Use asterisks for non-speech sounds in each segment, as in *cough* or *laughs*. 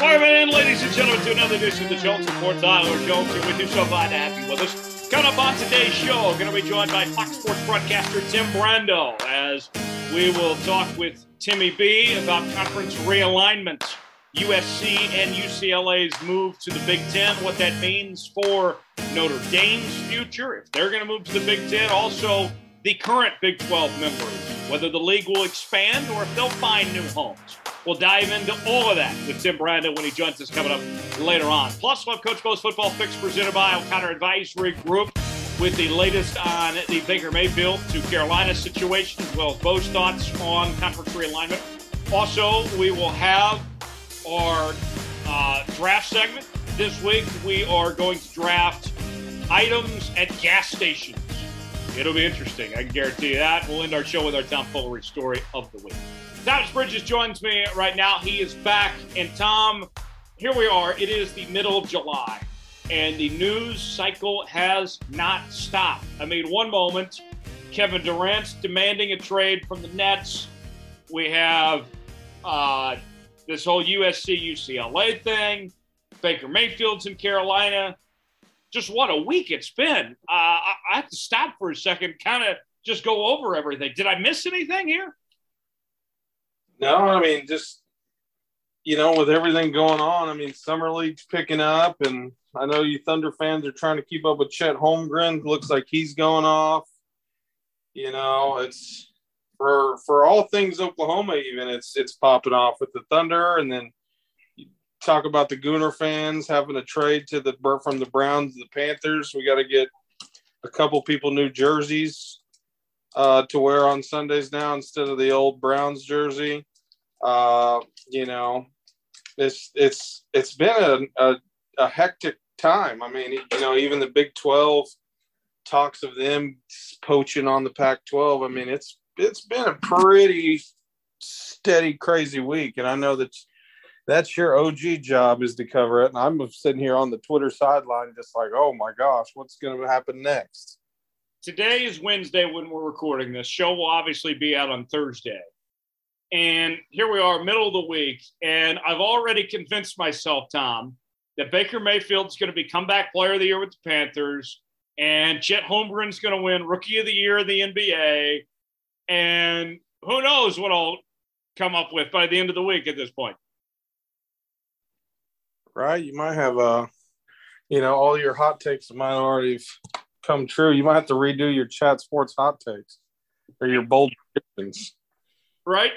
Welcome in, ladies and gentlemen, to another edition of the Jones Report. Tyler Jones here with you. So glad to have you with us. Coming up on today's show, going to be joined by Fox Sports broadcaster Tim Brando as we will talk with Timmy B about conference realignment, USC and UCLA's move to the Big Ten, what that means for Notre Dame's future, if they're going to move to the Big Ten, also the current Big 12 members, whether the league will expand or if they'll find new homes. We'll dive into all of that with Tim Brando when he joins us coming up later on. Plus, we'll have Coach Bo's football fix presented by O'Connor Advisory Group with the latest on the Baker Mayfield to Carolina situation, as well as Bo's thoughts on conference realignment. Also, we will have our uh, draft segment. This week, we are going to draft items at gas stations. It'll be interesting. I can guarantee you that. We'll end our show with our tomfoolery story of the week. Thomas Bridges joins me right now. He is back. And Tom, here we are. It is the middle of July, and the news cycle has not stopped. I mean, one moment, Kevin Durant's demanding a trade from the Nets. We have uh, this whole USC UCLA thing. Baker Mayfield's in Carolina. Just what a week it's been. Uh, I have to stop for a second, kind of just go over everything. Did I miss anything here? No, I mean just you know, with everything going on, I mean, summer league's picking up, and I know you Thunder fans are trying to keep up with Chet Holmgren. Looks like he's going off. You know, it's for for all things Oklahoma. Even it's it's popping off with the Thunder, and then you talk about the Sooner fans having a trade to the from the Browns to the Panthers. We got to get a couple people new jerseys uh, to wear on Sundays now instead of the old Browns jersey. Uh, you know, it's it's it's been a, a, a hectic time. I mean, you know, even the Big Twelve talks of them poaching on the Pac-12. I mean, it's it's been a pretty steady, crazy week, and I know that that's your OG job is to cover it. And I'm sitting here on the Twitter sideline, just like, oh my gosh, what's going to happen next? Today is Wednesday when we're recording this. Show will obviously be out on Thursday. And here we are, middle of the week. And I've already convinced myself, Tom, that Baker Mayfield's going to be comeback player of the year with the Panthers. And Chet Holmgren's going to win rookie of the year in the NBA. And who knows what I'll come up with by the end of the week at this point. Right. You might have, uh, you know, all your hot takes might already come true. You might have to redo your chat sports hot takes or your bold predictions. Right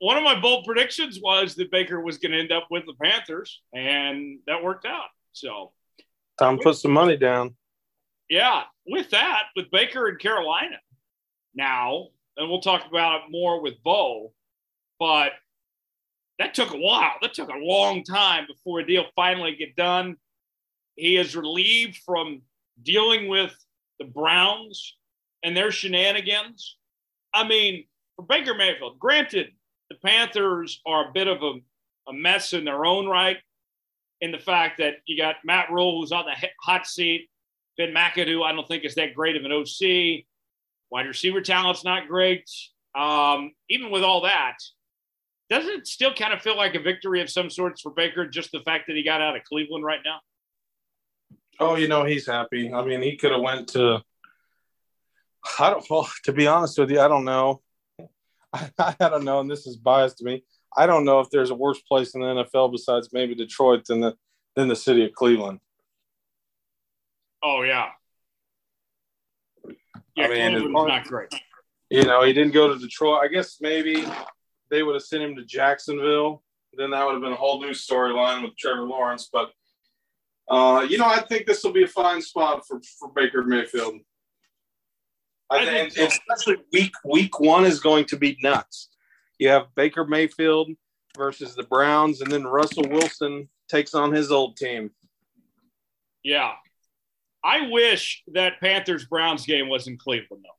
one of my bold predictions was that Baker was going to end up with the Panthers, and that worked out. So, time to put some money down. Yeah, with that, with Baker in Carolina now, and we'll talk about it more with Bo, but that took a while. That took a long time before a deal finally get done. He is relieved from dealing with the Browns and their shenanigans. I mean, for Baker Mayfield, granted, the Panthers are a bit of a, a mess in their own right in the fact that you got Matt Rhule, who's on the hot seat, Ben McAdoo, I don't think is that great of an OC. Wide receiver talent's not great. Um, even with all that, doesn't it still kind of feel like a victory of some sorts for Baker, just the fact that he got out of Cleveland right now? Oh, you know, he's happy. I mean, he could have went to I don't well, to be honest with you, I don't know. I, *laughs* I don't know, and this is biased to me. I don't know if there's a worse place in the NFL besides maybe Detroit than the than the city of Cleveland. Oh yeah, yeah. I mean, Cleveland's not great. You know, he didn't go to Detroit. I guess maybe they would have sent him to Jacksonville. Then that would have been a whole new storyline with Trevor Lawrence. But uh, you know, I think this will be a fine spot for for Baker Mayfield. I think, so. especially week week one is going to be nuts. You have Baker Mayfield versus the Browns, and then Russell Wilson takes on his old team. Yeah, I wish that Panthers Browns game was in Cleveland though.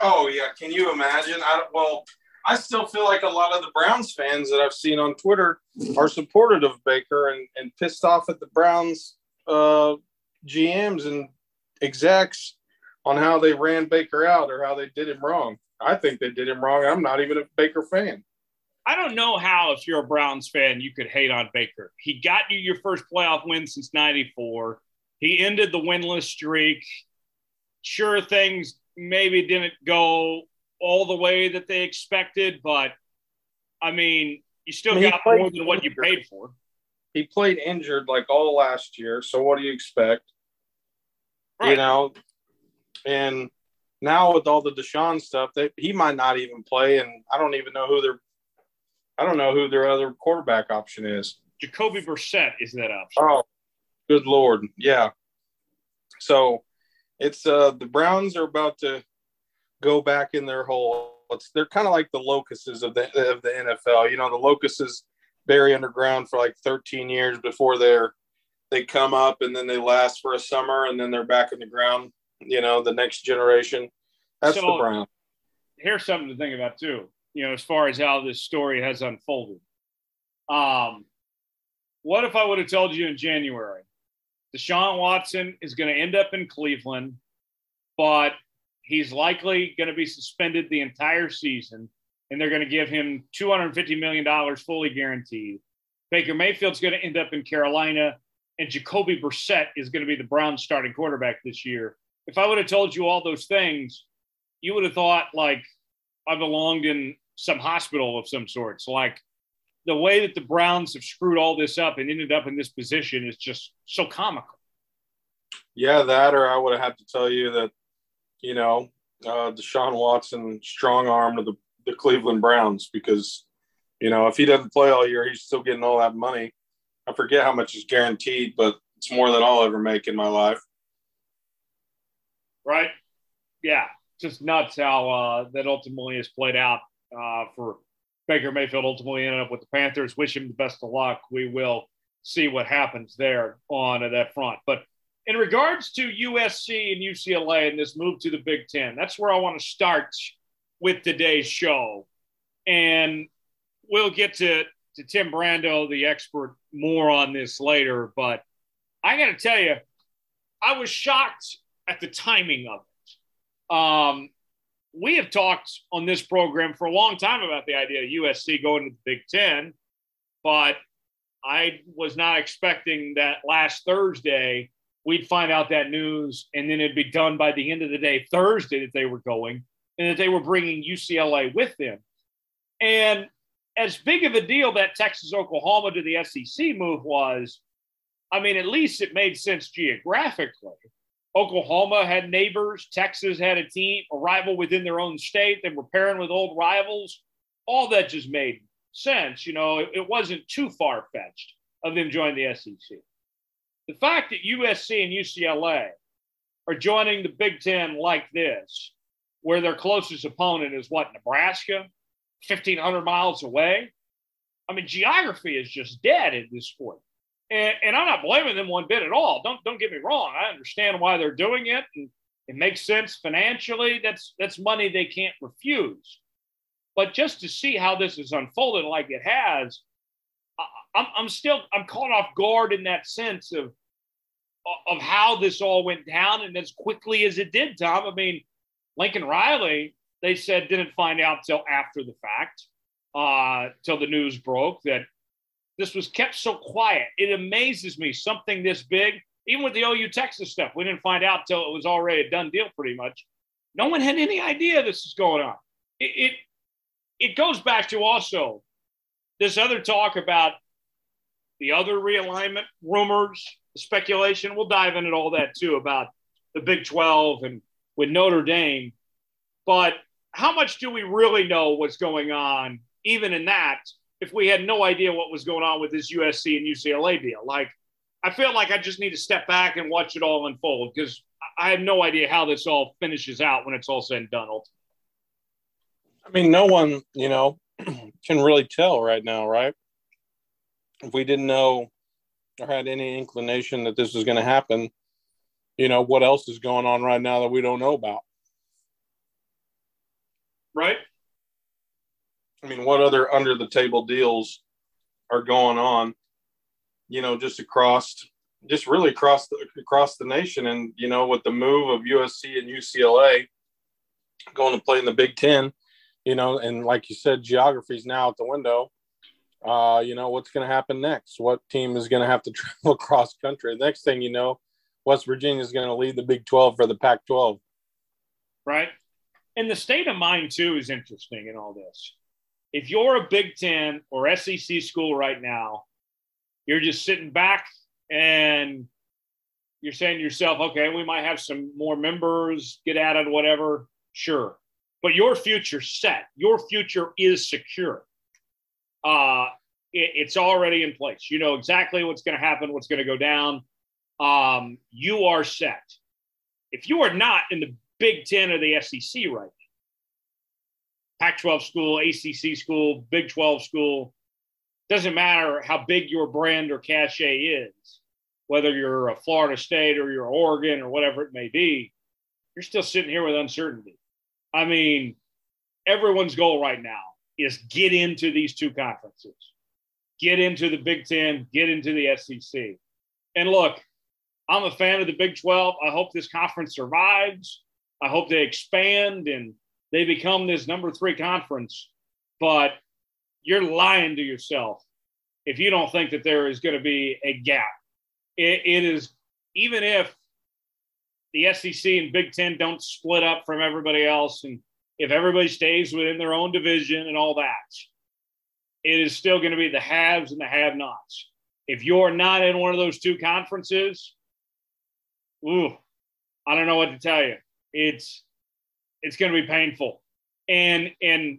Oh yeah, can you imagine? I don't, well, I still feel like a lot of the Browns fans that I've seen on Twitter are supportive of Baker and, and pissed off at the Browns uh, GMs and execs on how they ran Baker out or how they did him wrong. I think they did him wrong. I'm not even a Baker fan. I don't know how, if you're a Browns fan, you could hate on Baker. He got you your first playoff win since 94. He ended the winless streak. Sure, things maybe didn't go all the way that they expected, but I mean, you still got more than what you paid for. He played injured like all last year. So what do you expect? Right. You know, and now with all the Deshaun stuff, that he might not even play, and I don't even know who their I don't know who their other quarterback option is. Jacoby Brissett is that option. Oh, good lord, yeah. So it's uh the Browns are about to go back in their hole. It's, they're kind of like the locuses of the of the NFL. You know, the locuses bury underground for like 13 years before they're they come up and then they last for a summer and then they're back in the ground. You know, the next generation. That's so, the Browns. Here's something to think about too you know, as far as how this story has unfolded. Um, what if I would have told you in January, Deshaun Watson is going to end up in Cleveland, but he's likely going to be suspended the entire season, and they're going to give him $250 million fully guaranteed. Baker Mayfield's going to end up in Carolina, and Jacoby Brissett is going to be the Browns starting quarterback this year. If I would have told you all those things, you would have thought like I belonged in some hospital of some sorts. Like the way that the Browns have screwed all this up and ended up in this position is just so comical. Yeah, that or I would have had to tell you that, you know, uh, Deshaun Watson strong arm to the, the Cleveland Browns because, you know, if he doesn't play all year, he's still getting all that money. I forget how much is guaranteed, but it's more than I'll ever make in my life. Right. Yeah. Just nuts how uh, that ultimately has played out uh, for Baker Mayfield ultimately ended up with the Panthers. Wish him the best of luck. We will see what happens there on that front. But in regards to USC and UCLA and this move to the Big Ten, that's where I want to start with today's show. And we'll get to, to Tim Brando, the expert, more on this later. But I got to tell you, I was shocked at the timing of it. Um, we have talked on this program for a long time about the idea of USC going to the Big Ten, but I was not expecting that last Thursday we'd find out that news and then it'd be done by the end of the day Thursday that they were going and that they were bringing UCLA with them. And as big of a deal that Texas Oklahoma to the SEC move was, I mean, at least it made sense geographically. Oklahoma had neighbors. Texas had a team, a rival within their own state. They were pairing with old rivals. All that just made sense. You know, it, it wasn't too far fetched of them joining the SEC. The fact that USC and UCLA are joining the Big Ten like this, where their closest opponent is what, Nebraska, 1,500 miles away? I mean, geography is just dead in this sport. And, and I'm not blaming them one bit at all. Don't don't get me wrong. I understand why they're doing it, and it makes sense financially. That's that's money they can't refuse. But just to see how this is unfolded like it has, I'm, I'm still I'm caught off guard in that sense of of how this all went down and as quickly as it did, Tom. I mean, Lincoln Riley, they said didn't find out till after the fact, uh, till the news broke that this was kept so quiet. It amazes me something this big, even with the OU Texas stuff, we didn't find out till it was already a done deal pretty much. No one had any idea this was going on. It, it, it goes back to also this other talk about the other realignment rumors, speculation. We'll dive into all that too about the Big 12 and with Notre Dame. But how much do we really know what's going on, even in that? If we had no idea what was going on with this USC and UCLA deal. Like, I feel like I just need to step back and watch it all unfold because I have no idea how this all finishes out when it's all said and done. Ultimately. I mean, no one, you know, *clears throat* can really tell right now, right? If we didn't know or had any inclination that this was going to happen, you know, what else is going on right now that we don't know about? Right. I mean, what other under the table deals are going on? You know, just across, just really across the across the nation, and you know, with the move of USC and UCLA going to play in the Big Ten, you know, and like you said, geography is now out the window. Uh, you know, what's going to happen next? What team is going to have to *laughs* travel across country? The next thing you know, West Virginia is going to lead the Big 12 for the Pac 12. Right. And the state of mind, too, is interesting in all this. If you're a Big 10 or SEC school right now, you're just sitting back and you're saying to yourself, okay, we might have some more members, get at it, whatever. Sure. But your future set, your future is secure. Uh, it, it's already in place. You know exactly what's going to happen, what's going to go down. Um, you are set. If you are not in the Big Ten or the SEC right Pac 12 school, ACC school, Big 12 school, doesn't matter how big your brand or cachet is, whether you're a Florida State or you're Oregon or whatever it may be, you're still sitting here with uncertainty. I mean, everyone's goal right now is get into these two conferences, get into the Big Ten, get into the SEC. And look, I'm a fan of the Big 12. I hope this conference survives. I hope they expand and they become this number three conference. But you're lying to yourself if you don't think that there is going to be a gap. it, it is, even if the SEC and Big Ten don't split up from everybody else, and if everybody stays within their own division and all that, it is still going to be the haves and the have nots. If you're not in one of those two conferences, ooh, I don't know what to tell you. It's it's going to be painful. And and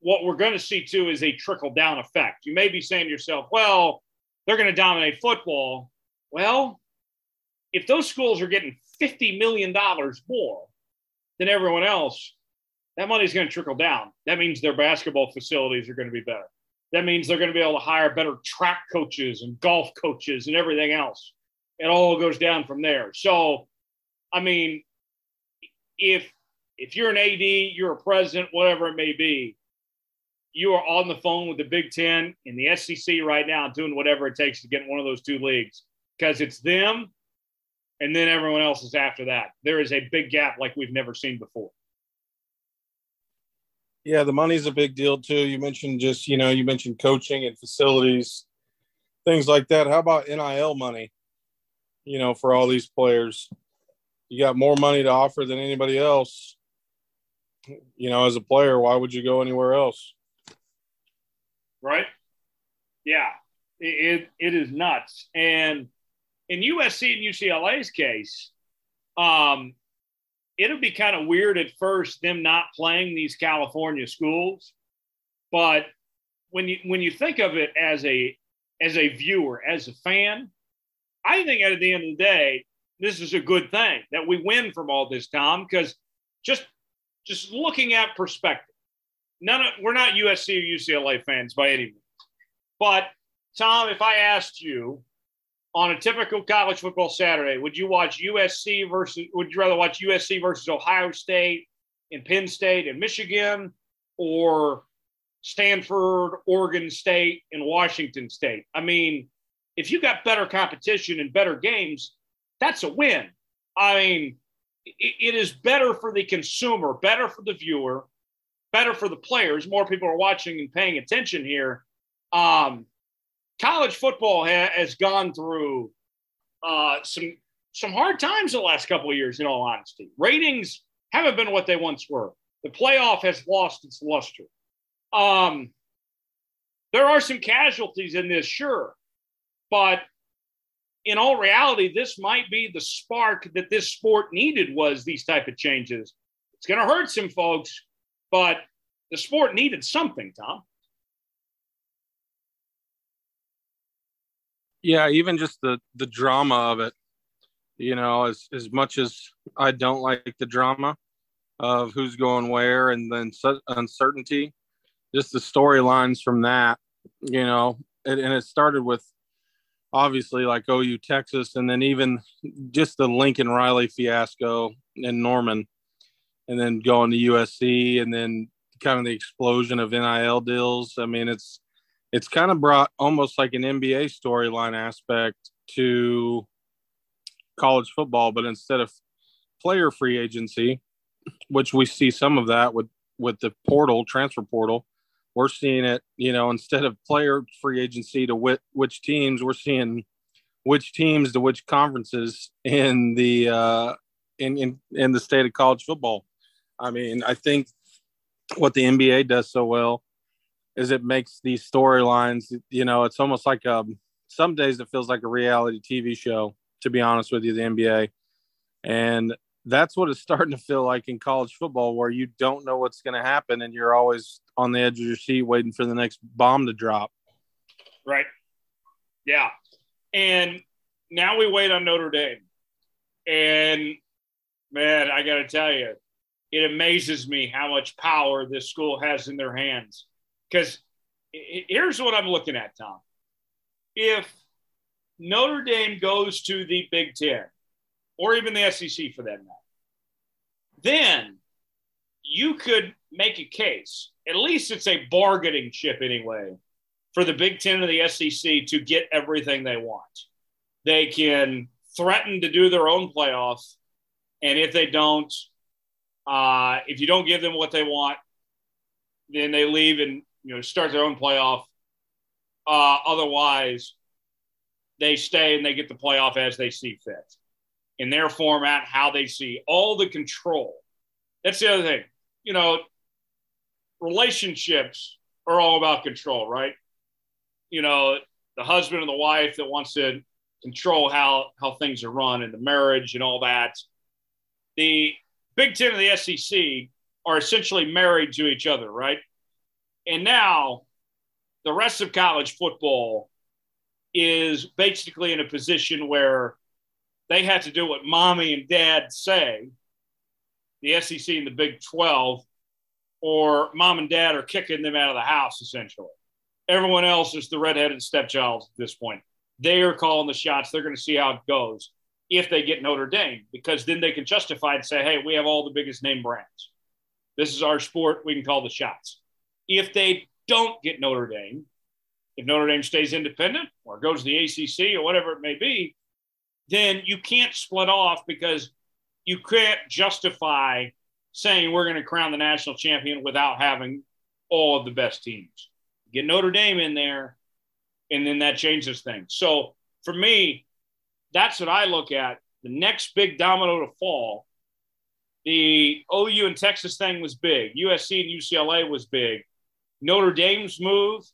what we're going to see too is a trickle down effect. You may be saying to yourself, well, they're going to dominate football. Well, if those schools are getting $50 million more than everyone else, that money is going to trickle down. That means their basketball facilities are going to be better. That means they're going to be able to hire better track coaches and golf coaches and everything else. It all goes down from there. So, I mean, if if you're an AD, you're a president, whatever it may be, you are on the phone with the Big Ten and the SEC right now, doing whatever it takes to get in one of those two leagues because it's them, and then everyone else is after that. There is a big gap like we've never seen before. Yeah, the money's a big deal too. You mentioned just you know you mentioned coaching and facilities, things like that. How about NIL money? You know, for all these players, you got more money to offer than anybody else. You know, as a player, why would you go anywhere else? right? Yeah, it, it is nuts. And in USC and UCLA's case, um, it'll be kind of weird at first them not playing these California schools, but when you when you think of it as a as a viewer, as a fan, I think at the end of the day, this is a good thing that we win from all this, Tom, because just just looking at perspective, none of we're not USC or UCLA fans by any means. But Tom, if I asked you on a typical college football Saturday, would you watch USC versus would you rather watch USC versus Ohio State and Penn State and Michigan or Stanford, Oregon State, and Washington State? I mean, if you got better competition and better games, that's a win. I mean, it is better for the consumer, better for the viewer, better for the players. More people are watching and paying attention here. Um, college football ha- has gone through uh, some some hard times the last couple of years. In all honesty, ratings haven't been what they once were. The playoff has lost its luster. Um, there are some casualties in this, sure, but in all reality, this might be the spark that this sport needed. Was these type of changes? It's going to hurt some folks, but the sport needed something, Tom. Yeah, even just the the drama of it. You know, as as much as I don't like the drama of who's going where and then uncertainty, just the storylines from that. You know, and, and it started with obviously like OU Texas, and then even just the Lincoln Riley fiasco in Norman and then going to USC and then kind of the explosion of NIL deals. I mean, it's it's kind of brought almost like an NBA storyline aspect to college football, but instead of player free agency, which we see some of that with with the portal transfer portal. We're seeing it, you know, instead of player free agency to which, which teams, we're seeing which teams to which conferences in the uh, in, in in the state of college football. I mean, I think what the NBA does so well is it makes these storylines. You know, it's almost like a um, some days it feels like a reality TV show. To be honest with you, the NBA, and that's what it's *laughs* starting to feel like in college football, where you don't know what's going to happen, and you're always on the edge of your seat waiting for the next bomb to drop. Right. Yeah. And now we wait on Notre Dame. And man, I got to tell you, it amazes me how much power this school has in their hands. Because here's what I'm looking at, Tom. If Notre Dame goes to the Big Ten, or even the SEC for that matter, then you could make a case. At least it's a bargaining chip anyway for the Big Ten and the SEC to get everything they want. They can threaten to do their own playoffs, and if they don't, uh, if you don't give them what they want, then they leave and you know start their own playoff. Uh, otherwise, they stay and they get the playoff as they see fit in their format, how they see all the control. That's the other thing. You know, relationships are all about control, right? You know, the husband and the wife that wants to control how how things are run in the marriage and all that. The Big Ten and the SEC are essentially married to each other, right? And now the rest of college football is basically in a position where they have to do what mommy and dad say, the SEC and the Big 12, or mom and dad are kicking them out of the house, essentially. Everyone else is the redheaded stepchild at this point. They are calling the shots. They're going to see how it goes if they get Notre Dame, because then they can justify and say, hey, we have all the biggest name brands. This is our sport. We can call the shots. If they don't get Notre Dame, if Notre Dame stays independent or goes to the ACC or whatever it may be, then you can't split off because you can't justify saying we're going to crown the national champion without having all of the best teams. Get Notre Dame in there, and then that changes things. So for me, that's what I look at. The next big domino to fall. The OU and Texas thing was big. USC and UCLA was big. Notre Dame's move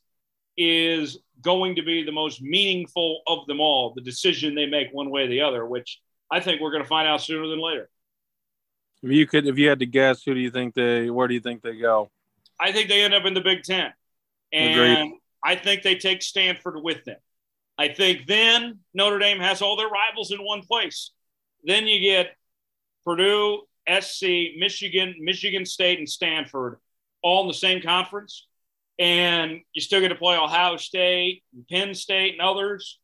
is going to be the most meaningful of them all, the decision they make one way or the other, which I think we're going to find out sooner than later. If you could, if you had to guess, who do you think they, where do you think they go? I think they end up in the Big Ten. And Agreed. I think they take Stanford with them. I think then Notre Dame has all their rivals in one place. Then you get Purdue, SC, Michigan, Michigan State, and Stanford all in the same conference. And you still get to play Ohio State, and Penn State, and others.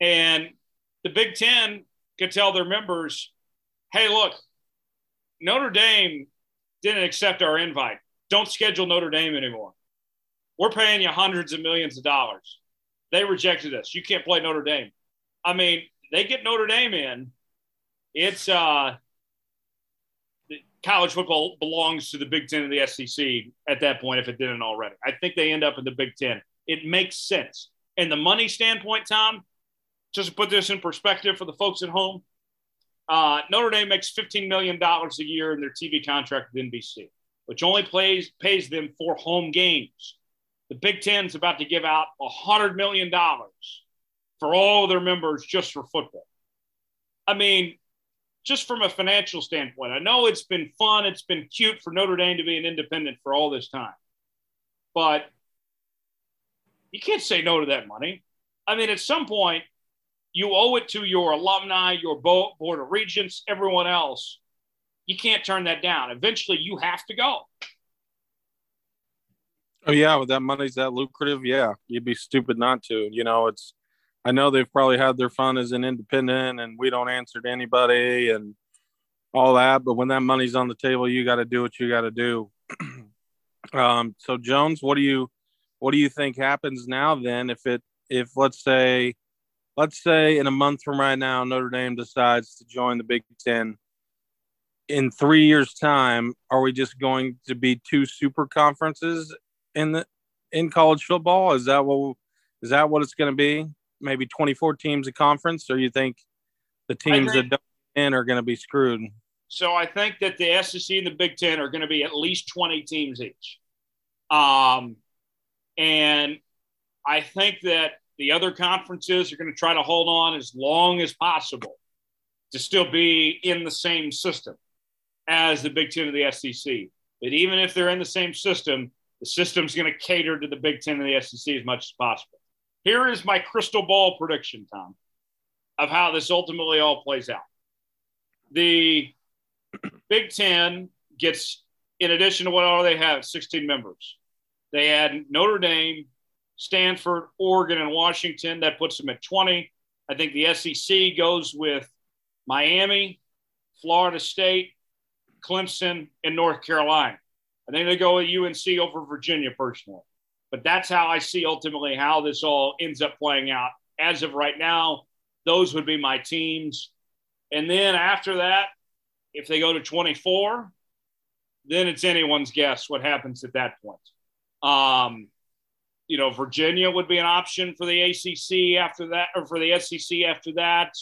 And the Big Ten could tell their members, hey, look, Notre Dame didn't accept our invite. Don't schedule Notre Dame anymore. We're paying you hundreds of millions of dollars. They rejected us. You can't play Notre Dame. I mean, they get Notre Dame in. It's uh, college football belongs to the Big Ten and the SEC at that point if it didn't already. I think they end up in the Big Ten. It makes sense. And the money standpoint, Tom, just to put this in perspective for the folks at home, uh, Notre Dame makes $15 million a year in their TV contract with NBC, which only plays, pays them for home games. The Big Ten is about to give out $100 million for all their members just for football. I mean, just from a financial standpoint, I know it's been fun, it's been cute for Notre Dame to be an independent for all this time, but you can't say no to that money. I mean, at some point, you owe it to your alumni, your board of regents, everyone else. You can't turn that down. Eventually, you have to go. Oh yeah, with that money's that lucrative, yeah, you'd be stupid not to. You know, it's. I know they've probably had their fun as an independent, and we don't answer to anybody and all that. But when that money's on the table, you got to do what you got to do. *clears throat* um, so Jones, what do you, what do you think happens now? Then, if it, if let's say let's say in a month from right now, Notre Dame decides to join the Big Ten. in three years' time, are we just going to be two super conferences in the in college football? Is that what is that what it's going to be? Maybe 24 teams a conference, or you think the teams that don't in are going to be screwed? So I think that the SEC and the Big Ten are going to be at least 20 teams each. Um, and I think that the other conferences are going to try to hold on as long as possible to still be in the same system as the Big Ten of the SEC. But even if they're in the same system, the system's going to cater to the Big Ten and the SEC as much as possible. Here is my crystal ball prediction, Tom, of how this ultimately all plays out. The *clears throat* Big Ten gets, in addition to what all they have, 16 members. They add Notre Dame, Stanford, Oregon, and Washington. That puts them at 20. I think the SEC goes with Miami, Florida State, Clemson, and North Carolina. I think they go with UNC over Virginia personally. But that's how I see ultimately how this all ends up playing out. As of right now, those would be my teams. And then after that, if they go to 24, then it's anyone's guess what happens at that point. Um, you know, Virginia would be an option for the ACC after that, or for the SEC after that.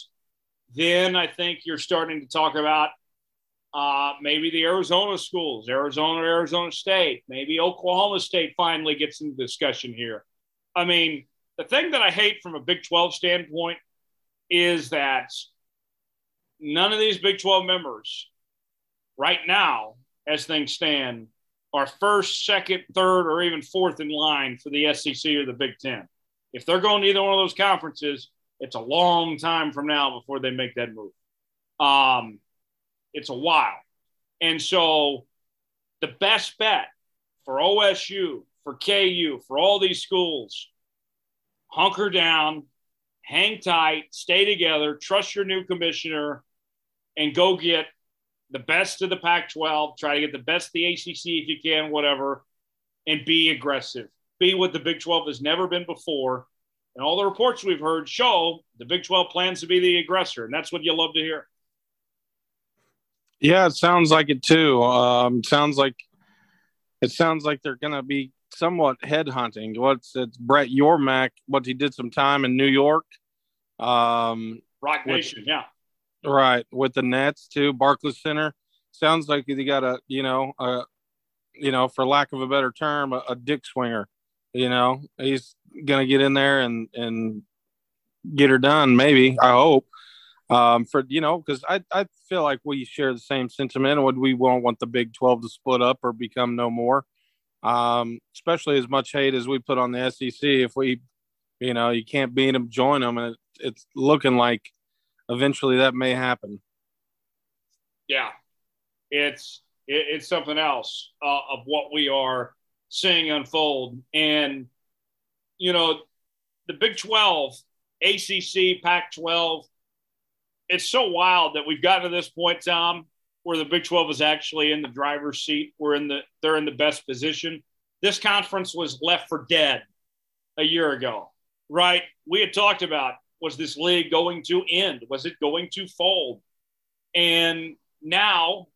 Then I think you're starting to talk about uh, maybe the Arizona schools, Arizona, Arizona State, maybe Oklahoma State finally gets into discussion here. I mean, the thing that I hate from a Big 12 standpoint is that none of these Big 12 members right now, as things stand, are first, second, third, or even fourth in line for the SEC or the Big Ten. If they're going to either one of those conferences, it's a long time from now before they make that move. Um, it's a while. And so the best bet for OSU, for KU, for all these schools, hunker down, hang tight, stay together, trust your new commissioner, and go get the best of the Pac 12, try to get the best of the ACC if you can, whatever, and be aggressive. Be what the Big 12 has never been before. And all the reports we've heard show the Big 12 plans to be the aggressor. And that's what you love to hear. Yeah, it sounds like it too. Um, sounds like it sounds like they're going to be somewhat headhunting. What's it's Brett Yormark? What he did some time in New York. Um, Roc Nation, with, yeah, right with the Nets too. Barclays Center sounds like they got a you know a you know for lack of a better term a, a dick swinger. You know he's gonna get in there and and get her done. Maybe I hope um, for you know because I, I feel like we share the same sentiment would we won't want the big 12 to split up or become no more. Um, especially as much hate as we put on the sec if we you know you can't beat them join them and it, it's looking like eventually that may happen. Yeah. It's it, it's something else uh, of what we are seeing unfold. And you know the big 12 acc pac 12 it's so wild that we've gotten to this point, Tom, where the Big 12 is actually in the driver's seat. We're in the they're in the best position. This conference was left for dead a year ago, right? We had talked about was this league going to end? Was it going to fold? And now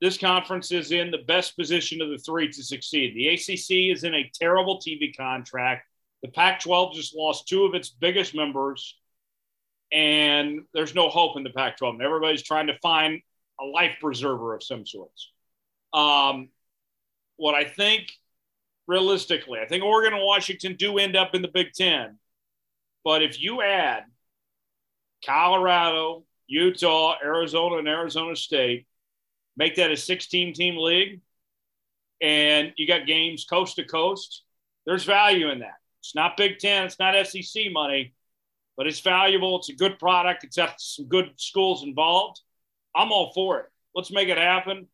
this conference is in the best position of the three to succeed. The ACC is in a terrible TV contract. The Pac 12 just lost two of its biggest members and there's no hope in the Pac 12. Everybody's trying to find a life preserver of some sorts. Um, what I think realistically, I think Oregon and Washington do end up in the Big Ten. But if you add Colorado, Utah, Arizona, and Arizona State, make that a 16 team league, and you got games coast to coast, there's value in that. It's not Big Ten, it's not SEC money, but it's valuable. It's a good product. It's got some good schools involved. I'm all for it. Let's make it happen.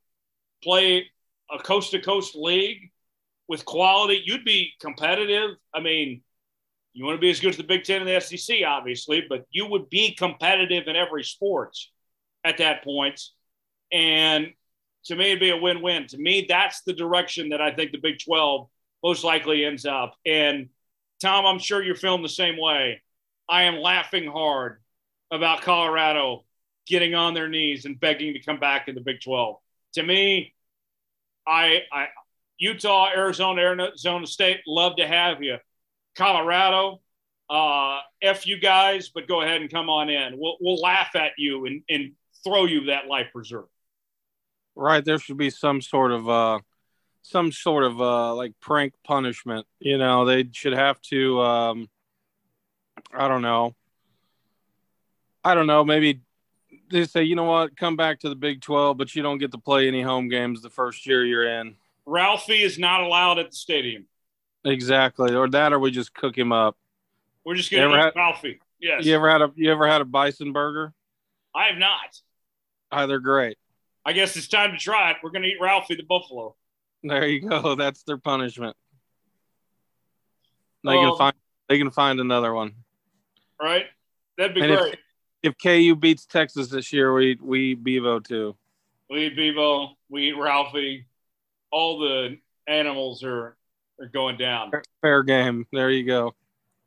Play a coast to coast league with quality. You'd be competitive. I mean, you want to be as good as the Big Ten and the SEC, obviously, but you would be competitive in every sport at that point. And to me, it'd be a win win. To me, that's the direction that I think the Big 12 most likely ends up. And Tom, I'm sure you're feeling the same way. I am laughing hard about Colorado getting on their knees and begging to come back in the Big 12. To me, I, I Utah, Arizona, Arizona State, love to have you. Colorado, uh, F you guys, but go ahead and come on in. We'll, we'll laugh at you and, and throw you that life preserver. Right. There should be some sort of, uh, some sort of, uh, like prank punishment. You know, they should have to, um, I don't know. I don't know. Maybe they say, you know what, come back to the Big 12, but you don't get to play any home games the first year you're in. Ralphie is not allowed at the stadium. Exactly. Or that, or we just cook him up. We're just going to eat Ralphie. Yes. You ever had a you ever had a bison burger? I have not. Oh, they're great. I guess it's time to try it. We're going to eat Ralphie the buffalo. There you go. That's their punishment. They um, can find they can find another one. Right. That'd be and great. If, if KU beats Texas this year, we we Bevo too. We eat Bevo. We eat Ralphie. All the animals are are going down. Fair game. There you go.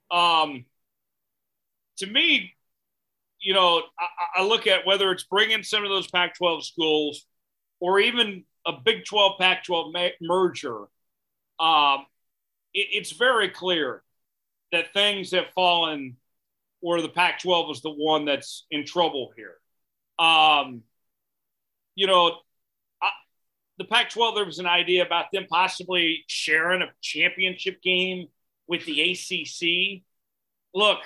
Um, to me, you know, I, I look at whether it's bringing some of those Pac-12 schools or even a Big 12 Pac-12 ma- merger. Um, it, it's very clear that things have fallen where the Pac-12 is the one that's in trouble here. Um, you know, I, the Pac-12 there was an idea about them possibly sharing a championship game with the ACC. Look,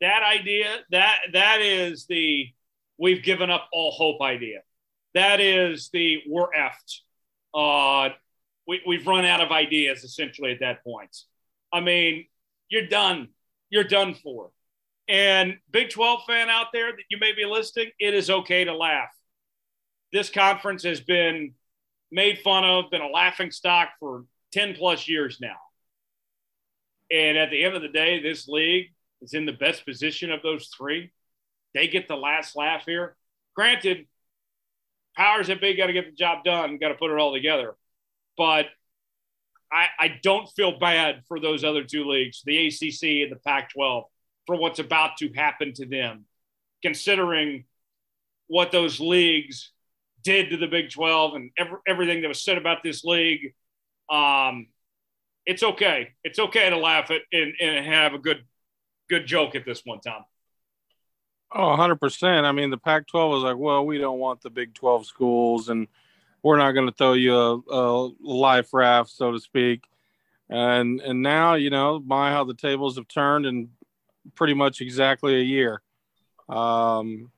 that idea that that is the we've given up all hope idea. That is the we're effed. Uh, we, we've run out of ideas essentially at that point. I mean, you're done. You're done for. And Big 12 fan out there that you may be listening, it is okay to laugh. This conference has been made fun of, been a laughing stock for 10 plus years now. And at the end of the day, this league is in the best position of those three. They get the last laugh here. Granted, powers that be got to get the job done, got to put it all together. But I, I don't feel bad for those other two leagues, the ACC and the Pac 12, for what's about to happen to them, considering what those leagues did to the Big 12 and every, everything that was said about this league. Um, it's okay. It's okay to laugh at and, and have a good good joke at this one, Tom. Oh, 100%. I mean, the Pac 12 was like, well, we don't want the Big 12 schools, and we're not going to throw you a, a life raft, so to speak. And and now, you know, my how the tables have turned in pretty much exactly a year. Um,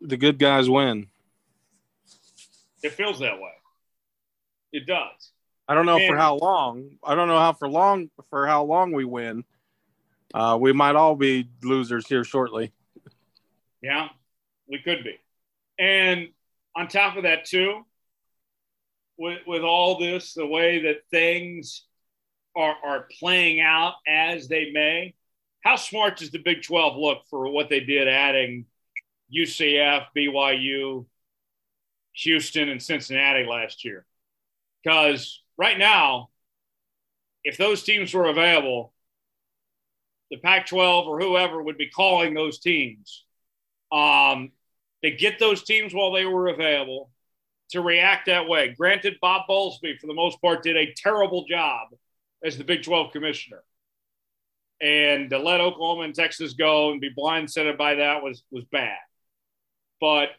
the good guys win. It feels that way. It does. I don't know and, for how long. I don't know how for long for how long we win. Uh, we might all be losers here shortly. Yeah, we could be. And on top of that, too, with, with all this, the way that things are, are playing out as they may, how smart does the Big 12 look for what they did adding UCF, BYU, Houston, and Cincinnati last year? Because right now, if those teams were available, the Pac 12 or whoever would be calling those teams um, to get those teams while they were available to react that way. Granted, Bob Bowlesby, for the most part, did a terrible job as the Big 12 commissioner. And to let Oklahoma and Texas go and be blindsided by that was, was bad. But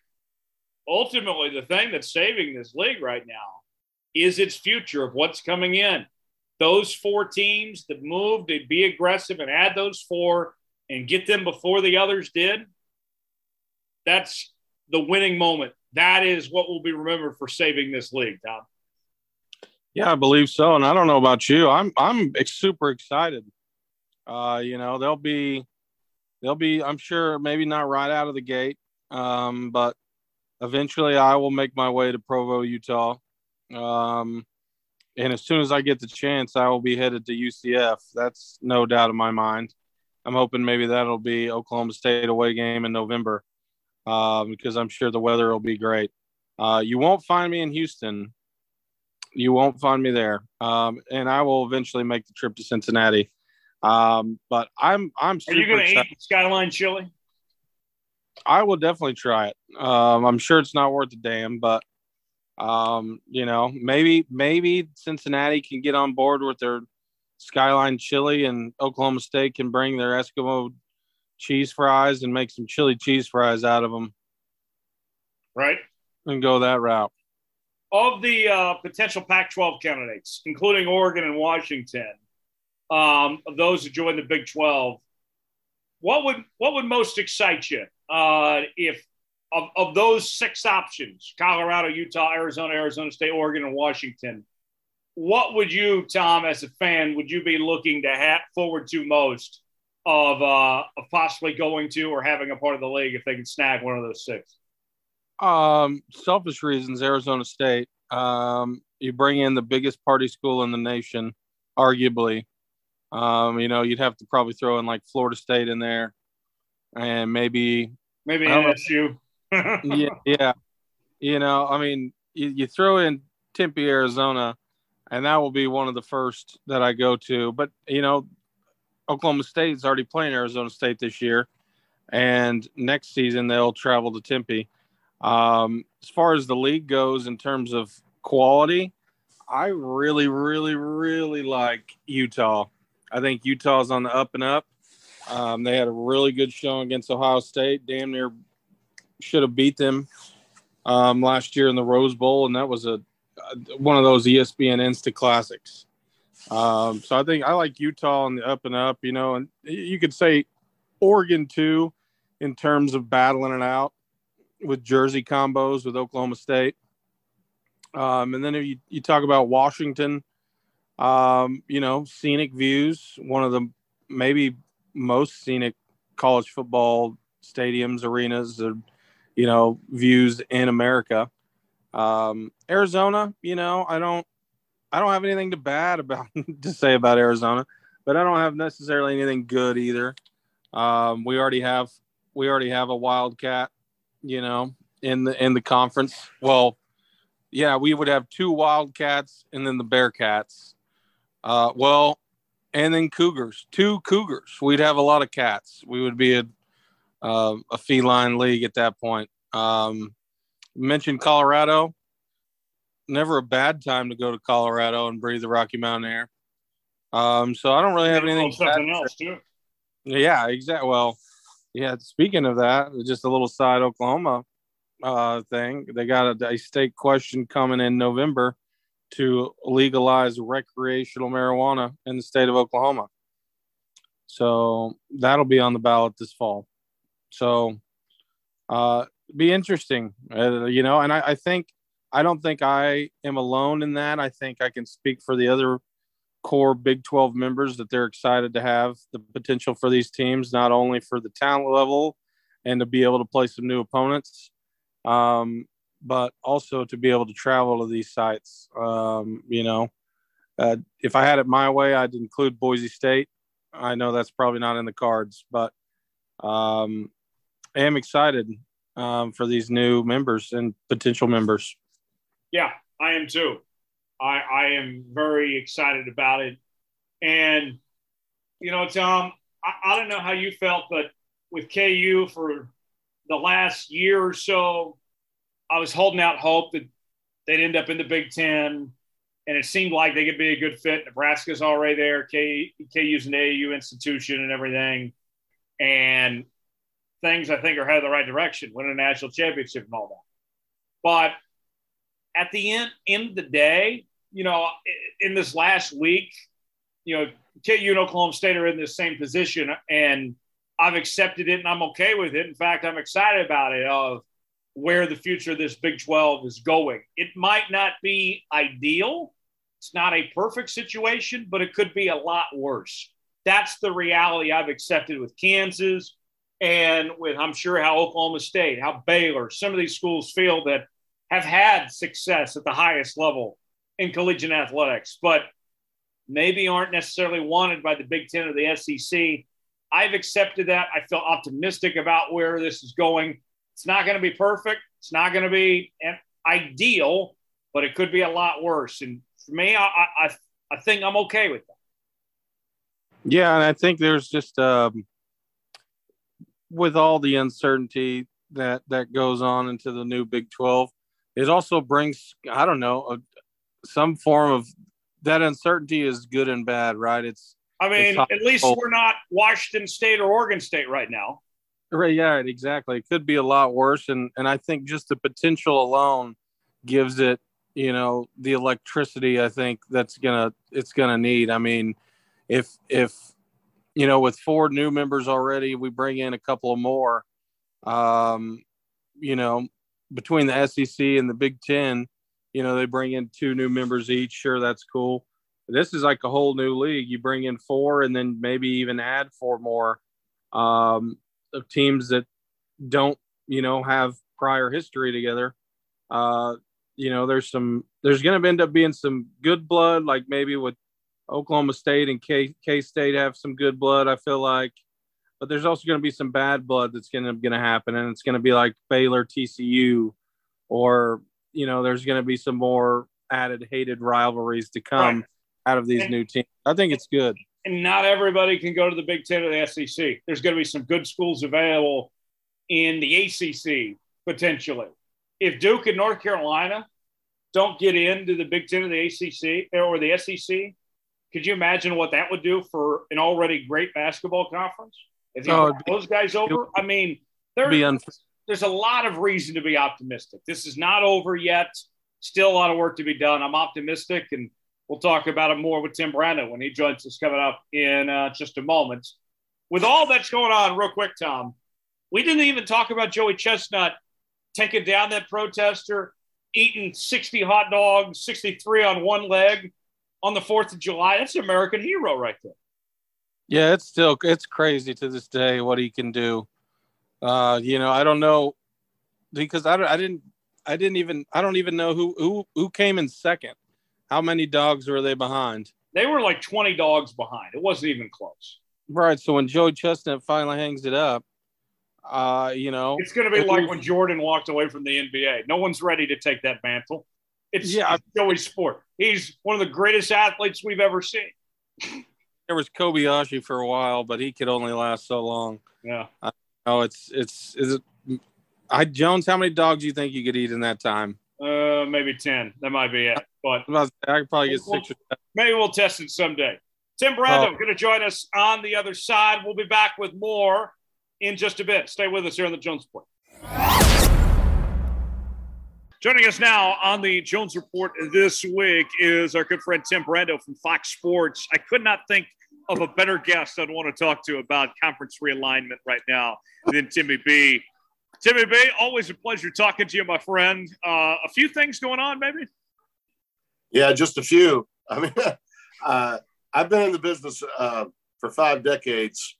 ultimately, the thing that's saving this league right now is its future of what's coming in. Those four teams that moved to be aggressive and add those four and get them before the others did, that's the winning moment. That is what will be remembered for saving this league, Tom. Yeah, I believe so. And I don't know about you. I'm I'm super excited. Uh, you know, they'll be they'll be, I'm sure maybe not right out of the gate. Um, but eventually I will make my way to Provo, Utah. Um, and as soon as I get the chance, I will be headed to UCF. That's no doubt in my mind. I'm hoping maybe that'll be Oklahoma State away game in November uh, because I'm sure the weather will be great. Uh, you won't find me in Houston. You won't find me there, um, and I will eventually make the trip to Cincinnati. Um, but I'm I'm. Are you going to eat Skyline chili? I will definitely try it. Um, I'm sure it's not worth a damn, but um, you know, maybe maybe Cincinnati can get on board with their Skyline chili, and Oklahoma State can bring their Eskimo cheese fries and make some chili cheese fries out of them. Right. And go that route. Of the uh, potential Pac 12 candidates, including Oregon and Washington, um, of those who join the Big 12, what would what would most excite you uh, if of, of those six options Colorado, Utah, Arizona, Arizona State, Oregon, and Washington? What would you, Tom, as a fan, would you be looking to have forward to most of, uh, of possibly going to or having a part of the league if they can snag one of those six? Um, selfish reasons, Arizona State. Um, you bring in the biggest party school in the nation, arguably. Um, you know, you'd have to probably throw in like Florida State in there, and maybe maybe NSU. *laughs* yeah, yeah. You know, I mean, you, you throw in Tempe, Arizona, and that will be one of the first that I go to. But you know, Oklahoma State is already playing Arizona State this year, and next season they'll travel to Tempe. Um, as far as the league goes, in terms of quality, I really, really, really like Utah. I think Utah's on the up and up. Um, they had a really good showing against Ohio State. Damn near should have beat them um, last year in the Rose Bowl, and that was a, one of those ESPN Insta classics. Um, so I think I like Utah on the up and up, you know, and you could say Oregon too, in terms of battling it out with jersey combos with Oklahoma State. Um, and then if you, you talk about Washington, um, you know, scenic views, one of the maybe most scenic college football stadiums, arenas, or, you know, views in America. Um, Arizona, you know, I don't, I don't have anything to bad about *laughs* to say about Arizona, but I don't have necessarily anything good either. Um, we already have, we already have a Wildcat you know, in the in the conference. Well, yeah, we would have two Wildcats and then the Bearcats. Uh, well, and then Cougars, two Cougars. We'd have a lot of cats. We would be a uh, a feline league at that point. Um, mentioned Colorado. Never a bad time to go to Colorado and breathe the Rocky Mountain air. Um, so I don't really have anything. Something else too. Yeah, exactly. Well, yeah, speaking of that, just a little side Oklahoma uh, thing. They got a, a state question coming in November to legalize recreational marijuana in the state of Oklahoma. So that'll be on the ballot this fall. So uh, be interesting, uh, you know. And I, I think I don't think I am alone in that. I think I can speak for the other core Big 12 members that they're excited to have the potential for these teams, not only for the talent level and to be able to play some new opponents, um, but also to be able to travel to these sites. Um, you know, uh, if I had it my way, I'd include Boise State. I know that's probably not in the cards, but um, I am excited um, for these new members and potential members. Yeah, I am too. I, I am very excited about it. And, you know, Tom, I, I don't know how you felt, but with KU for the last year or so, I was holding out hope that they'd end up in the Big Ten. And it seemed like they could be a good fit. Nebraska's already there. K, KU's an AAU institution and everything. And things I think are headed the right direction, winning a national championship and all that. But at the end, end of the day, you know, in this last week, you know, KU and Oklahoma State are in the same position, and I've accepted it and I'm okay with it. In fact, I'm excited about it of where the future of this Big 12 is going. It might not be ideal. It's not a perfect situation, but it could be a lot worse. That's the reality I've accepted with Kansas and with, I'm sure, how Oklahoma State, how Baylor, some of these schools feel that have had success at the highest level in collegiate athletics, but maybe aren't necessarily wanted by the Big Ten or the SEC. I've accepted that. I feel optimistic about where this is going. It's not going to be perfect. It's not going to be ideal, but it could be a lot worse. And for me, I, I, I think I'm okay with that. Yeah, and I think there's just um, with all the uncertainty that that goes on into the new Big 12, it also brings I don't know a, some form of that uncertainty is good and bad, right? It's I mean, it's at least we're not Washington State or Oregon State right now. Right, yeah, exactly. It could be a lot worse, and and I think just the potential alone gives it, you know, the electricity. I think that's gonna it's gonna need. I mean, if if you know, with four new members already, we bring in a couple of more. Um, you know, between the SEC and the Big Ten, you know, they bring in two new members each. Sure, that's cool. This is like a whole new league. You bring in four, and then maybe even add four more um, of teams that don't, you know, have prior history together. Uh, you know, there's some. There's going to end up being some good blood, like maybe with Oklahoma State and K K State have some good blood. I feel like, but there's also going to be some bad blood that's going to going to happen, and it's going to be like Baylor, TCU, or you know, there's going to be some more added hated rivalries to come right. out of these and, new teams. I think it's good. And not everybody can go to the Big Ten or the SEC. There's going to be some good schools available in the ACC potentially. If Duke and North Carolina don't get into the Big Ten or the ACC or the SEC, could you imagine what that would do for an already great basketball conference? If you oh, those guys over, I mean, there, there's a lot of reason to be optimistic. This is not over yet. Still a lot of work to be done. I'm optimistic, and we'll talk about it more with Tim Brando when he joins us coming up in uh, just a moment. With all that's going on, real quick, Tom, we didn't even talk about Joey Chestnut taking down that protester, eating 60 hot dogs, 63 on one leg on the 4th of July. That's an American hero right there. Yeah, it's still it's crazy to this day what he can do. Uh, you know, I don't know because I, I didn't I didn't even I don't even know who who who came in second. How many dogs were they behind? They were like 20 dogs behind. It wasn't even close. Right. So when Joe Chestnut finally hangs it up, uh, you know, it's going to be like when Jordan walked away from the NBA. No one's ready to take that mantle. It's yeah, it's Joey's sport. He's one of the greatest athletes we've ever seen. There was Kobayashi for a while, but he could only last so long. Yeah. Oh, it's it's is it? I Jones, how many dogs do you think you could eat in that time? Uh, maybe ten. That might be it. But I could probably get we'll, six. Maybe we'll test it someday. Tim Brando oh. going to join us on the other side. We'll be back with more in just a bit. Stay with us here on the Jones Report. Joining us now on the Jones Report this week is our good friend Tim Brando from Fox Sports. I could not think of a better guest I'd want to talk to about conference realignment right now than Timmy B. Timmy B, always a pleasure talking to you, my friend. Uh, a few things going on, maybe? Yeah, just a few. I mean, *laughs* uh, I've been in the business uh, for five decades,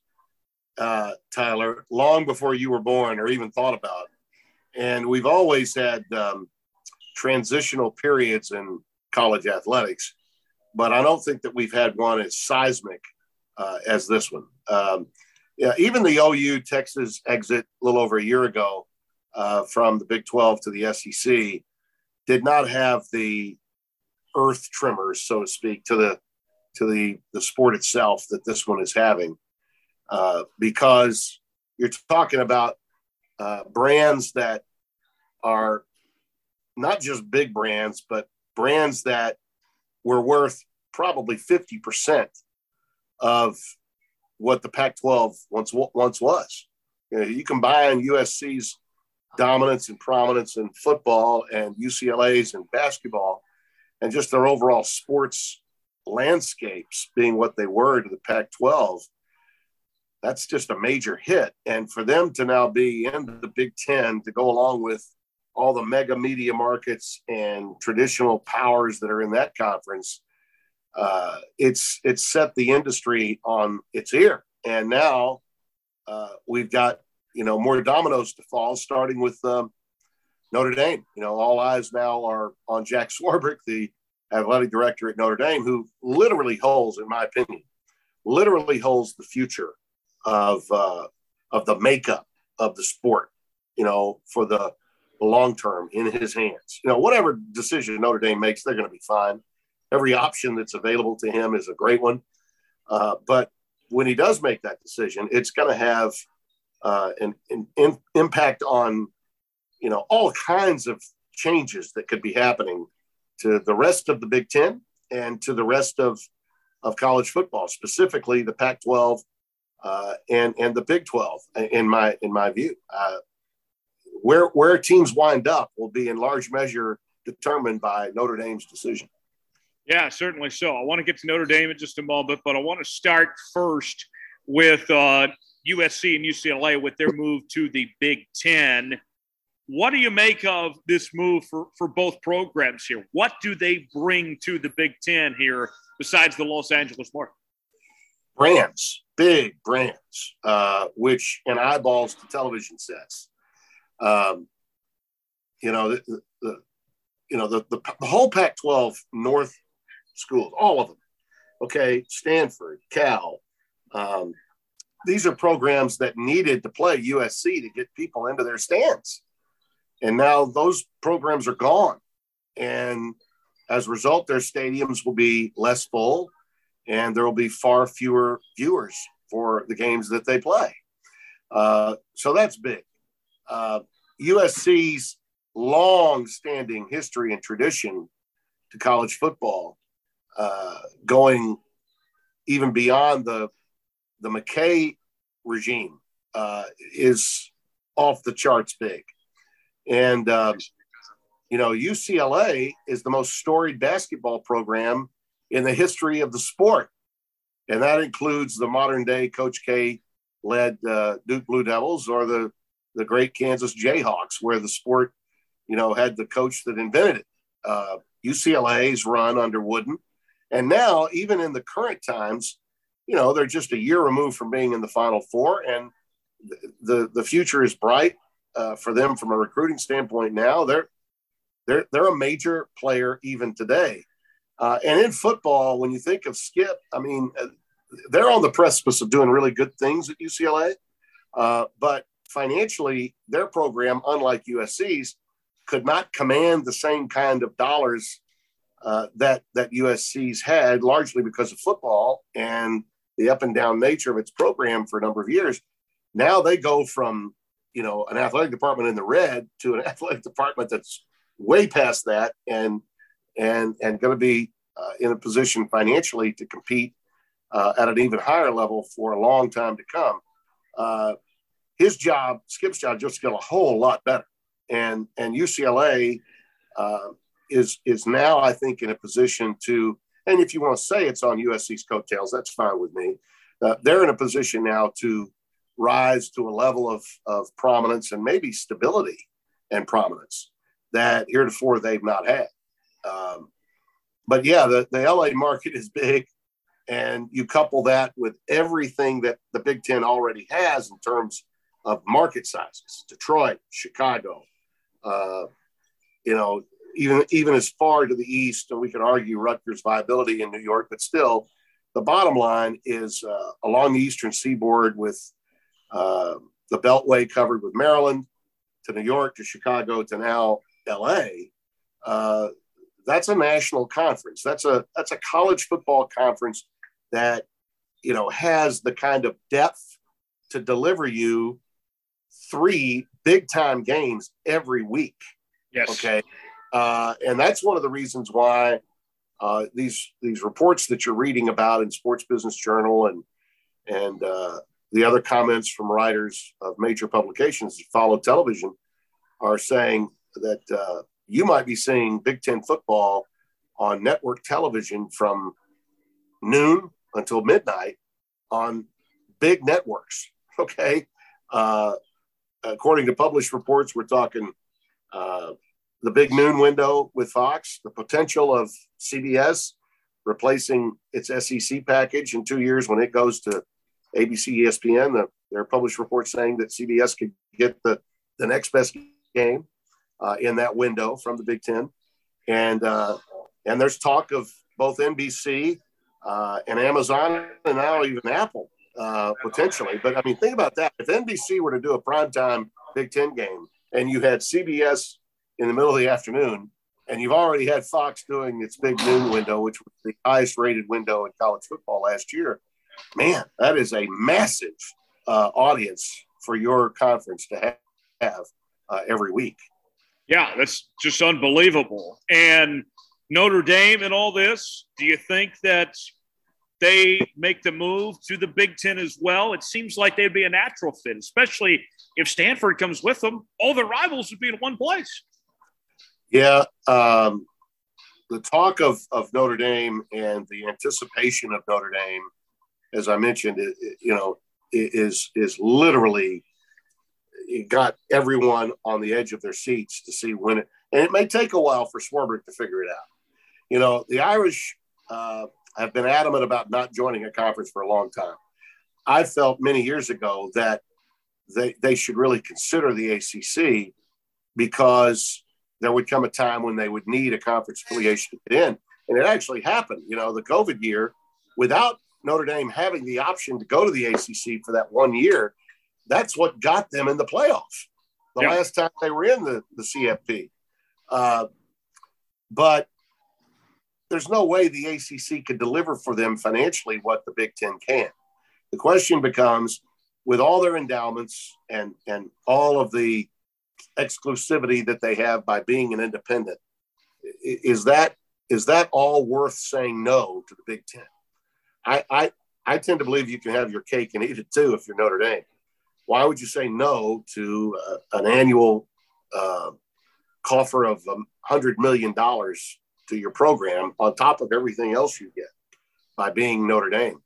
uh, Tyler, long before you were born or even thought about and we've always had um, transitional periods in college athletics, but I don't think that we've had one as seismic uh, as this one. Um, yeah, even the OU Texas exit a little over a year ago uh, from the Big 12 to the SEC did not have the earth tremors, so to speak, to the to the the sport itself that this one is having, uh, because you're talking about uh, brands that are not just big brands, but brands that were worth probably 50% of what the Pac 12 once, once was. You, know, you combine USC's dominance and prominence in football and UCLA's in basketball and just their overall sports landscapes being what they were to the Pac 12 that's just a major hit. And for them to now be in the Big Ten to go along with all the mega media markets and traditional powers that are in that conference, uh, it's it's set the industry on its ear. And now uh, we've got you know more dominoes to fall, starting with um, Notre Dame. You know, all eyes now are on Jack Swarbrick, the athletic director at Notre Dame, who literally holds, in my opinion, literally holds the future of uh, of the makeup of the sport. You know, for the, long term in his hands. You know, whatever decision Notre Dame makes, they're going to be fine. Every option that's available to him is a great one. Uh, but when he does make that decision, it's going to have uh, and, and, and impact on you know all kinds of changes that could be happening to the rest of the Big Ten and to the rest of of college football, specifically the Pac-12 uh, and and the Big 12. In my in my view, uh, where where teams wind up will be in large measure determined by Notre Dame's decision. Yeah, certainly so. I want to get to Notre Dame in just a moment, but I want to start first with uh, USC and UCLA with their move to the Big Ten. What do you make of this move for, for both programs here? What do they bring to the Big Ten here besides the Los Angeles market? Brands, big brands, uh, which in eyeballs to television sets. Um, you know, the, the you know the, the, the whole Pac-12 North schools, all of them. Okay, Stanford, Cal, um, these are programs that needed to play USC to get people into their stands. And now those programs are gone. And as a result, their stadiums will be less full and there will be far fewer viewers for the games that they play. Uh, so that's big. Uh, USC's long standing history and tradition to college football, uh, going even beyond the the McKay regime uh, is off the charts big. And, uh, you know, UCLA is the most storied basketball program in the history of the sport. And that includes the modern day Coach K led uh, Duke Blue Devils or the, the great Kansas Jayhawks, where the sport, you know, had the coach that invented it. Uh, UCLA's run under Wooden. And now, even in the current times, you know, they're just a year removed from being in the Final Four, and the the future is bright uh, for them from a recruiting standpoint. Now they're they're they're a major player even today, uh, and in football, when you think of Chip, I mean, uh, they're on the precipice of doing really good things at UCLA, uh, but financially, their program, unlike USC's, could not command the same kind of dollars uh, that that USC's had, largely because of football and the up and down nature of its program for a number of years. Now they go from, you know, an athletic department in the red to an *laughs* athletic department that's way past that and and and going to be uh, in a position financially to compete uh, at an even higher level for a long time to come. Uh, his job, Chip's job, just got a whole lot better, and and UCLA uh, is is now, I think, in a position to and if you want to say it's on USC's coattails, that's fine with me. Uh, they're in a position now to rise to a level of, of prominence and maybe stability and prominence that heretofore they've not had. Um, but yeah, the, the LA market is big. And you couple that with everything that the Big Ten already has in terms of market sizes Detroit, Chicago, uh, you know, even even as far to the east, and we could argue Rutgers' viability in New York, but still, the bottom line is uh, along the eastern seaboard with uh, the Beltway covered with Maryland to New York to Chicago to now L.A. Uh, that's a national conference. That's a that's a college football conference that you know has the kind of depth to deliver you three big time games every week. Yes. Okay. Uh, and that's one of the reasons why uh, these these reports that you're reading about in Sports Business Journal and and uh, the other comments from writers of major publications that follow television are saying that uh, you might be seeing Big Ten football on network television from noon until midnight on big networks. Okay, uh, according to published reports, we're talking the big noon window with Fox, the potential of CBS replacing its SEC package in two years when it goes to ABC, ESPN. The, there are published reports saying that CBS could get the, the next best game uh, in that window from the Big Ten. And, uh, and there's talk of both NBC uh, and Amazon and now even Apple uh, potentially. But I mean, think about that. If NBC were to do a primetime Big Ten game and you had CBS in the middle of the afternoon, and you've already had Fox doing its big noon window, which was the highest rated window in college football last year. Man, that is a massive uh, audience for your conference to have, uh, every week. Yeah, that's just unbelievable. And Notre Dame and all this, do you think that they make the move to the Big Ten as well? It seems like they'd be a natural fit, especially if Stanford comes with them. All the rivals would be in one place. Yeah. Um, the talk of, of Notre Dame and the anticipation of Notre Dame, as I mentioned, it, it, you know, is is literally it got everyone on the edge of their seats to see when it, and it may take a while for Swarbrick to figure it out. You know, the Irish uh, have been adamant about not joining a conference for a long time. I felt many years ago that they, they should really consider the ACC because there would come a time when they would need a conference affiliation to get in. And it actually happened. You know, the COVID year, without Notre Dame having the option to go to the ACC for that one year, that's what got them in the playoffs the yeah. last time they were in the, the CFP. Uh, but there's no way the ACC could deliver for them financially what the Big Ten can. The question becomes with all their endowments and, and all of the exclusivity that they have by being an independent, is that is that all worth saying no to the Big Ten? I, I, I tend to believe you can have your cake and eat it too if you're Notre Dame. Why would you say no to uh, an annual uh, coffer of $100 million to your program on top of everything else you get by being Notre Dame.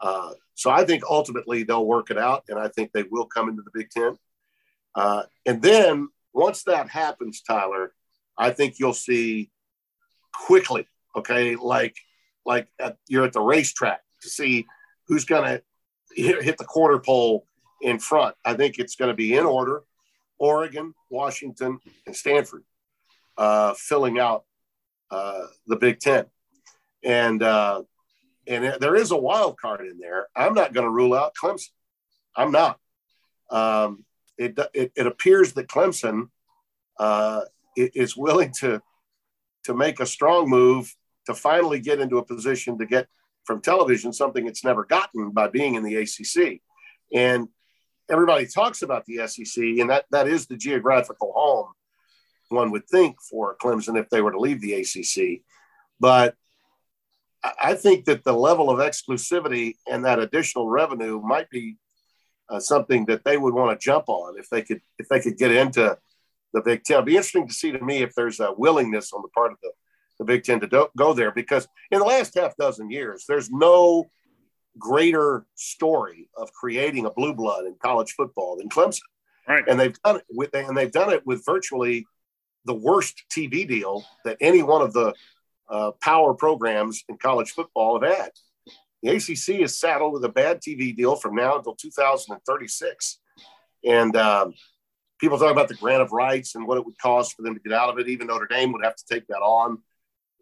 Uh, so I think ultimately they'll work it out, and I think they will come into the Big Ten. Uh, and then once that happens, Tyler, I think you'll see quickly. Okay, like like at, you're at the racetrack to see who's going to hit the quarter pole in front. I think it's going to be in order: Oregon, Washington, and Stanford, uh, filling out uh, the Big Ten, and uh, and there is a wild card in there. I'm not going to rule out Clemson. I'm not. Um, it, it, it appears that Clemson uh, is willing to to make a strong move to finally get into a position to get from television something it's never gotten by being in the ACC. And everybody talks about the SEC, and that that is the geographical home one would think for Clemson if they were to leave the ACC. But I think that the level of exclusivity and that additional revenue might be uh, something that they would want to jump on if they could if they could get into the Big Ten. It'd be interesting to see to me if there's a willingness on the part of the, the Big Ten to do, go there because in the last half dozen years, there's no greater story of creating a blue blood in college football than Clemson. Right. And they've done it with and they've done it with virtually the worst TV deal that any one of the uh, power programs in college football have had. The ACC is saddled with a bad TV deal from now until 2036. And um, people talk about the grant of rights and what it would cost for them to get out of it. Even Notre Dame would have to take that on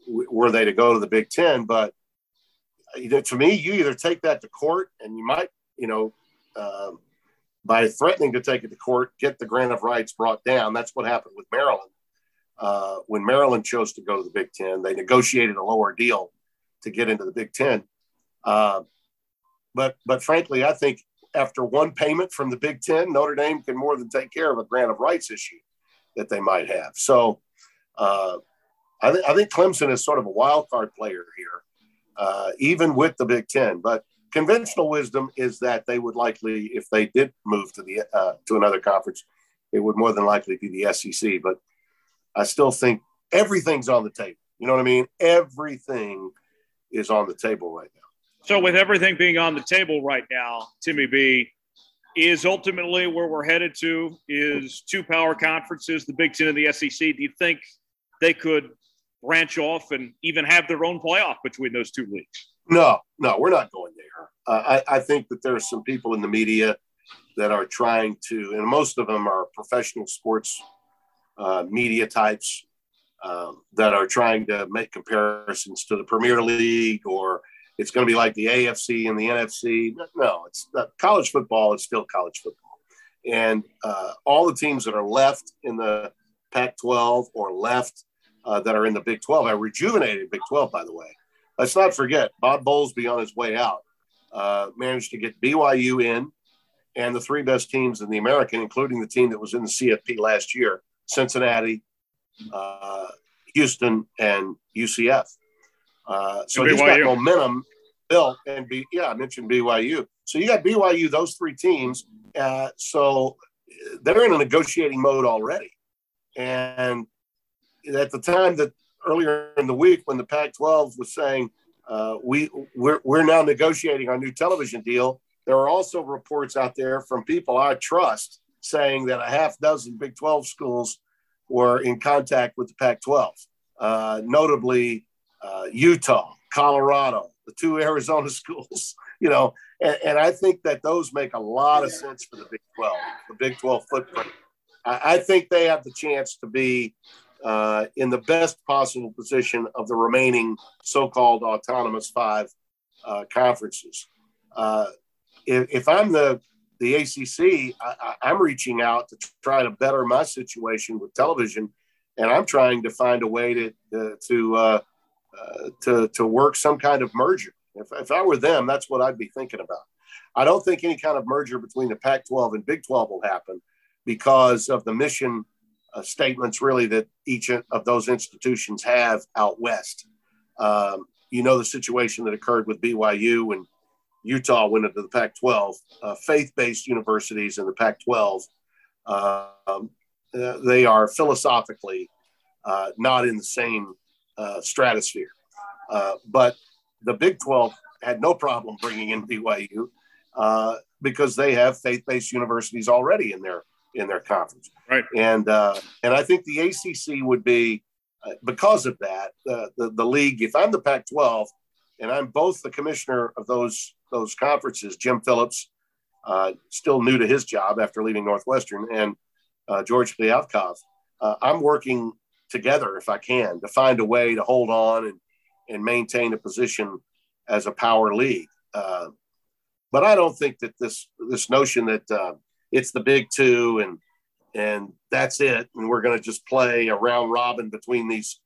were they to go to the Big Ten. But know, to me, you either take that to court and you might, you know, uh, by threatening to take it to court, get the grant of rights brought down. That's what happened with Maryland uh, when Maryland chose to go to the Big Ten. They negotiated a lower deal to get into the Big Ten. Uh, but but frankly, I think after one payment from the Big Ten, Notre Dame can more than take care of a grant of rights issue that they might have. So uh, I, th- I, think Clemson is sort of a wild card player here, uh, even with the Big Ten. But conventional wisdom is that they would likely, if they did move to the uh, to another conference, it would more than likely be the SEC. But I still think everything's on the table. You know what I mean? Everything is on the table right now. So, with everything being on the table right now, Timmy B is ultimately where we're headed to is two power conferences, the Big Ten and the SEC. Do you think they could branch off and even have their own playoff between those two leagues? No, no, we're not going there. Uh, I, I think that there are some people in the media that are trying to, and most of them are professional sports uh, media types um, that are trying to make comparisons to the Premier League or it's going to be like the AFC and the NFC. No, it's college football is still college football. And uh, all the teams that are left in the Pac 12 or left uh, that are in the Big 12, I rejuvenated Big 12, by the way. Let's not forget, Bob Bowlesby on his way out uh, managed to get BYU in and the three best teams in the American, including the team that was in the CFP last year Cincinnati, uh, Houston, and UCF. Uh, so he's got momentum built, and be, yeah, I mentioned BYU. So you got BYU, those three teams. Uh, so they're in a negotiating mode already. And at the time that earlier in the week, when the Pac-12 was saying uh, we we're, we're now negotiating our new television deal, there are also reports out there from people I trust saying that a half dozen Big 12 schools were in contact with the Pac 12, uh, notably uh, Utah, Colorado, the two Arizona *laughs* schools, you know, and, and, I think that those make a lot of sense for the Big 12, the Big 12 footprint. I, I think they have the chance to be uh, in the best possible position of the remaining so called autonomous five uh, conferences. Uh, if, if I'm the the ACC, I, am reaching out to try to better my situation with television, and I'm trying to find a way to uh, to uh, to to work some kind of merger. If, if I were them, that's what I'd be thinking about. I don't think any kind of merger between the Pac-12 and Big 12 will happen because of the mission uh, statements, really, that each of those institutions have out west. Um, you know the situation that occurred with BYU and Utah went into the Pac 12. Uh, Faith based universities in the Pac 12, um, uh, they are philosophically uh, not in the same uh, stratosphere. Uh, but the Big 12 had no problem bringing in BYU uh, because they have faith based universities already in their in their conference. Right. And and I think the ACC would be because of that the, the league. If I'm the Pac 12 and I'm both the commissioner of those those conferences. Jim Phillips, uh, still new to his job after leaving Northwestern, and uh, George Kliavkoff. Uh, I'm working together if I can to find a way to hold on and and maintain a position as a power league. Uh, but I don't think that this this notion that uh, it's the big two and and that's it, and we're going to just play a round robin between these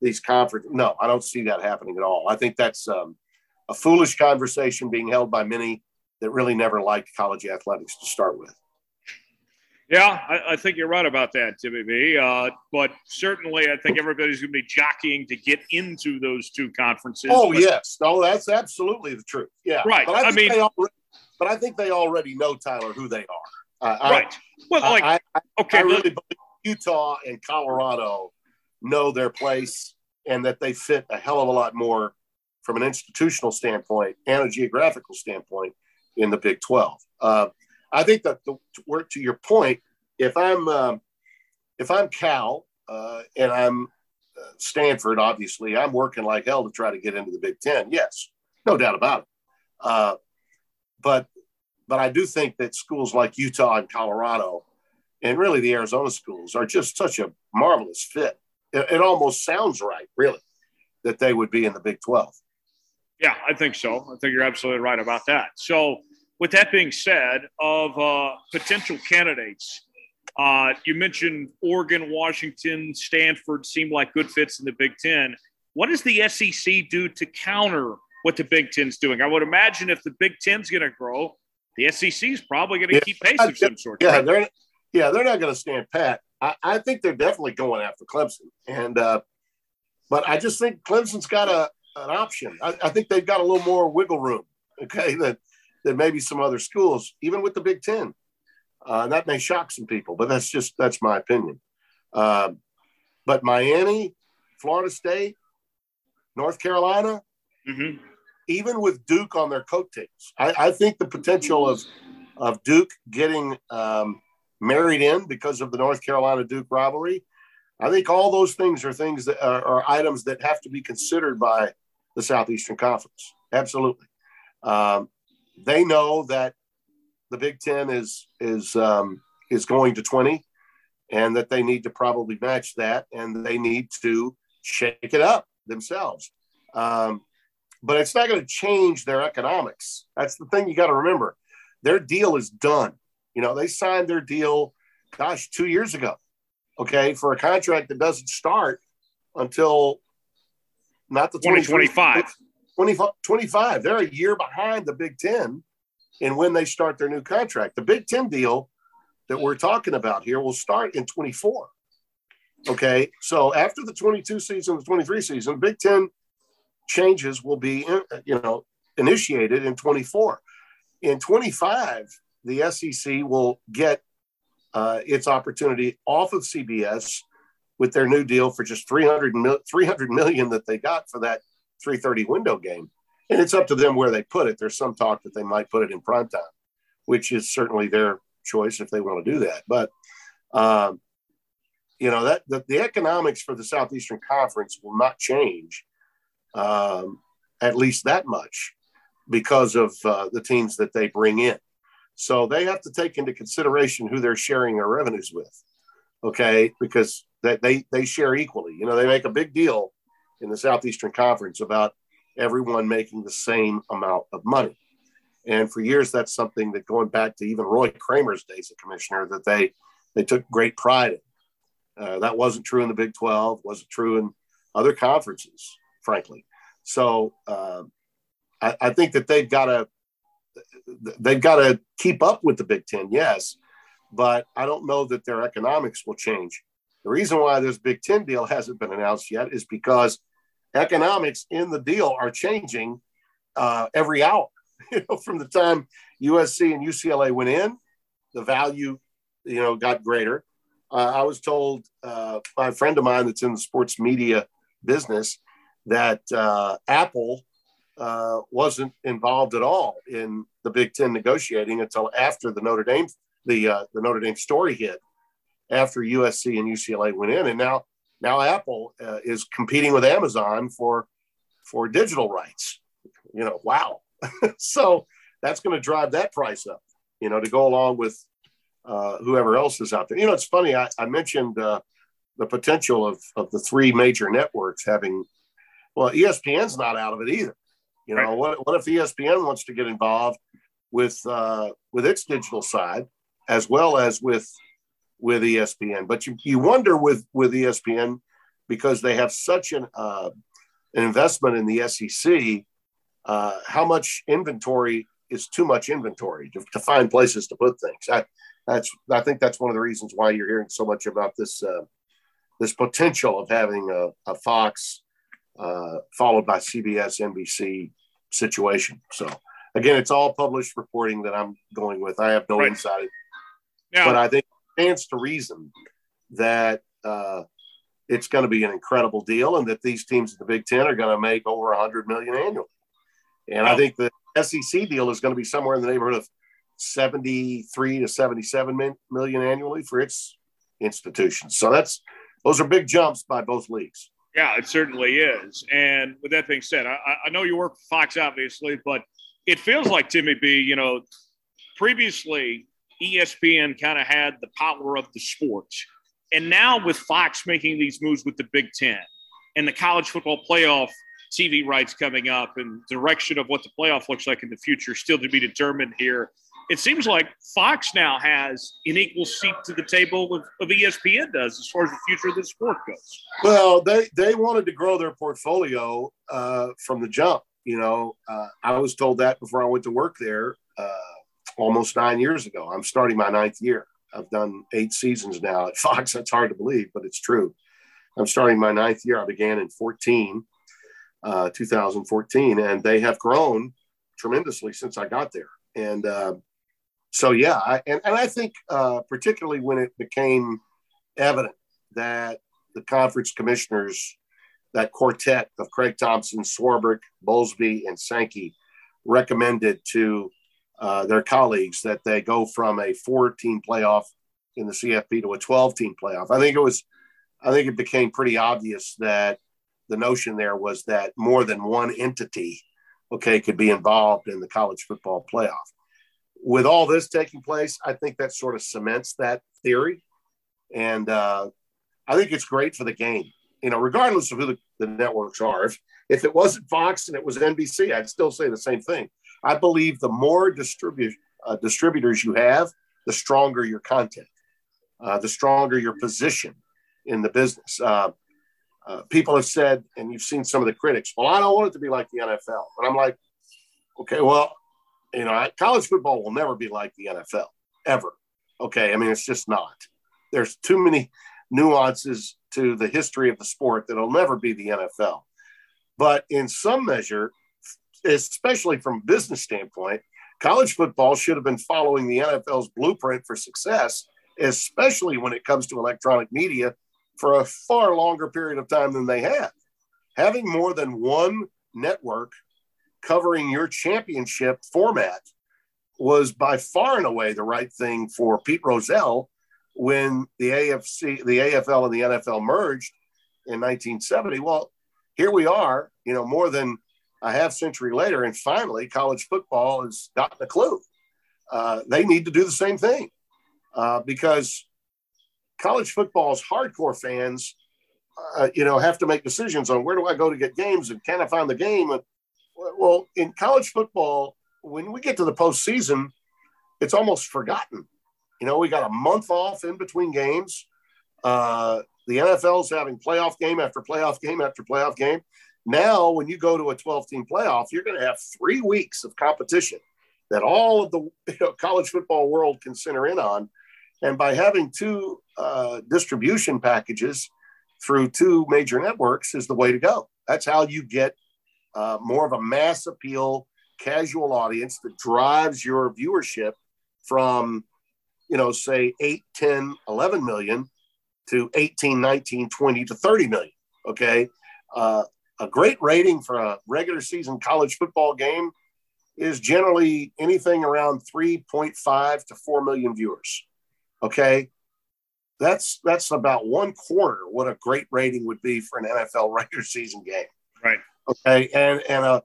these conference. No, I don't see that happening at all. I think that's um, a foolish conversation being held by many that really never liked college athletics to start with. Yeah, I, I think you're right about that, Timmy B. Uh, but certainly, I think everybody's going to be jockeying to get into those two conferences. Oh but, yes, no, that's absolutely the truth. Yeah, right. But I, I mean, already, but I think they already know Tyler who they are. Uh, right. I, well, like I, okay, I really believe Utah and Colorado know their place and that they fit a hell of a lot more from an institutional standpoint and a geographical standpoint in the Big 12. Uh, I think that the, to, to your point, if I'm um, if I'm Cal uh, and I'm uh, Stanford, obviously I'm working like hell to try to get into the Big Ten. Yes, no doubt about it. Uh, but but I do think that schools like Utah and Colorado, and really the Arizona schools, are just such a marvelous fit it, it almost sounds right, really, that they would be in the Big 12. Yeah, I think so. I think you're absolutely right about that. So, with that being said, of uh, potential candidates, uh, you mentioned Oregon, Washington, Stanford seem like good fits in the Big Ten. What does the SEC do to counter what the Big Ten's doing? I would imagine if the Big Ten's going to grow, the SEC is probably going to yeah, keep pace of some sort. Yeah, right? they're yeah they're not going to stand pat. I, I, think they're definitely going after Clemson, and uh, but I just think Clemson's got a an option. I, I, think they've got a little more wiggle room, okay, than than maybe some other schools, even with the Big Ten. Uh, that may shock some people, but that's just that's my opinion. Uh, but Miami, Florida State, North Carolina, mm-hmm. even with Duke on their coattails, I, I, think the potential of of Duke getting um, married in because of the North Carolina Duke rivalry. I think all those things are things that are, are items that have to be considered by the Southeastern Conference. Absolutely. Um, they know that the Big Ten is is um, is going to 20 and that they need to probably match that and they need to shake it up themselves. Um, but it's not going to change their economics. That's the thing you got to remember. Their deal is done. You know, they signed their deal, gosh, two years ago, okay, for a contract that doesn't start until not the 2025. 20, 25. They're a year behind the Big Ten in when they start their new contract. The Big Ten deal that we're talking about here will start in 24. Okay, so after the 22 season, the 23 season, Big Ten changes will be, you know, initiated in 24. In 25, the SEC will get uh, its opportunity off of CBS with their new deal for just 300, mil- 300 million that they got for that 330 window game. And it's up to them where they put it. There's some talk that they might put it in prime time, which is certainly their choice if they want to do that. But um, you know that the, the, economics for the Southeastern Conference will not change um, at least that much because of uh, the teams that they bring in. So they have to take into consideration who they're sharing their revenues with. Okay, because they, they they share equally. You know, they make a big deal in the Southeastern Conference about everyone making the same amount of money. And for years, that's something that going back to even Roy Kramer's days as commissioner, that they they took great pride in. Uh, that wasn't true in the Big 12, wasn't true in other conferences, frankly. So uh, I, I, think that they've got to they've got to keep up with the Big Ten, yes, but I don't know that their economics will change. The reason why this Big Ten deal hasn't been announced yet is because economics in the deal are changing uh, every hour. *laughs* you know, from the time USC and UCLA went in, the value, you know, got greater. Uh, I was told uh, by a friend of mine that's in the sports media business that uh, Apple uh, wasn't involved at all in the Big Ten negotiating until after the Notre Dame the uh, the Notre Dame story hit, after USC and UCLA went in, and now now Apple uh, is competing with Amazon for for digital rights. You know, wow. *laughs* so that's going to drive that price up, you know, to go along with uh, whoever else is out there. You know, it's funny. I, I mentioned uh, the potential of, of the three major networks having, well, ESPN's not out of it either. You know, right. what, what if ESPN wants to get involved with uh, with its digital side as well as with with ESPN? But you, you wonder with with ESPN because they have such an uh, an investment in the SEC uh, how much inventory is too much inventory to, to, find places to put things. I, that's I think that's one of the reasons why you're hearing so much about this uh, this potential of having a, a Fox uh, followed by CBS NBC situation. So again, it's all published reporting that I'm going with. I have no right. insight, yeah. but I think stands to reason that uh, it's going to be an incredible deal, and that these teams in the Big Ten are going to make over 100 million annually. And I think the SEC deal is going to be somewhere in the neighborhood of 73 to 77 million annually for its institutions. So that's those are big jumps by both leagues. Yeah, it certainly is. And with that being said, I, I know you work for Fox, obviously, but it feels like Timmy B. You know, previously ESPN kind of had the power of the sports, and now with Fox making these moves with the Big Ten and the college football playoff TV rights coming up and direction of what the playoff looks like in the future still to be determined here. It seems like Fox now has an equal seat to the table of, of ESPN does as far as the future of the sport goes. Well, they they wanted to grow their portfolio uh, from the jump. You know, uh, I was told that before I went to work there uh, almost nine years ago. I'm starting my ninth year. I've done eight seasons now at *laughs* Fox. That's hard to believe, but it's true. I'm starting my ninth year. I began in 14 uh, 2014, and they have grown tremendously since I got there. And uh, so, yeah, I, and, and I think uh, particularly when it became evident that the conference commissioners, that quartet of Craig Thompson, Swarbrick, Bowlesby, and Sankey, recommended to uh, their colleagues that they go from a four-team playoff in the CFP to a 12-team playoff. I think it was, I think it became pretty obvious that the notion there was that more than one entity, okay, could be involved in the college football playoff. With all this taking place, I think that sort of cements that theory. And uh, I think it's great for the game, you know, regardless of who the, the networks are. If, if it wasn't Fox and it was NBC, I'd still say the same thing. I believe the more distribu- uh, distributors you have, the stronger your content, uh, the stronger your position in the business. Uh, uh, people have said, and you've seen some of the critics, well, I don't want it to be like the NFL. And I'm like, okay, well, You know, college football will never be like the NFL ever. Okay, I mean it's just not. There's too many nuances to the history of the sport that'll never be the NFL. But in some measure, especially from a business standpoint, college football should have been following the NFL's blueprint for success, especially when it comes to electronic media for a far longer period of time than they have. Having more than one network covering your championship format was by far and away the right thing for Pete Rozelle when the AFC, the AFL, and the NFL merged in 1970. Well, here we are, you know, more than a half century later, and finally, college football has gotten a clue. Uh, they need to do the same thing uh, because college football's hardcore fans, uh, you know, have to make decisions on where do I go to get games and can I find the game. Well, in college football, when we get to the postseason, it's almost forgotten. You know, we got a month off in between games. Uh, the NFL's having playoff game after playoff game after playoff game. Now, when you go to a 12 team playoff, you're going to have three weeks of competition that all of the *laughs* you know, college football world can center in on. And by having two uh, distribution packages through two major networks is the way to go. That's how you get uh, more of a mass appeal, casual audience that drives your viewership from, you know, say 8, 10, 11 million to 18, 19, 20 to 30 million. Okay. Uh, a great rating for a regular season college football game is generally anything around 3.5 to 4 million viewers. Okay. That's that's about one quarter what a great rating would be for an NFL *laughs* regular season game. Right. Okay. And and uh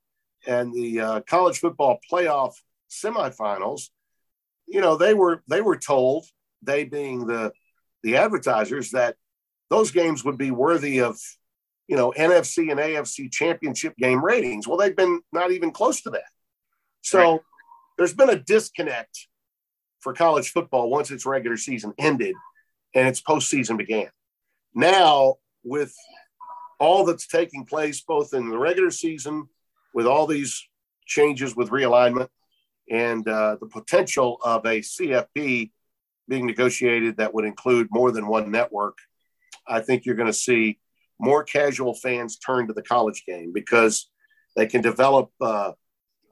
and the uh, college football playoff semifinals, you know, they were they were told, they being the the advertisers, that those games would be worthy of you know, NFC and AFC championship game ratings. Well, they've been not even close to that. So right. there's been a disconnect for college football once its regular season ended and its postseason began. Now, with all that's taking place, both in the regular season, with all these changes with realignment, and uh, the potential of a CFP being negotiated that would include more than one network, I think you're going to see more casual fans turn to the college game because they can develop uh,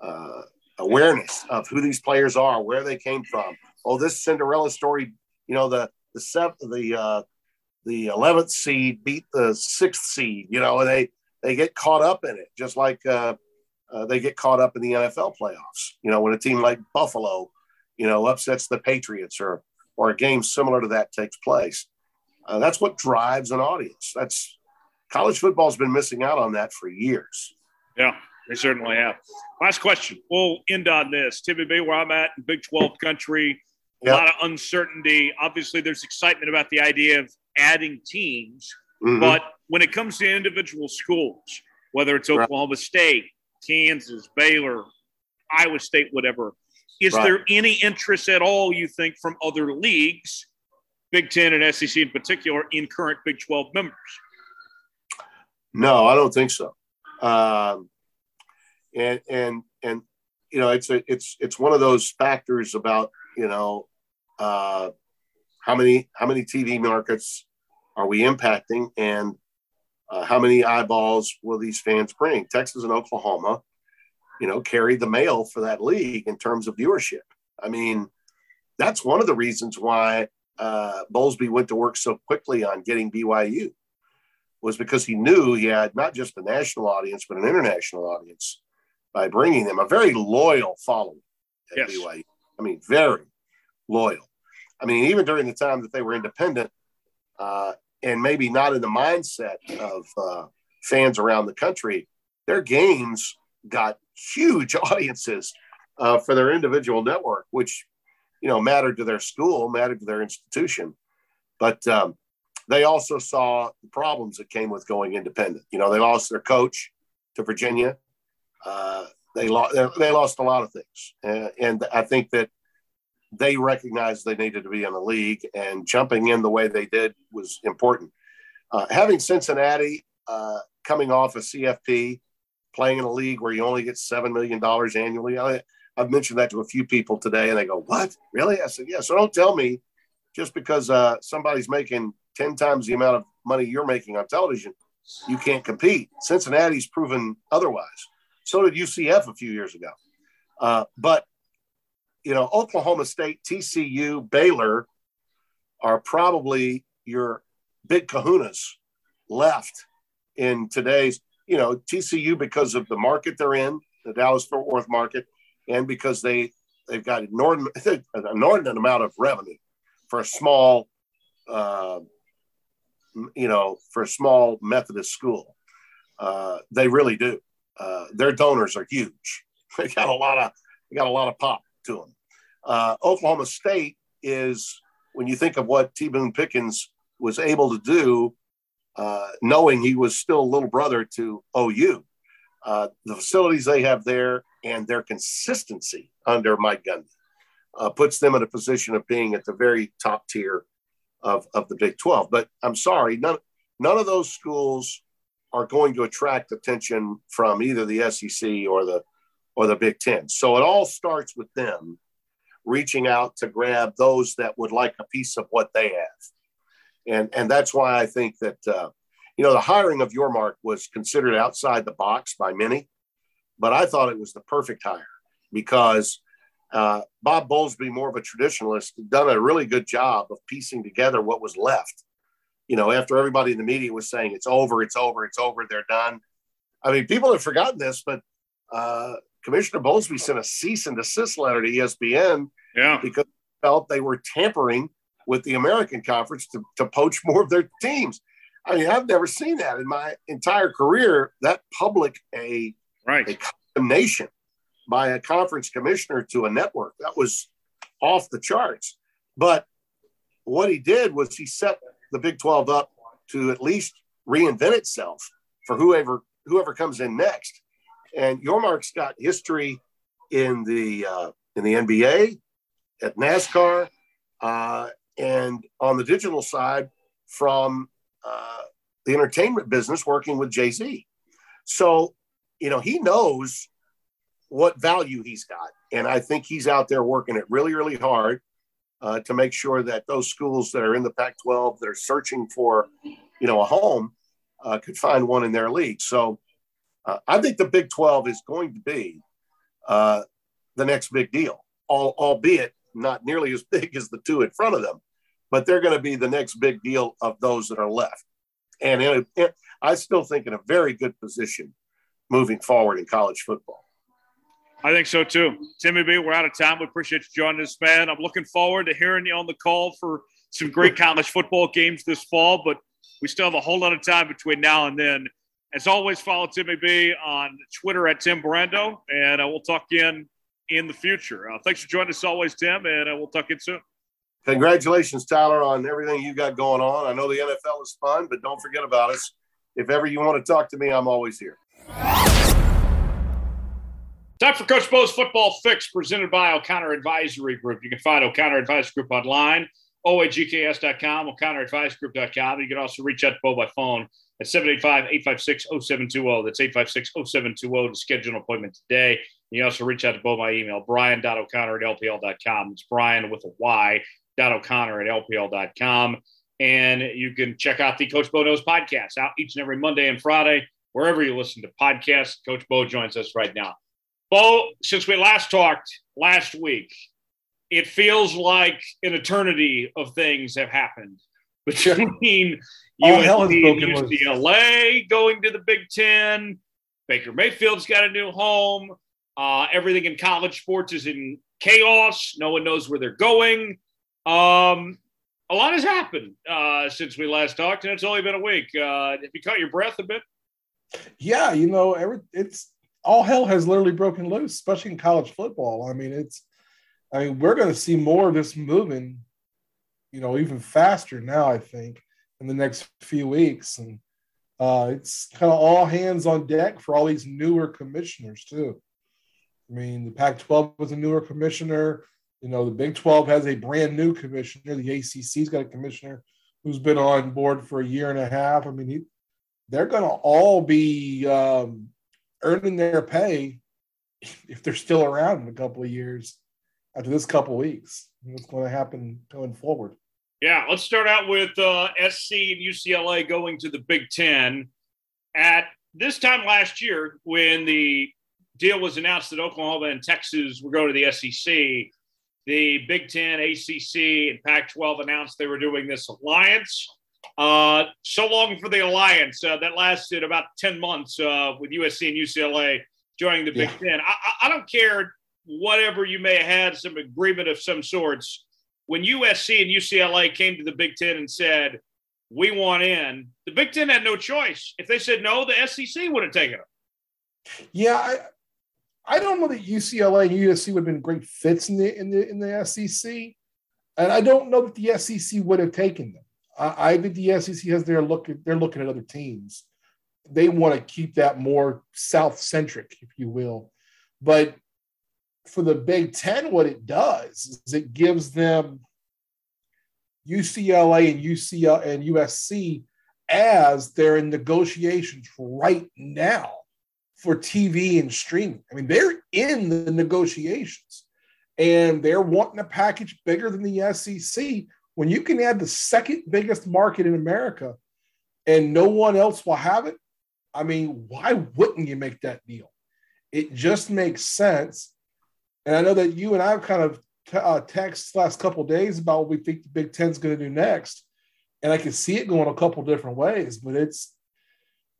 uh, awareness of who these players are, where they came from. Oh, this Cinderella story, you know, the the seventh, the uh, the eleventh seed beat the sixth seed, you know, and they they get caught up in it, just like uh, uh, they get caught up in the NFL playoffs. You know, when a team like Buffalo, you know, upsets the Patriots, or or a game similar to that takes place. Uh, that's what drives an audience. That's college football's been missing out on that for years. Yeah, they certainly have. Last question. We'll end on this. Timmy B, where I'm at in Big 12 country, a yep. lot of uncertainty. Obviously, there's excitement about the idea of adding teams. Mm-hmm. But when it comes to individual schools, whether it's Oklahoma right. State, Kansas, Baylor, Iowa State, whatever, is right. there any interest at all, you think, from other leagues, Big Ten and SEC in particular, in current Big 12 members? No, I don't think so. Um, and and and you know, it's a, it's it's one of those factors about you know uh, how many how many TV markets are we impacting, and uh, how many eyeballs will these fans bring? Texas and Oklahoma, you know, carried the mail for that league in terms of viewership. I mean, that's one of the reasons why uh, Bowlesby went to work so quickly on getting BYU was because he knew he had not just a national audience, but an international audience by bringing them a very loyal following at yes. BYU. I mean, very loyal. I mean, even during the time that they were independent uh, and maybe not in the mindset of uh, fans around the country, their games got huge *laughs* audiences uh, for their individual network, which, you know, mattered to their school, mattered to their institution. But um, they also saw the problems that came with going independent. You know, they lost their coach to Virginia. Uh, they lost they lost a lot of things, and, and I think that they recognized they needed to be in the league, and jumping in the way they did was important. Uh, having Cincinnati uh, coming off a CFP, playing in a league where you only get seven million dollars annually, I, I've mentioned that to a few people today, and they go, "What? Really?" I said, "Yeah." So don't tell me just because uh, somebody's making ten times the amount of money you're making on television, you can't compete. Cincinnati's proven otherwise. So did UCF a few years ago. Uh, but you know, Oklahoma State, TCU, Baylor are probably your big kahunas left in today's, you know, TCU because of the market they're in, the Dallas Fort Worth market, and because they they've got inordinate, an *laughs* inordinate amount of revenue for a small, uh, you know, for a small Methodist school. Uh, they really do. Uh, their donors are huge. *laughs* They got a lot of they got a lot of pop to them. Uh, Oklahoma State is when you think of what T. Boone Pickens was able to do, uh, knowing he was still a little brother to OU. Uh, the facilities they have there and their consistency under Mike Gundy uh, puts them in a position of being at the very top tier of, of the Big 12. But I'm sorry, none, none of those schools are going to attract attention from either the SEC or the or the Big Ten. So it all starts with them reaching out to grab those that would like a piece of what they have. And, and that's why I think that, uh, you know, the hiring of Yormark was considered outside the box by many, but I thought it was the perfect hire because uh, Bob Bowlesby, more of a traditionalist, done a really good job of piecing together what was left. You know, after everybody in the media was saying it's over, it's over, it's over, they're done. I mean, people have forgotten this, but uh, Commissioner Bowlesby sent a cease and desist letter to ESPN yeah. because felt they were tampering with the American Conference to, to poach more of their teams. I mean, I've never seen that in my entire career. That public a right a condemnation by a conference commissioner to a network that was off the charts. But what he did was he set the Big 12 up to at least reinvent itself for whoever whoever comes in next. And Yormark's got history in the uh, in the NBA, at NASCAR, uh, and on the digital side from uh, the entertainment business, working with Jay Z. So, you know, he knows what value he's got, and I think he's out there working it really, really hard uh, to make sure that those schools that are in the Pac-12 that are searching for, you know, a home uh, could find one in their league. So uh, I think the Big 12 is going to be uh, the next big deal, all, albeit not nearly as *laughs* big as the two in front of them, but they're going to be the next big deal of those that are left. And in a, in, I still think in a very good position moving forward in college football. I think so too. Timmy B, we're out of time. We appreciate you joining us, man. I'm looking forward to hearing you on the call for some great college football games this fall, but we still have a whole lot of time between now and then. As always, follow Timmy B on Twitter at Tim Brando, and uh, we'll talk again in the future. Uh, thanks for joining us always, Tim, and uh, we'll talk again soon. Congratulations, Tyler, on everything you got going on. I know the NFL is fun, but don't forget about us. If ever you want to talk to me, I'm always here. Time for Coach Bo's Football Fix, presented by O'Connor Advisory Group. You can find O'Connor Advisory Group online, oagks.com, o'connoradvisorygroup.com. You can also reach out to Bo by phone at 785-856-0720. That's 856-0720 to schedule an appointment today. You can also reach out to Bo by email, bryan.o'connor at lpl.com. It's bryan with a Y, dot O'Connor at lpl.com. And you can check out the Coach Bo Knows podcast out each and every Monday and Friday, wherever you listen to podcasts. Coach Bo joins us right now. Bo, since we last talked last week, it feels like an eternity of things have happened *laughs* between USC and UCLA going to the Big Ten. Baker Mayfield's got a new home. Uh, everything in college sports is in chaos. No one knows where they're going. Um, a lot has happened uh, since we last talked, and it's only been a week. Uh, have you caught your breath a bit? Yeah, you know, every, it's all hell has literally broken loose, especially in college football. I mean, it's, I mean, we're going to see more of this moving, you know, even faster now. I think in the next few weeks, and uh, it's kind of all hands on deck for all these newer commissioners too. I mean, the Pac-12 was a newer commissioner. You know, the Big 12 has a brand new commissioner. The ACC's got a commissioner who's been on board for a year and a half. I mean, he, they're going to all be um, earning their pay if they're still around in a couple of years after this couple of weeks. What's going to happen going forward? Yeah, let's start out with uh, SC and UCLA going to the Big Ten. At this time last year, when the deal was announced that Oklahoma and Texas were going to the SEC, the Big Ten, ACC, and Pac 12 announced they were doing this alliance. Uh, so long for the alliance. Uh, that lasted about 10 months uh, with USC and UCLA joining the Big yeah. Ten. I, I, don't care whatever you may have had, some agreement of some sorts. When USC and UCLA came to the Big Ten and said, we want in, the Big Ten had no choice. If they said no, the SEC would have taken them. Yeah, I, I don't know that UCLA and USC would have been great fits in the in the in the SEC, and I don't know that the SEC would have taken them. I, I think the SEC has their look. They're looking at other teams. They want to keep that more South centric, if you will. But for the Big Ten, what it does is it gives them UCLA and UCL and USC as they're in negotiations right now for TV and streaming. I mean, they're in the negotiations and they're wanting a package bigger than the SEC. When you can add the second biggest market in America and no one else will have it, I mean, why wouldn't you make that deal? It just makes sense. And I know that you and I've kind of t- uh, texted last couple days about what we think the Big Ten's going to do next, and I can see it going a couple different ways. But it's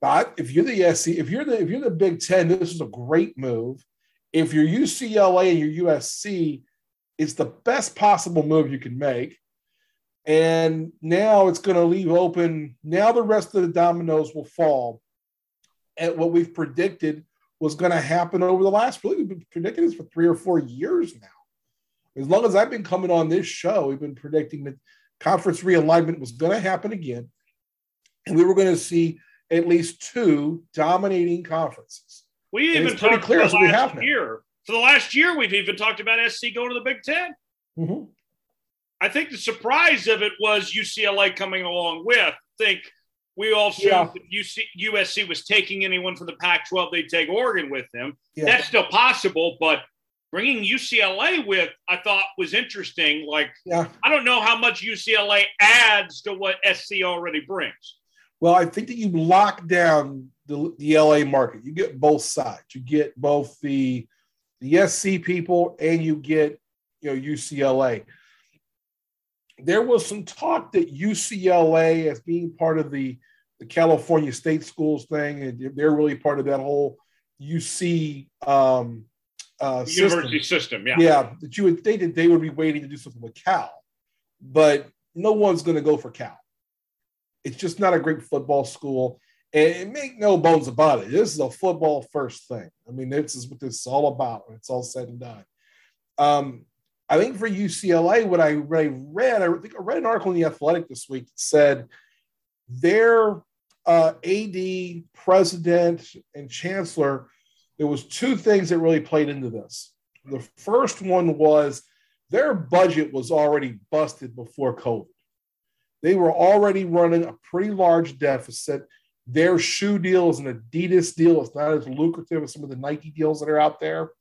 but if you're the SC, if you're the if you're the Big Ten, this is a great move. If you're UCLA and you're USC, it's the best possible move you can make. And now it's going to leave open. Now the rest of the dominoes will fall at what we've predicted was going to happen over the last. Really, we've been predicting this for three or four years now. As long as I've been coming on this show, we've been predicting that conference realignment was going to happen again, and we were going to see at least two dominating conferences. We even pretty clear for the last year. For the last year, we've even talked about SC going to the Big 10 mm-hmm. I think the surprise of it was UCLA coming along with. I think we all assumed yeah. UC, USC was taking anyone from the Pac-12, they'd take Oregon with them. Yeah. That's still possible, but bringing UCLA with, I thought was interesting. Like, yeah. I don't know how much UCLA adds to what SC already brings. Well, I think that you lock down the, the LA market. You get both sides. You get both the the SC people and you get you know UCLA. There was some talk that UCLA, as being part of the the California state schools thing, and they're really part of that whole UC um, uh, university system. Yeah, yeah. That you would think that they would be waiting to do something with Cal, but no one's going to go for Cal. It's just not a great football school. And make no bones about it. This is a football first thing. I mean, this is what this is all about when it's all said and done. Um, I think for UCLA, what I, what I read, I think I read an article in the Athletic this week that said their uh, AD, president, and chancellor, there was two things that really played into this. The first one was their budget was already busted before COVID. They were already running a pretty large deficit. Their shoe deal is an Adidas deal. It's not as lucrative as some of the Nike deals that are out there.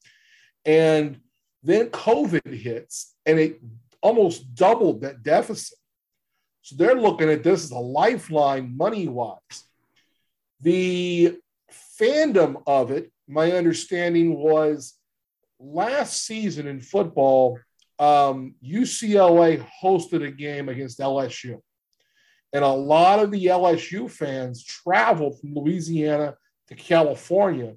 And then COVID hits and it almost doubled that deficit. So they're looking at this as a lifeline money wise. The fandom of it, my understanding was last season in football, um, UCLA hosted a game against LSU. And a lot of the LSU fans traveled from Louisiana to California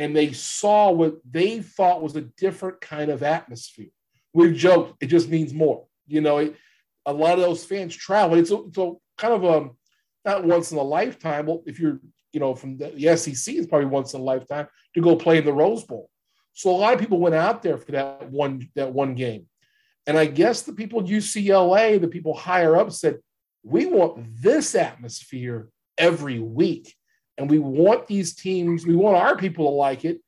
and they saw what they thought was a different kind of atmosphere. We've joked, it just means more. You know, it, a lot of those fans travel. It's a, it's a kind of a not once in a lifetime. Well, if you're, you know, from the, the SEC, it's probably once in a lifetime to go play in the Rose Bowl. So a lot of people went out there for that one that one game. And I guess the people at UCLA, the people higher up said, we want this atmosphere every week. And we want these teams, we want our people to like it.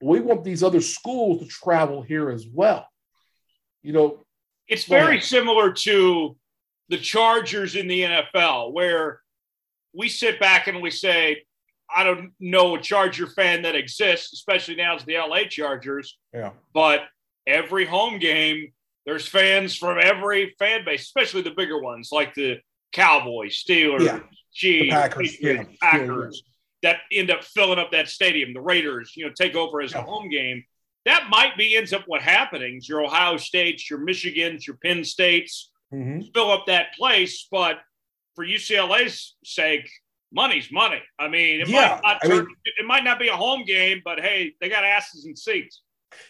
but we want these other schools to travel here as well. You know, it's very similar to the Chargers in the NFL, where we sit back and we say, I don't know a Charger fan that exists, especially now as the LA Chargers. Yeah. But every home game, there's fans from every fan base, especially the bigger ones like the Cowboys, Steelers, Yeah. Chiefs, Packers, Patriots, yeah. Packers that end up filling up that stadium. The Raiders, you know, take over as a home game. That might be ends up what happening. Your Ohio States, your Michigans, your Penn States Mhm. fill up that place, but for UCLA's sake, money's money. I mean, it Yeah, might not I turn, mean- it might not be a home game, but hey, they got asses and seats.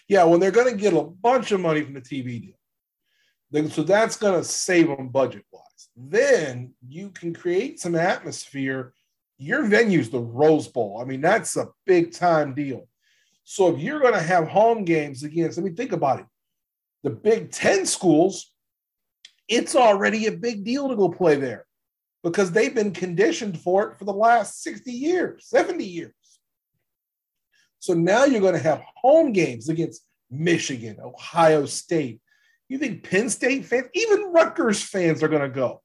Yeah, when they're going to get a bunch of money from the TV deal, so that's going to save them budget wise. Then you can create some atmosphere. Your venue's the Rose Bowl. I mean, that's a big time deal. So if you're going to have home games against, I mean, think about it. The Big Ten schools, it's already a big deal to go play there because they've been conditioned for it for the last 60 years, 70 years. So now you're going to have home games against Michigan, Ohio State. You think Penn State fans, even Rutgers fans are going to go.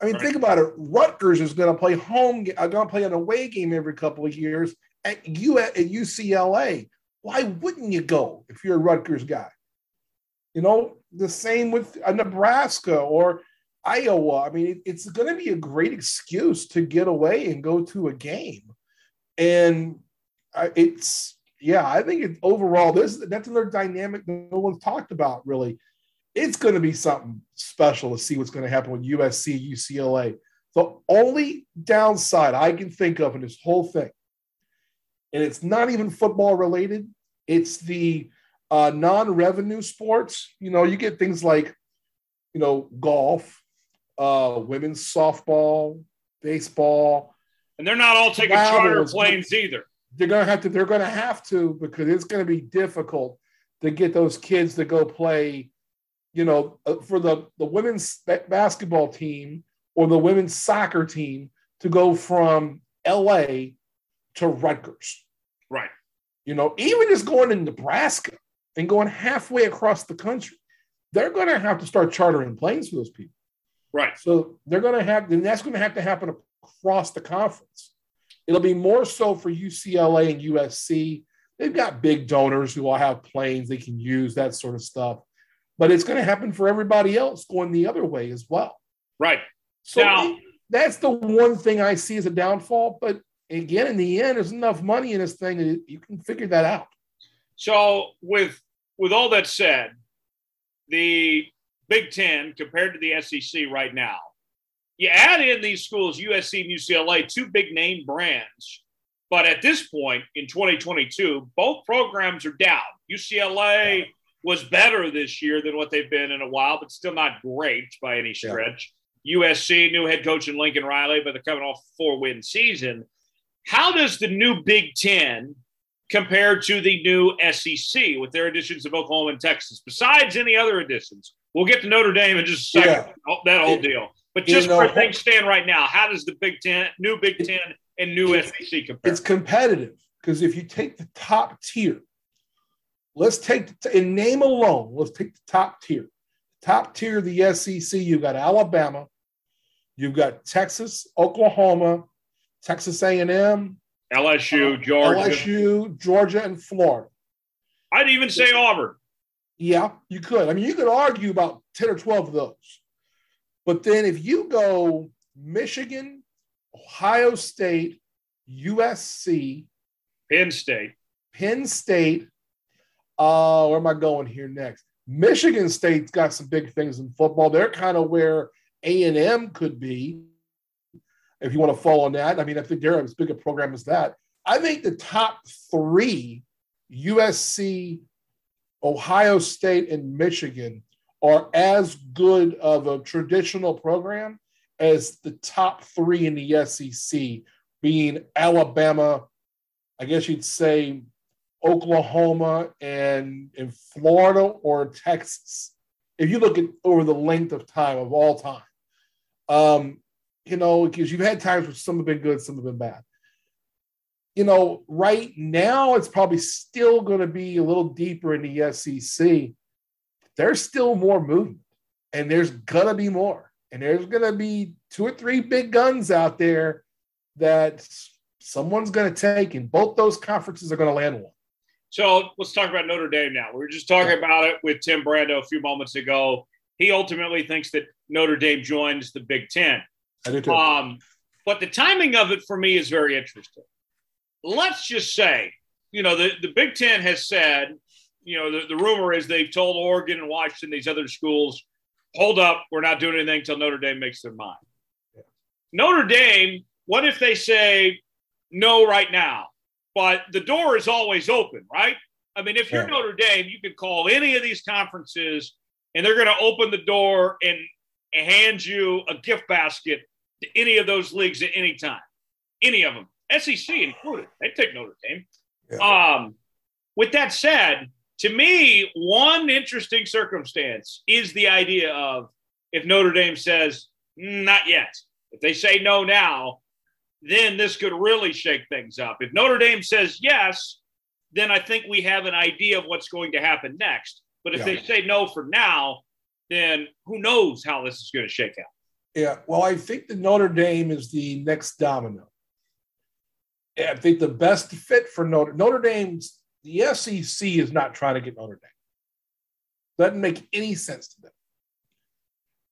I mean, Right. think about it. Rutgers is going to play home, are going to play an away game every couple of years at, U, at UCLA. Why wouldn't you go if you're a Rutgers guy? You know, the same with Nebraska or Iowa. I mean, it- it's going to be a great excuse to get away and go to a game. And I, it's yeah, I think it overall this that's another dynamic no one's talked about really. It's going to be something special to see what's going to happen with USC, UCLA. The only downside I can think of in this whole thing, and it's not even football related, it's the uh, non-revenue sports. You know, you get things like, you know, golf, uh, women's softball, baseball, And they're not all taking charter planes either. they're gonna have to they're gonna have to because it's gonna be difficult to get those kids to go play you know uh, for the the women's basketball team or the women's soccer team to go from la to rutgers Right. you know even just going to nebraska and going halfway across the country they're going to have to start chartering planes for those people Right. so they're going to have, and that's going to have to happen across the conference. It'll be more so for UCLA and USC. They've got big donors who all have planes they can use, that sort of stuff. But it's going to happen for everybody else going the other way as well. Right. So Now- that's the one thing I see as a downfall. But again, in the end, there's enough money in this thing that you can figure that out. So with with all that said, the Big Ten compared to the SEC right now, you add in these schools, USC and UCLA, two big name brands. But at this point in 2022, both programs are down. UCLA was better this year than what they've been in a while, but still not great by any Yeah. stretch. USC, new head coach in Lincoln Riley, but they're coming off a four win season. How does the new Big Ten compare to the new SEC with their additions of Oklahoma and Texas, besides any other additions. We'll get to Notre Dame in just a second, oh, that whole It- deal. But just know- where things stand right now, how does the Big Ten, new Big Ten, and new SEC compare? It's competitive because if you take the top tier, let's take in name alone, let's take the top tier. Top tier of the SEC, you've got Alabama, you've got Texas, Oklahoma, Texas A&M, LSU, uh, Georgia. LSU, Georgia, and Florida. I'd even say Auburn. Yeah, you could. I mean, you could argue about 10 or 12 of those. But then if you go Michigan, Ohio State, USC, Penn State. Penn State, uh, where am I going here next? Michigan State's got some big things in football. They're kind of where A&M could be if you want to follow on that. I mean, I think they're as big a program as that. I think the top three, USC, Ohio State, and Michigan, are as good of a traditional program as the top three in the SEC, being Alabama, I guess you'd say Oklahoma and in Florida or Texas. If you look at over the length of time of all time, um, you know, because you've had times where some have been good, some have been bad. You know, right now it's probably still going to be a little deeper in the SEC. There's still more movement, and there's gonna be more, and there's gonna be two or three big guns out there that someone's going to take, and both those conferences are going to land one. So let's talk about Notre Dame now. We were just talking about it with Tim Brando a few moments ago. He ultimately thinks that Notre Dame joins the Big Ten. I do too. Um, but the timing of it for me is very interesting. Let's just say, you know, the, the Big Ten has said, you know, the, the rumor is they've told Oregon and Washington, these other schools, hold up, we're not doing anything until Notre Dame makes their mind. Yeah. Notre Dame, what if they say no right now? But the door is always open, right? I mean, if you're yeah. Notre Dame, you can call any of these conferences and they're going to open the door and hand you a gift basket to any of those leagues at any time. Any of them, SEC included. They take Notre Dame. Yeah. Um, with that said, to me, one interesting circumstance is the idea of if Notre Dame says, not yet. If they say no now, then this could really shake things up. If Notre Dame says yes, then I think we have an idea of what's going to happen next. But if yeah. they say no for now, then who knows how this is going to shake out. Yeah, well, I think that Notre Dame is the next domino. I think the best fit for Notre Notre Dame's the SEC is not trying to get Notre Dame. Doesn't make any sense to them.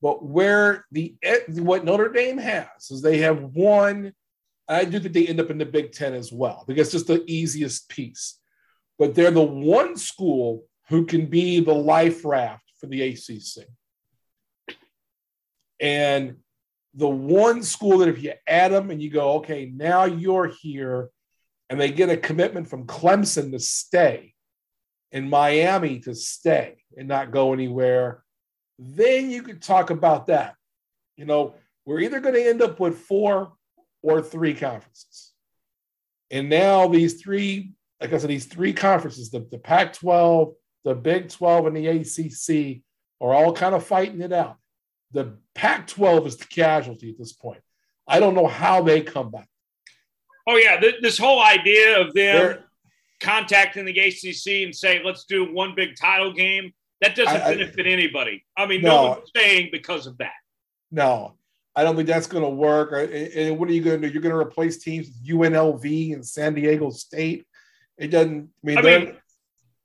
But where the what Notre Dame has is they have one. I do think they end up in the Big Ten as well because it's just the easiest piece. But they're the one school who can be the life raft for the ACC. And the one school that if you add them and you go, okay, now you're here, and they get a commitment from Clemson to stay and Miami to stay and not go anywhere, then you could talk about that. You know, we're either going to end up with four or three conferences. And now these three, like I said, these three conferences, the, the Pac 12, the Big 12, and the ACC, are all kind of fighting it out. The Pac 12 is the casualty at this point. I don't know how they come back. Oh, yeah. This whole idea of them They're, contacting the ACC and saying, let's do one big title game, that doesn't I, benefit anybody. I mean, no, no one's staying because of that. No, I don't think that's going to work. And what are you going to do? You're going to replace teams with UNLV and San Diego State. It doesn't. I mean, I mean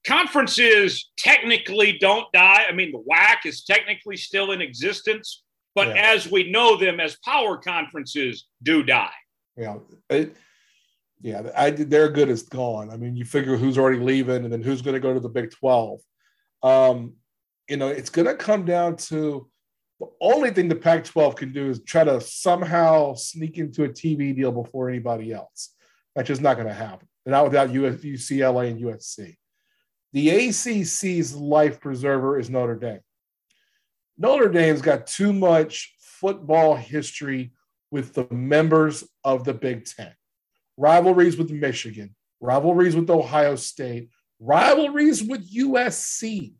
conferences technically don't die. I mean, the WAC is technically still in existence, but yeah. as we know them as power conferences do die. Yeah. It, yeah, I, they're good as gone. I mean, you figure who's already leaving and then who's going to go to the Big 12. Um, you know, it's going to come down to the only thing the Pac 12 can do is try to somehow sneak into a TV deal before anybody else. That's just not going to happen. Not without UCLA and USC. The ACC's life preserver is Notre Dame. Notre Dame's got too much football history with the members of the Big Ten. Rivalries with Michigan, rivalries with Ohio State, rivalries with USC.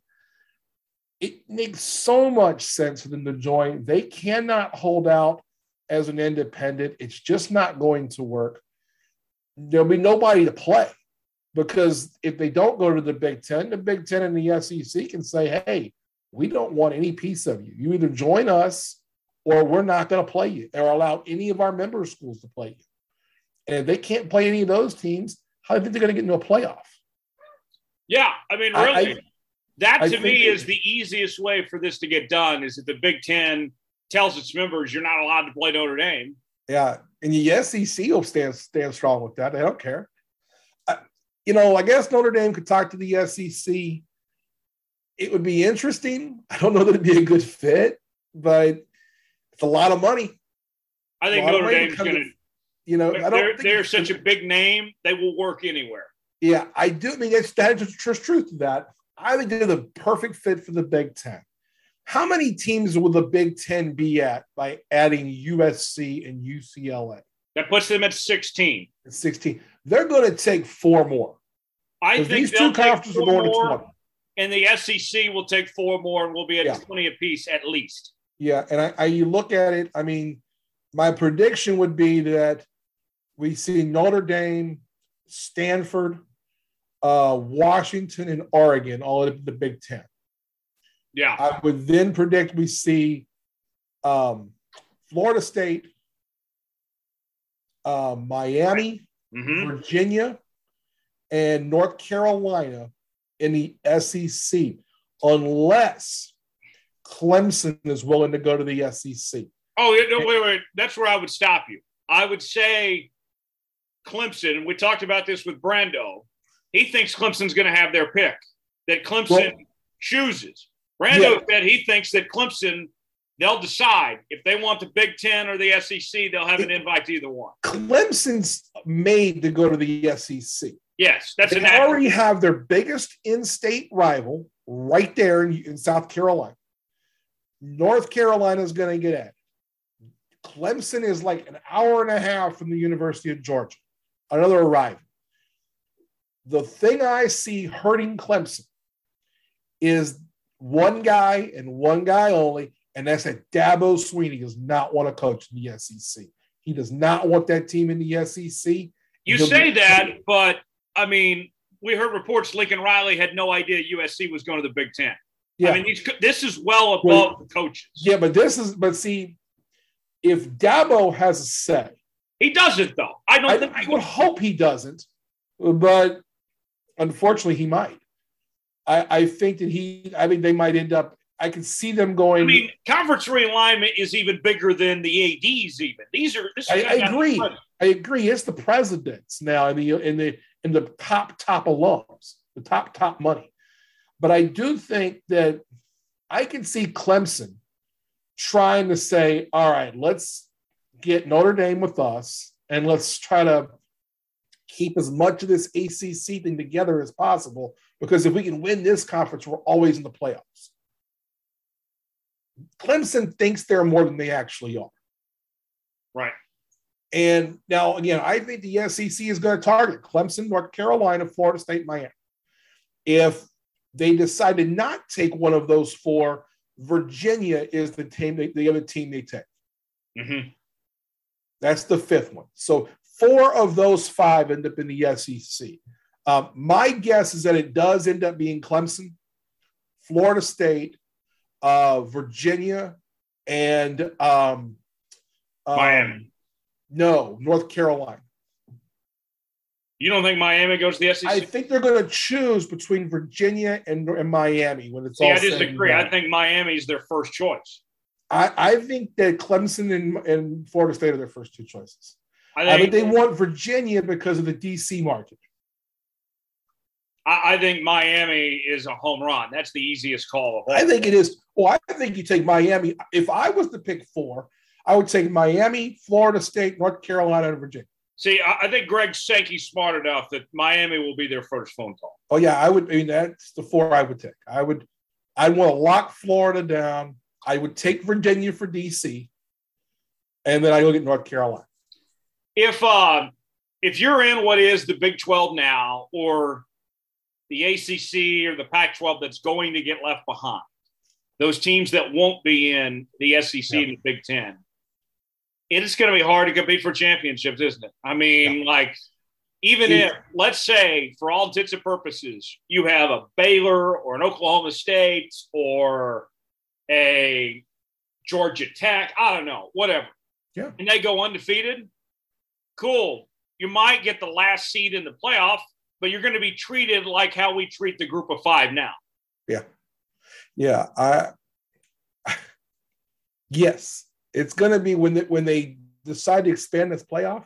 It makes so much sense for them to join. They cannot hold out as an independent. It's just not going to work. There'll be nobody to play because if they don't go to the Big Ten, the Big Ten and the SEC can say, hey, we don't want any piece of you. You either join us or we're not going to play you or allow any of our member schools to play you. And if they can't play any of those teams, how do you think they're going to get into a playoff? Yeah, I mean, really, I, that to me is the easiest way for this to get done. Is that the Big Ten tells its members you're not allowed to play Notre Dame. Yeah, and the SEC will stand stand strong with that. They don't care you know, I guess Notre Dame could talk to the SEC. It would be interesting. I don't know that it'd be a good fit, but it's a lot of money. I think Notre Dame's going to, you know, I don't they're, they're such a big name, they will work anywhere. Yeah, I do. I mean, that's, that's just the truth to that. I think they're the perfect fit for the Big Ten. How many teams will the Big Ten be at by adding USC and UCLA? That puts them at 16. At 16. They're going to take four more. I think these two conferences are going more, to 20. And the SEC will take four more and we'll be at yeah. 20 apiece at least. Yeah. And I, I, you look at it, I mean, my prediction would be that we see Notre Dame, Stanford, uh, Washington, and Oregon all at the Big Ten. Yeah. I would then predict we see um, Florida State, uh, Miami, Mhm. Virginia, and North Carolina in the SEC, unless Clemson is willing to go to the SEC. Oh, no, wait, wait. That's where I would stop you. I would say Clemson, and we talked about this with Brando. He thinks Clemson's going to have their pick, that Clemson Well- chooses. Brando Yeah. said he thinks that Clemson, they'll decide if they want the Big Ten or the SEC, they'll have an invite to either one. Clemson's made to go to the SEC. Yes, that's They already have their biggest in-state rival right there in, in South Carolina. North Carolina is going to get at. it. Clemson is like an hour and a half from the University of Georgia, another rival. The thing I see hurting Clemson is one guy and one guy only, and that's that Dabo Swinney does not want to coach in the SEC. He does not want that team in the SEC. You He'll say be- that, but I mean, we heard reports Lincoln Riley had no idea USC was going to the Big Ten. Yeah. I mean, these, this is well above Well, the coaches. Yeah, but this is but see, if Dabo has a say, He doesn't, though. I don't I, think I would hope he doesn't, but unfortunately he might. I, I think that he I think they might end up I can see them going I mean, conference realignment is even bigger than the ADs. Even these are. This I, is I agree. I agree. It's the presidents now in the in the in the top top alums, the top top money. But I do think that I can see Clemson trying to say, all right, let's get Notre Dame with us and let's try to keep as much of this ACC thing together as possible. Because if we can win this conference, we're always in the playoffs. Clemson thinks they're more than they actually are. Right. And now, again, I think the SEC is going to target Clemson, North Carolina, Florida State, Miami. If they decide to not take one of those four, Virginia is the team, the other team they take. hmm That's the fifth one. So four of those five end up in the SEC. Um, my guess is that it does end up being Clemson, Florida State, uh, Virginia, and um, um, Miami. No, North Carolina. You don't think Miami goes to the SEC? I think they're going to choose between Virginia and, and Miami when it's See, all I disagree. I think Miami's their first choice. I, I think that Clemson and, and Florida State are their first two choices. I uh, I think, they want Virginia because of the DC market. I, I think Miami is a home run. That's the easiest call of all. I think it is. Well, I think you take Miami. If I was to pick four, I would take Miami, Florida State, North Carolina, and Virginia. See, I, I think Greg Sankey's smart enough that Miami will be their first phone call. Oh yeah, I would. I mean, that's the four I would take. I would. I want to lock Florida down. I would take Virginia for DC, and then I look at North Carolina. If uh, if you're in what is the Big 12 now, or the ACC or the Pac 12 that's going to get left behind, those teams that won't be in the SEC and the Big 10, it is going to be hard to compete for championships, isn't it? I mean, like, even Yeah. if, let's say, for all intents and purposes, you have a Baylor or an Oklahoma State or a Georgia Tech, I don't know, whatever. Yeah. And they go undefeated, cool. You might get the last seed in the playoff, but you're going to be treated like how we treat the group of five now. Yeah, Yeah. I. Yes, it's going to be when they, when they decide to expand this playoff.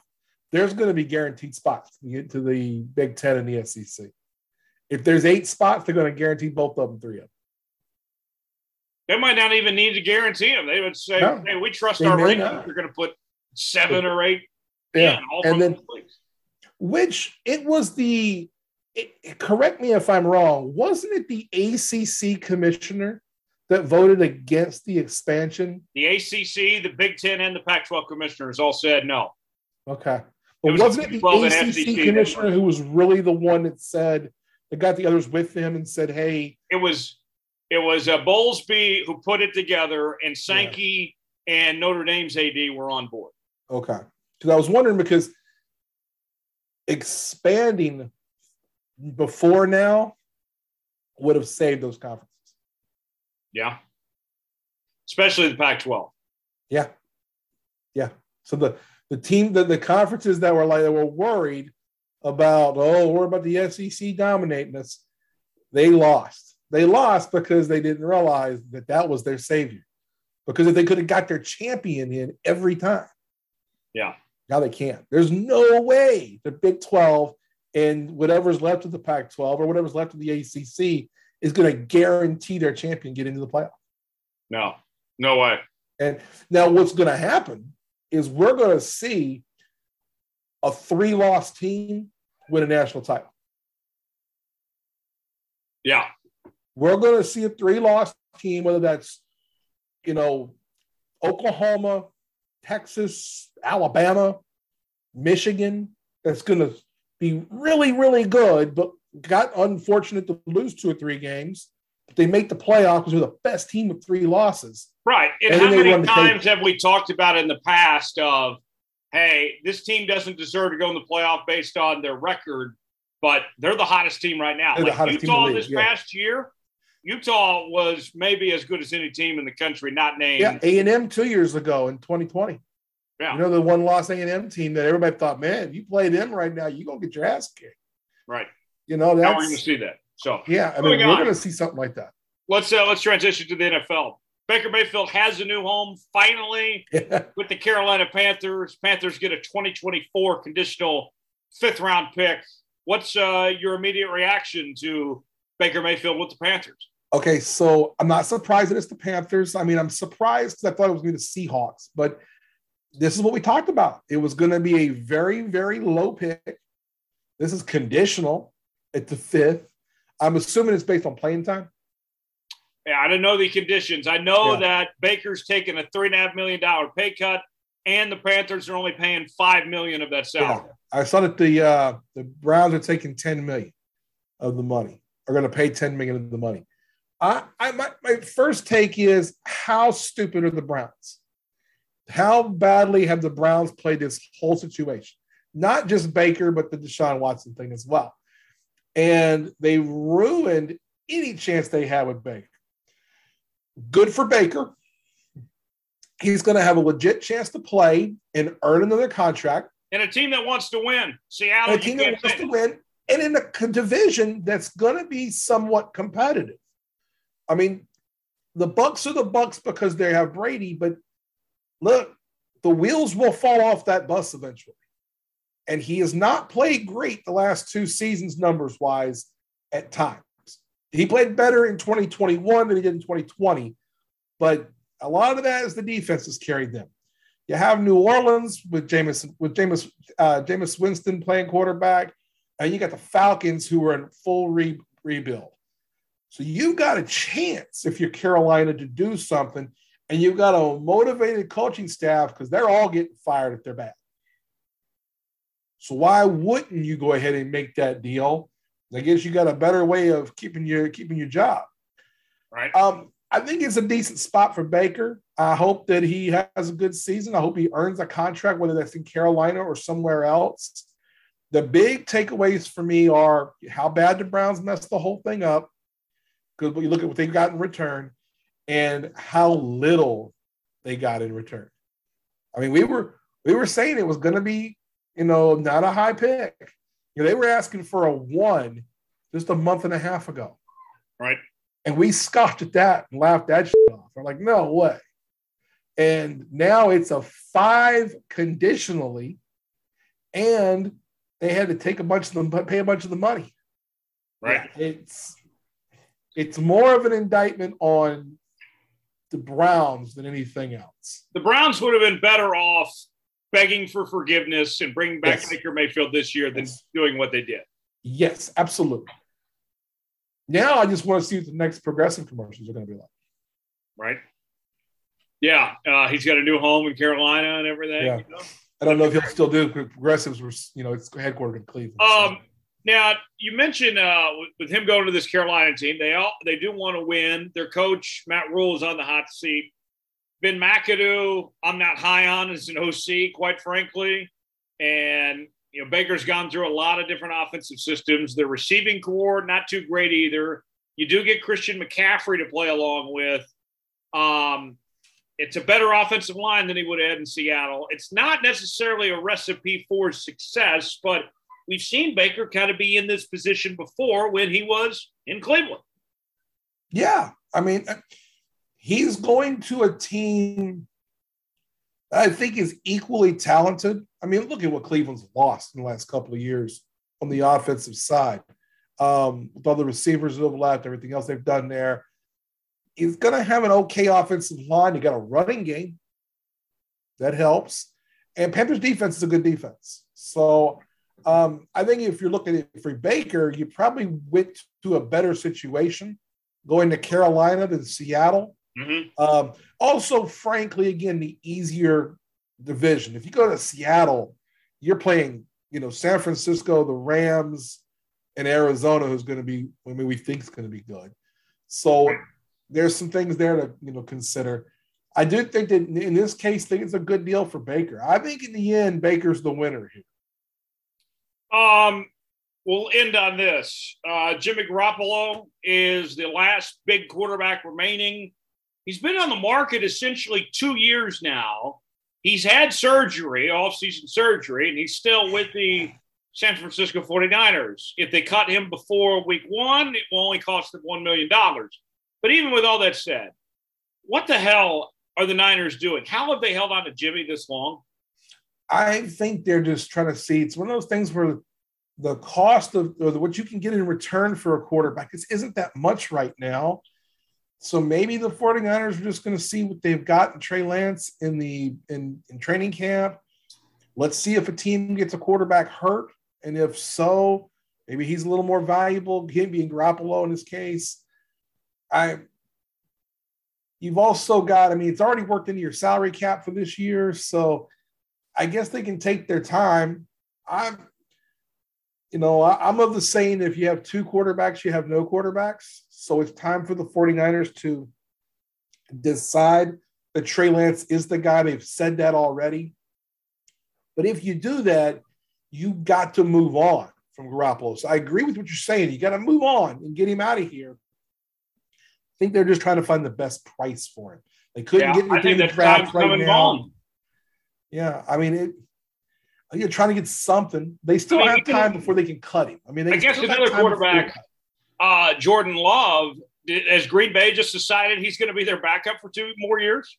There's going to be guaranteed spots to get to the Big Ten and the SEC. If there's eight spots, they're going to guarantee both of them three of them. They might not even need to guarantee them. They would say, No, "Hey, we trust our rankings. not. You're going to put seven or eight Yeah, all and then which it was the. It, correct me if I'm wrong. Wasn't it the ACC commissioner that voted against the expansion? the ACC, the Big Ten, and the Pac-12 commissioners all said no. Okay. It But was wasn't it the ACC commissioner who was really the one that said, that got the others with him and said, hey, It was it was uh, Bowlesby who put it together, and Sankey and Notre Dame's AD were on board. okay. Because I was wondering because expanding before now would have saved those conferences. Yeah, especially the Pac-12. Yeah. Yeah. So the, the team, the, the conferences that were like, that were worried about, oh, we're about the SEC dominating us. They lost. They lost because they didn't realize that that was their savior. Because if they could have got their champion in every time. Yeah. Now they can't. There's no way the Big 12 and whatever's left of the Pac 12 or whatever's left of the ACC is going to guarantee their champion get into the playoff. No, no way. And now what's going to happen is we're going to see a three loss team win a national title. Yeah. We're going to see a three loss team, whether that's, you know, Oklahoma, Texas, Alabama, Michigan, that's going to be really, really good, but got unfortunate to lose two or three games. But they make the playoffs because they're the best team with three losses. Right. And, and how many times have we talked about in the past of, hey, this team doesn't deserve to go in the playoff based on their record, but they're the hottest team right now. They're like Utah this yeah. past year, Utah was maybe as good as any team in the country, not named. Yeah, A and M two years ago in 2020. Yeah. You know the one loss A and M team that everybody thought, man, if you play them right now, you're gonna get your ass kicked. Right. You know that's we're gonna see that. So yeah, I mean we're gonna see something like that. Let's uh, let's transition to the NFL. Baker Mayfield has a new home finally *laughs* with the Carolina Panthers. Panthers get a 2024 conditional fifth round pick. What's uh, your immediate reaction to Baker Mayfield with the Panthers? Okay, so I'm not surprised that it's the Panthers. I mean, I'm surprised because I thought it was going to be the Seahawks, but this is what we talked about. It was going to be a very, very low pick. This is conditional at the fifth. I'm assuming it's based on playing time. Yeah, I don't know the conditions. I know yeah. that Baker's taking a three and a half million dollar pay cut, and the Panthers are only paying five million of that salary. Yeah. I saw that the uh, the Browns are taking ten million of the money. Are going to pay ten million of the money. I, I my, my first take is how stupid are the Browns? How badly have the Browns played this whole situation? Not just Baker, but the Deshaun Watson thing as well. And they ruined any chance they had with Baker. Good for Baker. He's going to have a legit chance to play and earn another contract. And a team that wants to win. Seattle. And a team that wants to win. And in a division that's going to be somewhat competitive. I mean, the Bucks are the Bucks because they have Brady, but look, the wheels will fall off that bus eventually. And he has not played great the last two seasons, numbers wise, at times. He played better in 2021 than he did in 2020, but a lot of that is the defense has carried them. You have New Orleans with Jameis with Jameis uh, Jameis Winston playing quarterback, and you got the Falcons who are in full re- rebuild. So you've got a chance if you're Carolina to do something, and you've got a motivated coaching staff because they're all getting fired if they're bad. So why wouldn't you go ahead and make that deal? I guess you got a better way of keeping your keeping your job. Right. Um, I think it's a decent spot for Baker. I hope that he has a good season. I hope he earns a contract, whether that's in Carolina or somewhere else. The big takeaways for me are how bad the Browns messed the whole thing up because you look at what they got in return and how little they got in return. I mean, we were we were saying it was going to be, you know, not a high pick. You know, they were asking for a one just a month and a half ago. Right. And we scoffed at that and laughed that shit off. I'm like, no way. And now it's a five conditionally, and they had to take a bunch of them, pay a bunch of the money. Right. It's it's more of an indictment on the Browns than anything else. The Browns would have been better off begging for forgiveness and bringing back Yes. Baker Mayfield this year than Yes. doing what they did. Yes, absolutely. Now I just want to see what the next progressive commercials are going to be like. Right. Yeah. Uh, he's got a new home in Carolina and everything. Yeah. you know? I don't know if he'll still do it. Progressives were, you know, it's headquartered in Cleveland. so- Um, now you mentioned uh, with, him going to this Carolina team, they all they do want to win. Their coach Matt Rhule is on the hot seat. Ben McAdoo, I'm not high on as an OC, quite frankly. And you know, Baker's gone through a lot of different offensive systems. The receiving corps, not too great either. You do get Christian McCaffrey to play along with. Um, it's a better offensive line than he would have had in Seattle. It's not necessarily a recipe for success, but we've seen Baker kind of be in this position before when he was in Cleveland. Yeah. I mean, he's going to a team I think is equally talented. I mean, look at what Cleveland's lost in the last couple of years on the offensive side. Um, with all the receivers that have left, everything else they've done there. He's going to have an okay offensive line. You got a running game that helps, and Panthers defense is a good defense. So um, I think if you're looking at for Baker, you probably went to a better situation going to Carolina than Seattle. Mm-hmm. Um, also, frankly, again, the easier division. If you go to Seattle, you're playing, you know, San Francisco, the Rams, and Arizona, who's going to be, I mean, we think is going to be good. So there's some things there to, you know, consider. I do think that in this case, I think it's a good deal for Baker. I think in the end, Baker's the winner here. Um, we'll end on this. Uh, Jimmy Garoppolo is the last big quarterback remaining. He's been on the market essentially two years now. He's had surgery, off-season surgery, and he's still with the San Francisco 49ers. If they cut him before week one, it will only cost them $1 million. But even with all that said, what the hell are the Niners doing? How have they held on to Jimmy this long? I think they're just trying to see. It's one of those things where the cost of what you can get in return for a quarterback is, isn't that much right now. So maybe the 49ers are just going to see what they've got in Trey Lance in the in, in training camp. Let's see if a team gets a quarterback hurt. And if so, maybe he's a little more valuable, him being Garoppolo in this case. I you've also got, I mean, it's already worked into your salary cap for this year. So I guess they can take their time. I'm, you know, I, am of the saying if you have two quarterbacks, you have no quarterbacks. So it's time for the 49ers to decide that Trey Lance is the guy. They've said that already. But if you do that, you got to move on from Garoppolo. So I agree with what you're saying. You got to move on and get him out of here. I think they're just trying to find the best price for him. They couldn't yeah, get anything in the draft right now. On. Yeah, I mean it. You're trying to get something. They still I mean, have time before they can cut him. I mean, I guess another quarterback, uh, Jordan Love, has Green Bay just decided he's going to be their backup for two more years?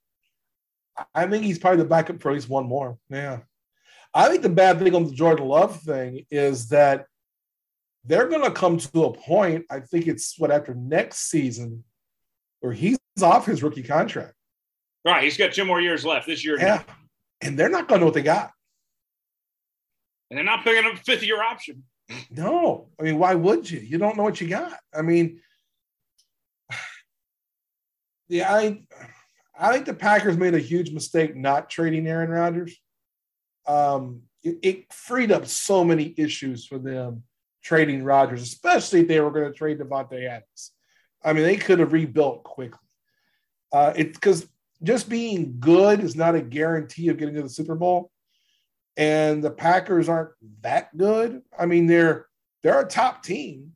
I think he's probably the backup for at least one more. Yeah. I think the bad thing on the Jordan Love thing is that they're going to come to a point. I think it's what after next season where he's off his rookie contract. Right. He's got two more years left this year. Yeah and they're not going to know what they got. And they're not picking up a fifth year option. No, I mean, why would you? You don't know what you got. I mean, *sighs* yeah, I, I think the Packers made a huge mistake not trading Aaron Rodgers. Um, it, it freed up so many issues for them trading Rodgers, especially if they were going to trade Davante Adams. I mean, they could have rebuilt quickly. Uh, it's because just being good is not a guarantee of getting to the Super Bowl. And the Packers aren't that good. I mean, they're they're a top team,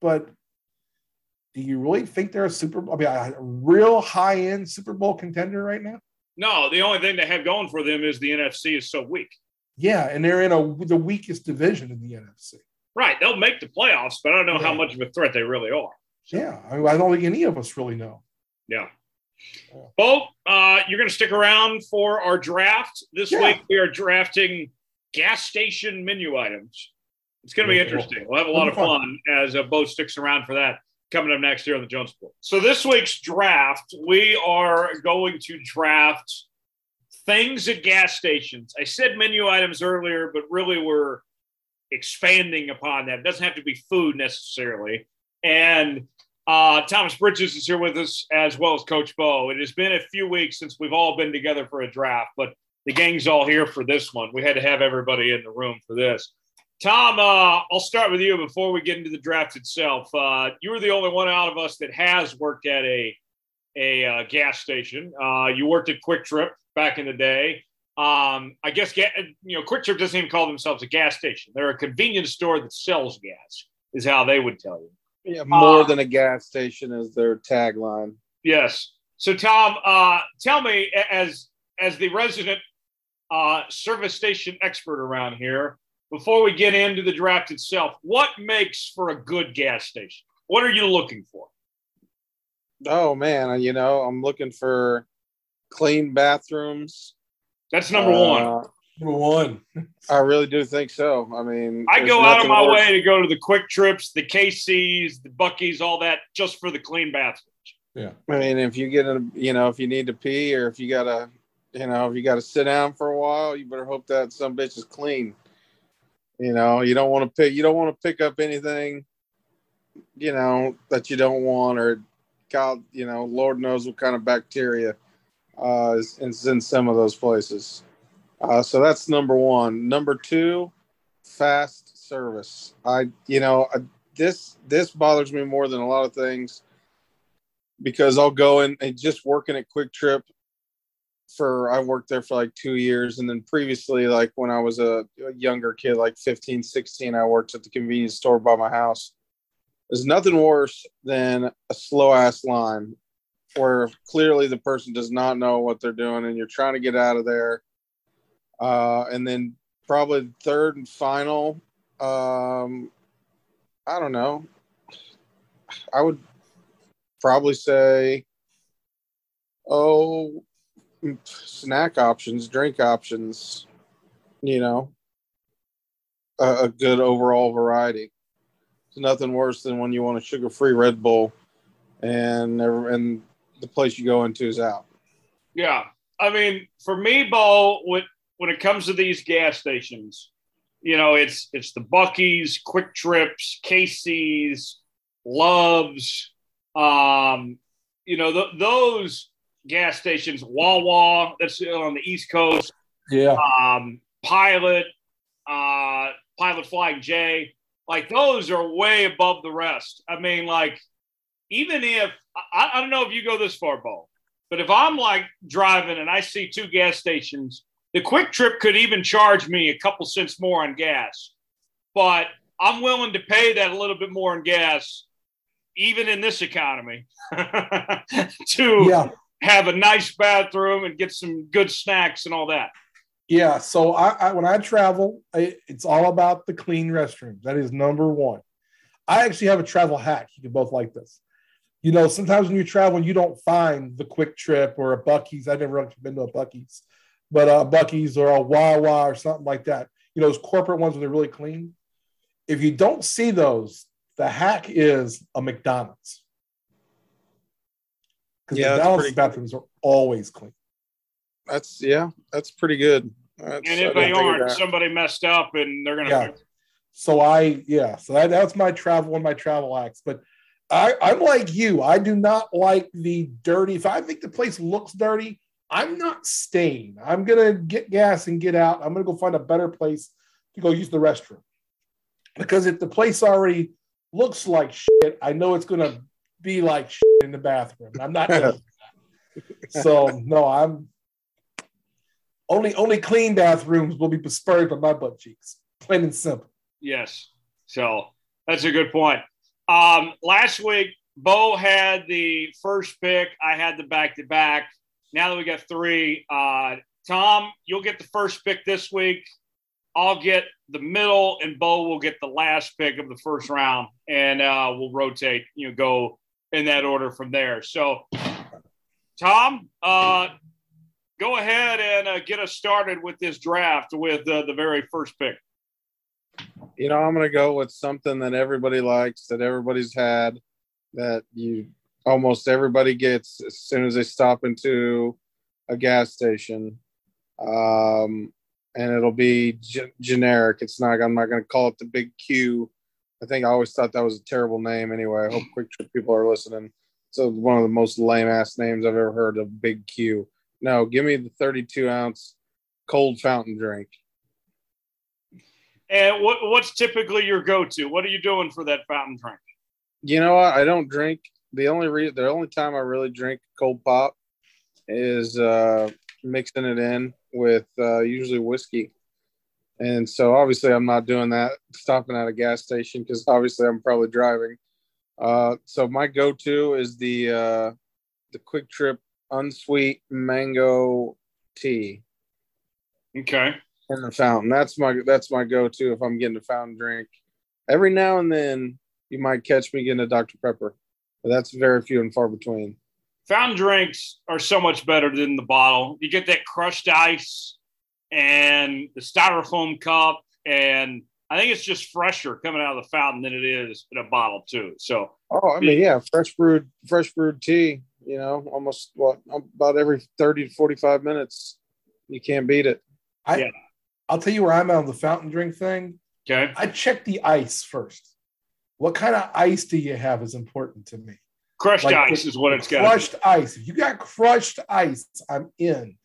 but do you really think they're a Super I mean, a real high end Super Bowl contender right now? No, the only thing they have going for them is the NFC is so weak. Yeah, and they're in a the weakest division in the NFC. Right, they'll make the playoffs, but I don't know yeah. how much of a threat they really are. Yeah, I, mean, I don't think any of us really know. Yeah. Bo, uh, you're going to stick around for our draft this yeah. week. We are drafting gas station menu items. It's going to be interesting. We'll have a lot of fun as uh, Bo sticks around for that coming up next year on the Jones Report. So this week's draft, we are going to draft things at gas stations. I said menu items earlier, but really we're expanding upon that. It doesn't have to be food necessarily. And uh, Thomas Bridges is here with us as well as Coach Bo. It has been a few weeks since we've all been together for a draft, but the gang's all here for this one. We had to have everybody in the room for this. Tom, uh, I'll start with you before we get into the draft itself. Uh, you were the only one out of us that has worked at a a uh, gas station. Uh, you worked at QuikTrip back in the day. Um, I guess you know QuikTrip doesn't even call themselves a gas station. They're a convenience store that sells gas, is how they would tell you. Yeah, more uh, than a gas station is their tagline. Yes. So, Tom, uh, tell me, as as the resident uh, service station expert around here, before we get into the draft itself, what makes for a good gas station? What are you looking for? Oh man, you know, I'm looking for clean bathrooms. That's number uh, one. Number one. I really do think so. I mean, I go out of my worse. way to go to the QuikTrips, the Casey's, the Buc-ee's, all that, just for the clean bathrooms. Yeah. I mean, if you get a, you know, if you need to pee or if you gotta, you know, if you gotta sit down for a while, you better hope that some bitch is clean. You know, you don't want to pick, you don't want to pick up anything, you know, that you don't want, or God, you know, Lord knows what kind of bacteria uh, is, is in some of those places. Uh, so that's number one. Number two, fast service. I, you know, I, this this bothers me more than a lot of things because I'll go in and just working at QuikTrip for I worked there for like two years, and then previously, like when I was a, a younger kid, like 15, 16, I worked at the convenience store by my house. There's nothing worse than a slow ass line where clearly the person does not know what they're doing, and you're trying to get out of there uh, and then probably third and final, um, I don't know. I would probably say, oh, snack options, drink options, you know, a, a good overall variety. It's nothing worse than when you want a sugar free Red Bull and, and the place you go into is out. Yeah. I mean, for me, Bo, what when it comes to these gas stations, you know, it's it's the Buc-ee's, QuikTrips, Casey's, Loves, um, you know, th- those gas stations, Wawa, that's on the East Coast, yeah, um, Pilot, uh, Pilot Flying J, like those are way above the rest. I mean, like, even if I, I don't know if you go this far, Bo, but if I'm like driving and I see two gas stations the QuikTrip could even charge me a couple cents more on gas, but I'm willing to pay that a little bit more in gas, even in this economy, *laughs* to yeah. have a nice bathroom and get some good snacks and all that. Yeah. So I, I when I travel, I, it's all about the clean restrooms. That is number one. I actually have a travel hack. You can both like this. You know, sometimes when you travel, you don't find the QuikTrip or a Buc-ee's. I've never been to a Buc-ee's but uh, Buc-ee's or a Wawa or something like that. You know, those corporate ones where they're really clean. If you don't see those, the hack is a McDonald's. Because yeah, McDonald's bathrooms good. are always clean. That's yeah, that's pretty good. That's, and if they aren't, somebody messed up and they're gonna yeah. So I yeah, so that, that's my travel one of my travel acts. But I, I'm like you. I do not like the dirty. If I think the place looks dirty, I'm not staying. I'm gonna get gas and get out. I'm gonna go find a better place to go use the restroom. Because if the place already looks like shit, I know it's gonna be like shit in the bathroom. I'm not *laughs* doing that. So no, I'm only only clean bathrooms will be besmirched on my butt cheeks. Plain and simple. Yes. So that's a good point. Um, last week, Bo had the first pick. I had the back to back. Now that we got three, uh, Tom, you'll get the first pick this week. I'll get the middle, and Bo will get the last pick of the first round, and uh, we'll rotate. You know, go in that order from there. So, Tom, uh, go ahead and uh, get us started with this draft with uh, the very first pick. You know, I'm going to go with something that everybody likes, that everybody's had, that you almost everybody gets as soon as they stop into a gas station. Um, and it'll be g- generic. It's not, I'm not going to call it the big Q. I think I always thought that was a terrible name anyway. I hope QuikTrip people are listening. So one of the most lame ass names I've ever heard of Big Q. No, give me the 32 ounce cold fountain drink. And what, what's typically your go to? What are you doing for that fountain drink? You know what? I don't drink the only reason the only time I really drink cold pop is uh, mixing it in with uh, usually whiskey. And so obviously I'm not doing that stopping at a gas station because obviously I'm probably driving. Uh, so my go-to is the uh, the QuikTrip unsweet mango tea. Okay. in the fountain. That's my that's my go-to if I'm getting a fountain drink. Every now and then you might catch me getting a Dr. Pepper, but that's very few and far between. Fountain drinks are so much better than the bottle. You get that crushed ice and the styrofoam cup, and I think it's just fresher coming out of the fountain than it is in a bottle too. So, oh, I mean, yeah, fresh brewed, fresh brewed tea. You know, almost what about every thirty to forty-five minutes. You can't beat it. I, yeah. I'll tell you where I'm at on the fountain drink thing. Okay. I check the ice first. What kind of ice do you have is important to me. Crushed like, ice is what it's got. Crushed ice. If you got crushed ice, I'm in.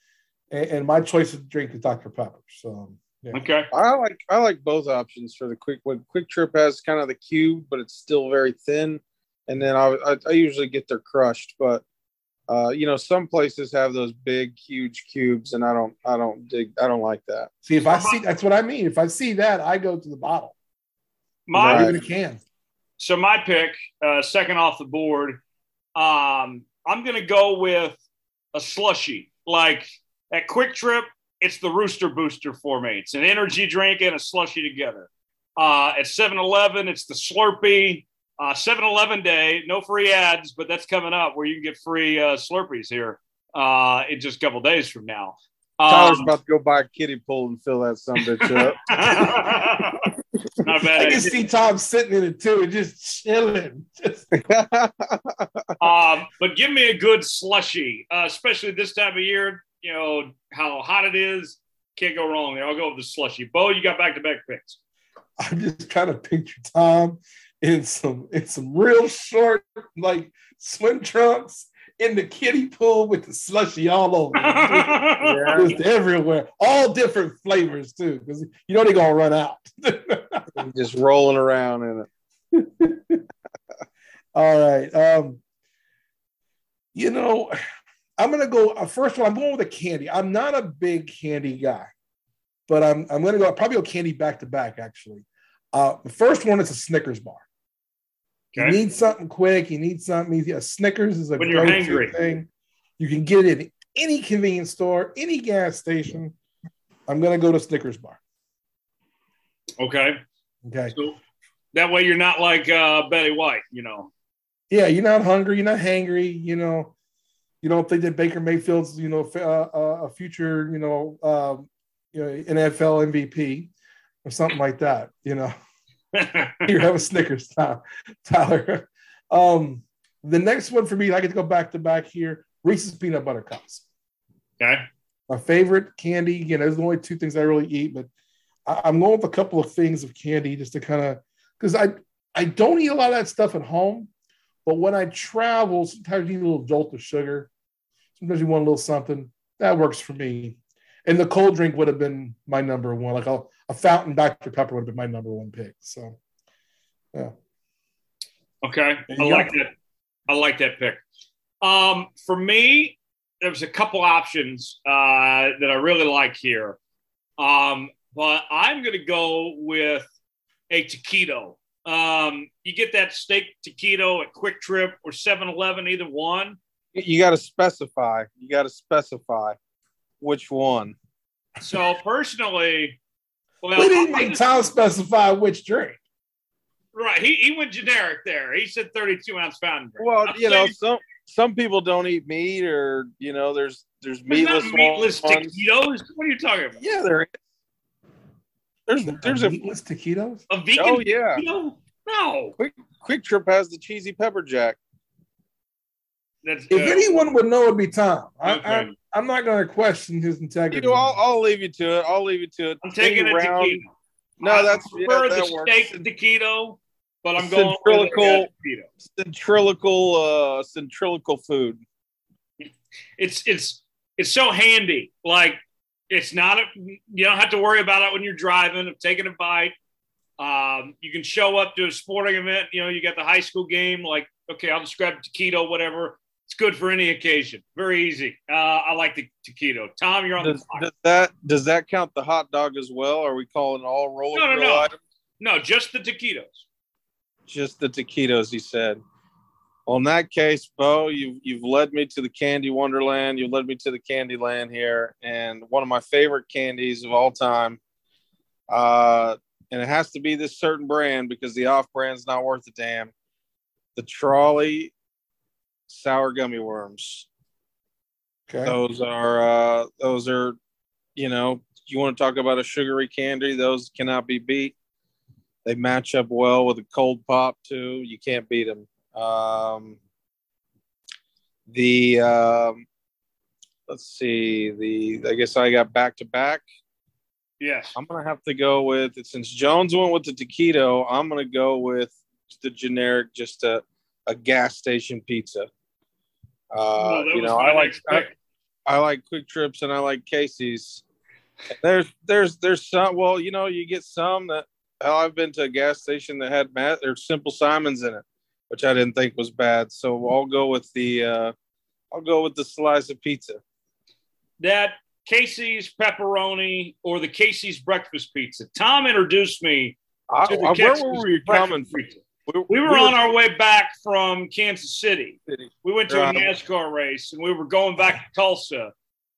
And, and my choice of drink is Dr. Pepper. So yeah. okay. I like I like both options for the quick when QuikTrip has kind of the cube, but it's still very thin. And then I, I, I usually get their crushed, but uh, you know, some places have those big, huge cubes, and I don't, I don't dig, I don't like that. See, if I see, that's what I mean. If I see that, I go to the bottle. My right. can. So my pick, uh, second off the board, um, I'm going to go with a slushy. Like at QuikTrip, it's the Rooster Booster for me. It's an energy drink and a slushy together. Uh, at 7-Eleven, it's the Slurpee. Uh, 7-Eleven Day, no free ads, but that's coming up where you can get free uh, Slurpees here uh, in just a couple days from now. Um, Tyler's about to go buy a kiddie pool and fill that some *laughs* bitch up. *laughs* Not bad. I can see Tom sitting in it too just chilling. *laughs* um, but give me a good slushy, uh, especially this time of year. You know how hot it is. Can't go wrong there. I'll go with the slushy. Bo, you got back to back picks. I'm just trying to picture Tom in some in some real short like swim trunks in the kiddie pool with the slushy all over, yeah. *laughs* just everywhere, all different flavors too, because you know they're gonna run out. *laughs* *laughs* just rolling around in it. *laughs* all right, um, you know, I'm gonna go uh, first one. I'm going with a candy. I'm not a big candy guy, but I'm I'm gonna go probably go candy back to back actually. Uh, the first one is a Snickers bar. Okay. You need something quick. You need something easy. A Snickers is a when you're hungry thing. You can get it in any convenience store, any gas station. I'm gonna go to Snickers bar. Okay. Okay. So that way you're not like uh, Betty White, you know. Yeah, you're not hungry. You're not hangry. You know, you don't think that Baker Mayfield's you know uh, uh, a future you know uh, you know NFL MVP or something like that. You know. *laughs* you have a Snickers, Tyler. Um, the next one for me, I get to go back to back here. Reese's peanut butter cups. Okay. My favorite candy. Again, those are the only two things I really eat, but I, am going with a couple of things of candy just to kind of because I I don't eat a lot of that stuff at home, but when I travel, sometimes you need a little jolt of sugar. Sometimes you want a little something. That works for me. And the cold drink would have been my number one. Like I'll a fountain Dr. Pepper would have been my number one pick. So, yeah. Okay. I like that. I like that pick. Um, for me, there's a couple options uh, that I really like here. Um, but I'm going to go with a taquito. Um, you get that steak taquito at QuikTrip or 7 Eleven, either one. You got to specify. You got to specify which one. So, personally, well, we didn't make Tom specify which drink. Right. He, he went generic there. He said 32 ounce fountain drink. Well, I'm you know, some some people don't eat meat or you know, there's there's meatless meatless taquitos. What are you talking about? Yeah, there is. There's there's a meatless taquitos. A vegan Oh yeah. Taquito? No. Quick QuikTrip has the cheesy pepper jack. That's if anyone would know, it'd be Tom. I, am I'm not going to question his integrity. You know, I'll, I'll, leave you to it. I'll leave you to it. I'm taking a round. taquito. No, I that's prefer yeah, that the works. steak taquito, but I'm going centrilocal, centrilocal, uh, centrilocal food. It's it's it's so handy. Like it's not a, you don't have to worry about it when you're driving of taking a bite. Um, you can show up to a sporting event. You know, you got the high school game. Like, okay, I'll just grab a taquito, whatever. It's good for any occasion. Very easy. Uh, I like the taquito. Tom, you're on does, the Does that does that count the hot dog as well? Are we calling all roller no, no, no. items? No, just the taquitos. Just the taquitos, he said. Well, in that case, Bo, you've you've led me to the candy wonderland. You've led me to the candy land here, and one of my favorite candies of all time. Uh, and it has to be this certain brand because the off brand's not worth a damn. The Trolli sour gummy worms. Okay. Those are uh, those are, you know, you want to talk about a sugary candy? Those cannot be beat. They match up well with a cold pop too. You can't beat them. Um, the um, let's see the I guess I got back to back. Yes. I'm gonna have to go with since Jones went with the taquito. I'm gonna go with the generic, just a, a gas station pizza. Uh, Oh, you know, I like I. I like QuikTrips and I like Casey's. There's there's there's some. Well, you know, you get some that. Hell, I've been to a gas station that had Matt. There's Simple Simons in it, which I didn't think was bad. So I'll go with the. Uh, I'll go with the slice of pizza. that Casey's pepperoni or the Casey's breakfast pizza. Tom introduced me I, to the I- where were we coming from? pizza. We were on our way back from Kansas City. City. We went to a NASCAR race and we were going back to Tulsa.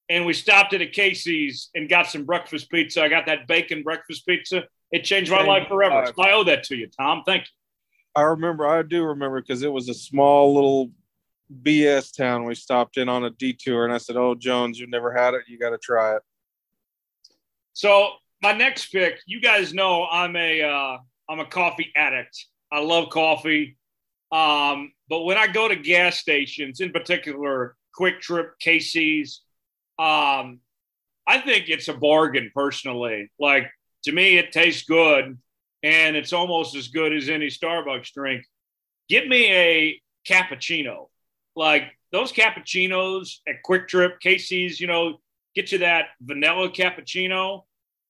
And we stopped at a Casey's and got some breakfast pizza. I got that bacon breakfast pizza. It changed my life forever. So I owe that to you, Tom. Thank you. I remember. I do remember because it was a small little BS town. We stopped in on a detour, and I said, "Oh, Jones, you've never had it. You got to try it." So my next pick, you guys know I'm a uh, I'm a coffee addict. I love coffee. Um, but when I go to gas stations, in particular QuikTrip, Casey's, um, I think it's a bargain personally. Like to me, it tastes good and it's almost as good as any Starbucks drink. Get me a cappuccino. Like those cappuccinos at QuikTrip, Casey's, you know, get you that vanilla cappuccino.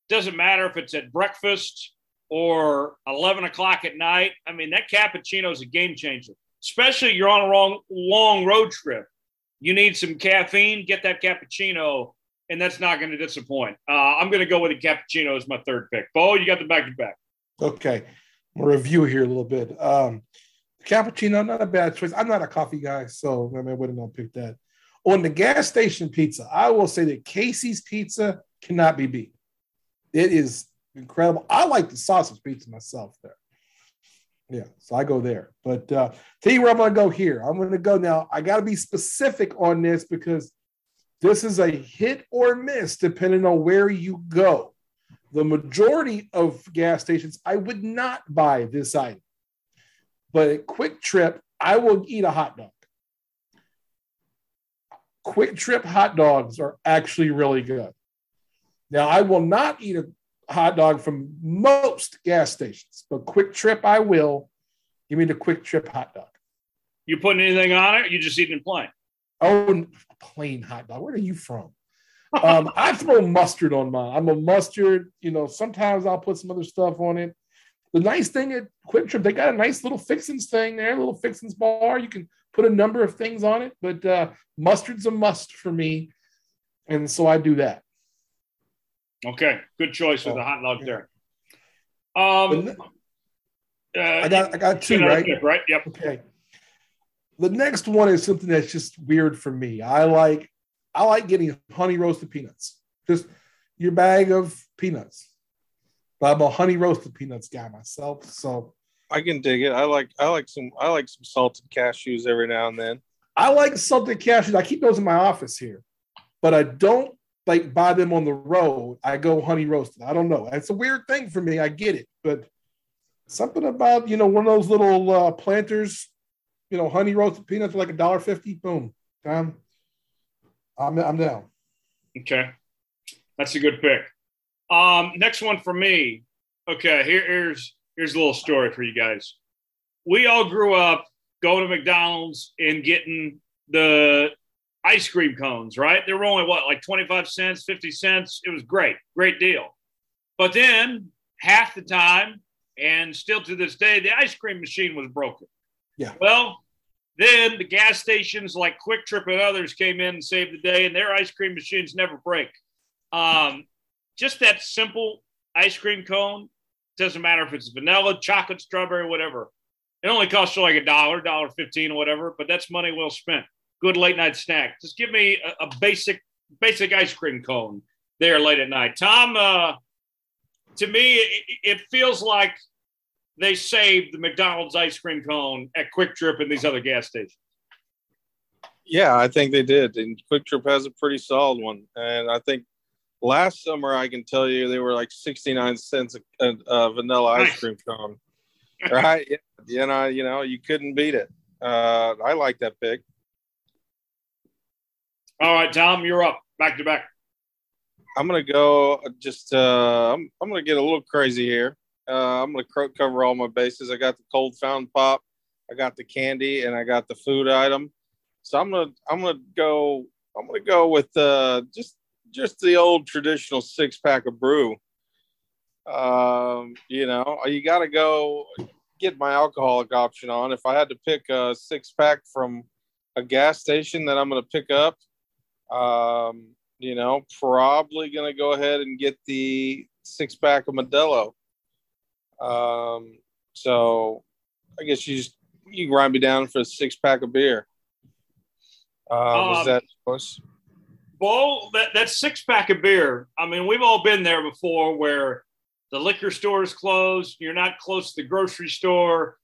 Doesn't matter if it's at breakfast or 11 o'clock at night. I mean, that cappuccino is a game changer, especially you're on a long, long road trip. You need some caffeine, get that cappuccino, and that's not going to disappoint. Uh, I'm going to go with a cappuccino as my third pick. Bo, you got the back to back. Okay. We'll review here a little bit. Um, cappuccino, not a bad choice. I'm not a coffee guy, so I, mean, I wouldn't to pick that. On the gas station pizza, I will say that Casey's pizza cannot be beat. It is incredible. I like the sausage pizza myself there. Yeah, so I go there. But uh, tell you where I'm going to go here. I'm going to go now. I got to be specific on this because this is a hit or miss depending on where you go. The majority of gas stations, I would not buy this item. But at QuikTrip, I will eat a hot dog. QuikTrip hot dogs are actually really good. Now, I will not eat a hot dog from most gas stations, but QuikTrip, I will. Give me the QuikTrip hot dog. You putting anything on it? You just eating it plain? Oh, plain hot dog. Where are you from? Um, I throw mustard on mine. I'm a mustard. You know, sometimes I'll put some other stuff on it. The nice thing at QuikTrip, they got a nice little fixins thing there, a little fixins bar. You can put a number of things on it, but uh, mustard's a must for me, and so I do that. Okay, good choice with Oh, the hot dog yeah. there. Um, The uh, I got I got two, right? pick, right? Yep. Okay. The next one is something that's just weird for me. I like I like getting honey roasted peanuts. Just your bag of peanuts. But I'm a honey roasted peanuts guy myself. So I can dig it. I like I like some I like some salted cashews every now and then. I like salted cashews. I keep those in my office here, but I don't like buy them on the road. I go honey roasted. I don't know. It's a weird thing for me. I get it, but something about you know one of those little uh, planters, you know, honey roasted peanuts for like a dollar fifty. Boom, um, I'm I'm down. Okay, that's a good pick. Um, next one for me. Okay, here, here's here's a little story for you guys. We all grew up going to McDonald's and getting the ice cream cones, right? They were only what, like 25 cents, 50 cents. It was great, great deal. But then half the time, and still to this day, the ice cream machine was broken. Yeah. Well, then the gas stations like QuikTrip and others came in and saved the day, and their ice cream machines never break. Um, just that simple ice cream cone doesn't matter if it's vanilla, chocolate, strawberry, whatever. It only costs you like a dollar, dollar fifteen or whatever, but that's money well spent. Good late night snack. Just give me a, a basic basic ice cream cone there late at night. Tom, uh, to me, it, it feels like they saved the McDonald's ice cream cone at QuikTrip and these other gas stations. Yeah, I think they did. And QuikTrip has a pretty solid one. And I think last summer, I can tell you, they were like 69 cents a, a, a vanilla nice. ice cream cone. right? Yeah. *laughs* You know, you know, you couldn't beat it. Uh, I like that pick. All right, Tom, you're up. Back to back. I'm gonna go. Just uh, I'm I'm gonna get a little crazy here. Uh, I'm gonna cover all my bases. I got the cold fountain pop, I got the candy, and I got the food item. So I'm gonna I'm gonna go I'm gonna go with uh, just just the old traditional six pack of brew. Um, you know, you got to go get my alcoholic option on. If I had to pick a six pack from a gas station that I'm going to pick up, um, you know, probably going to go ahead and get the six pack of Modelo. Um, so I guess you just you grind me down for a six pack of beer. Uh, was um, that close? Well, that, that six pack of beer. I mean, we've all been there before where the liquor store is closed, you're not close to the grocery store.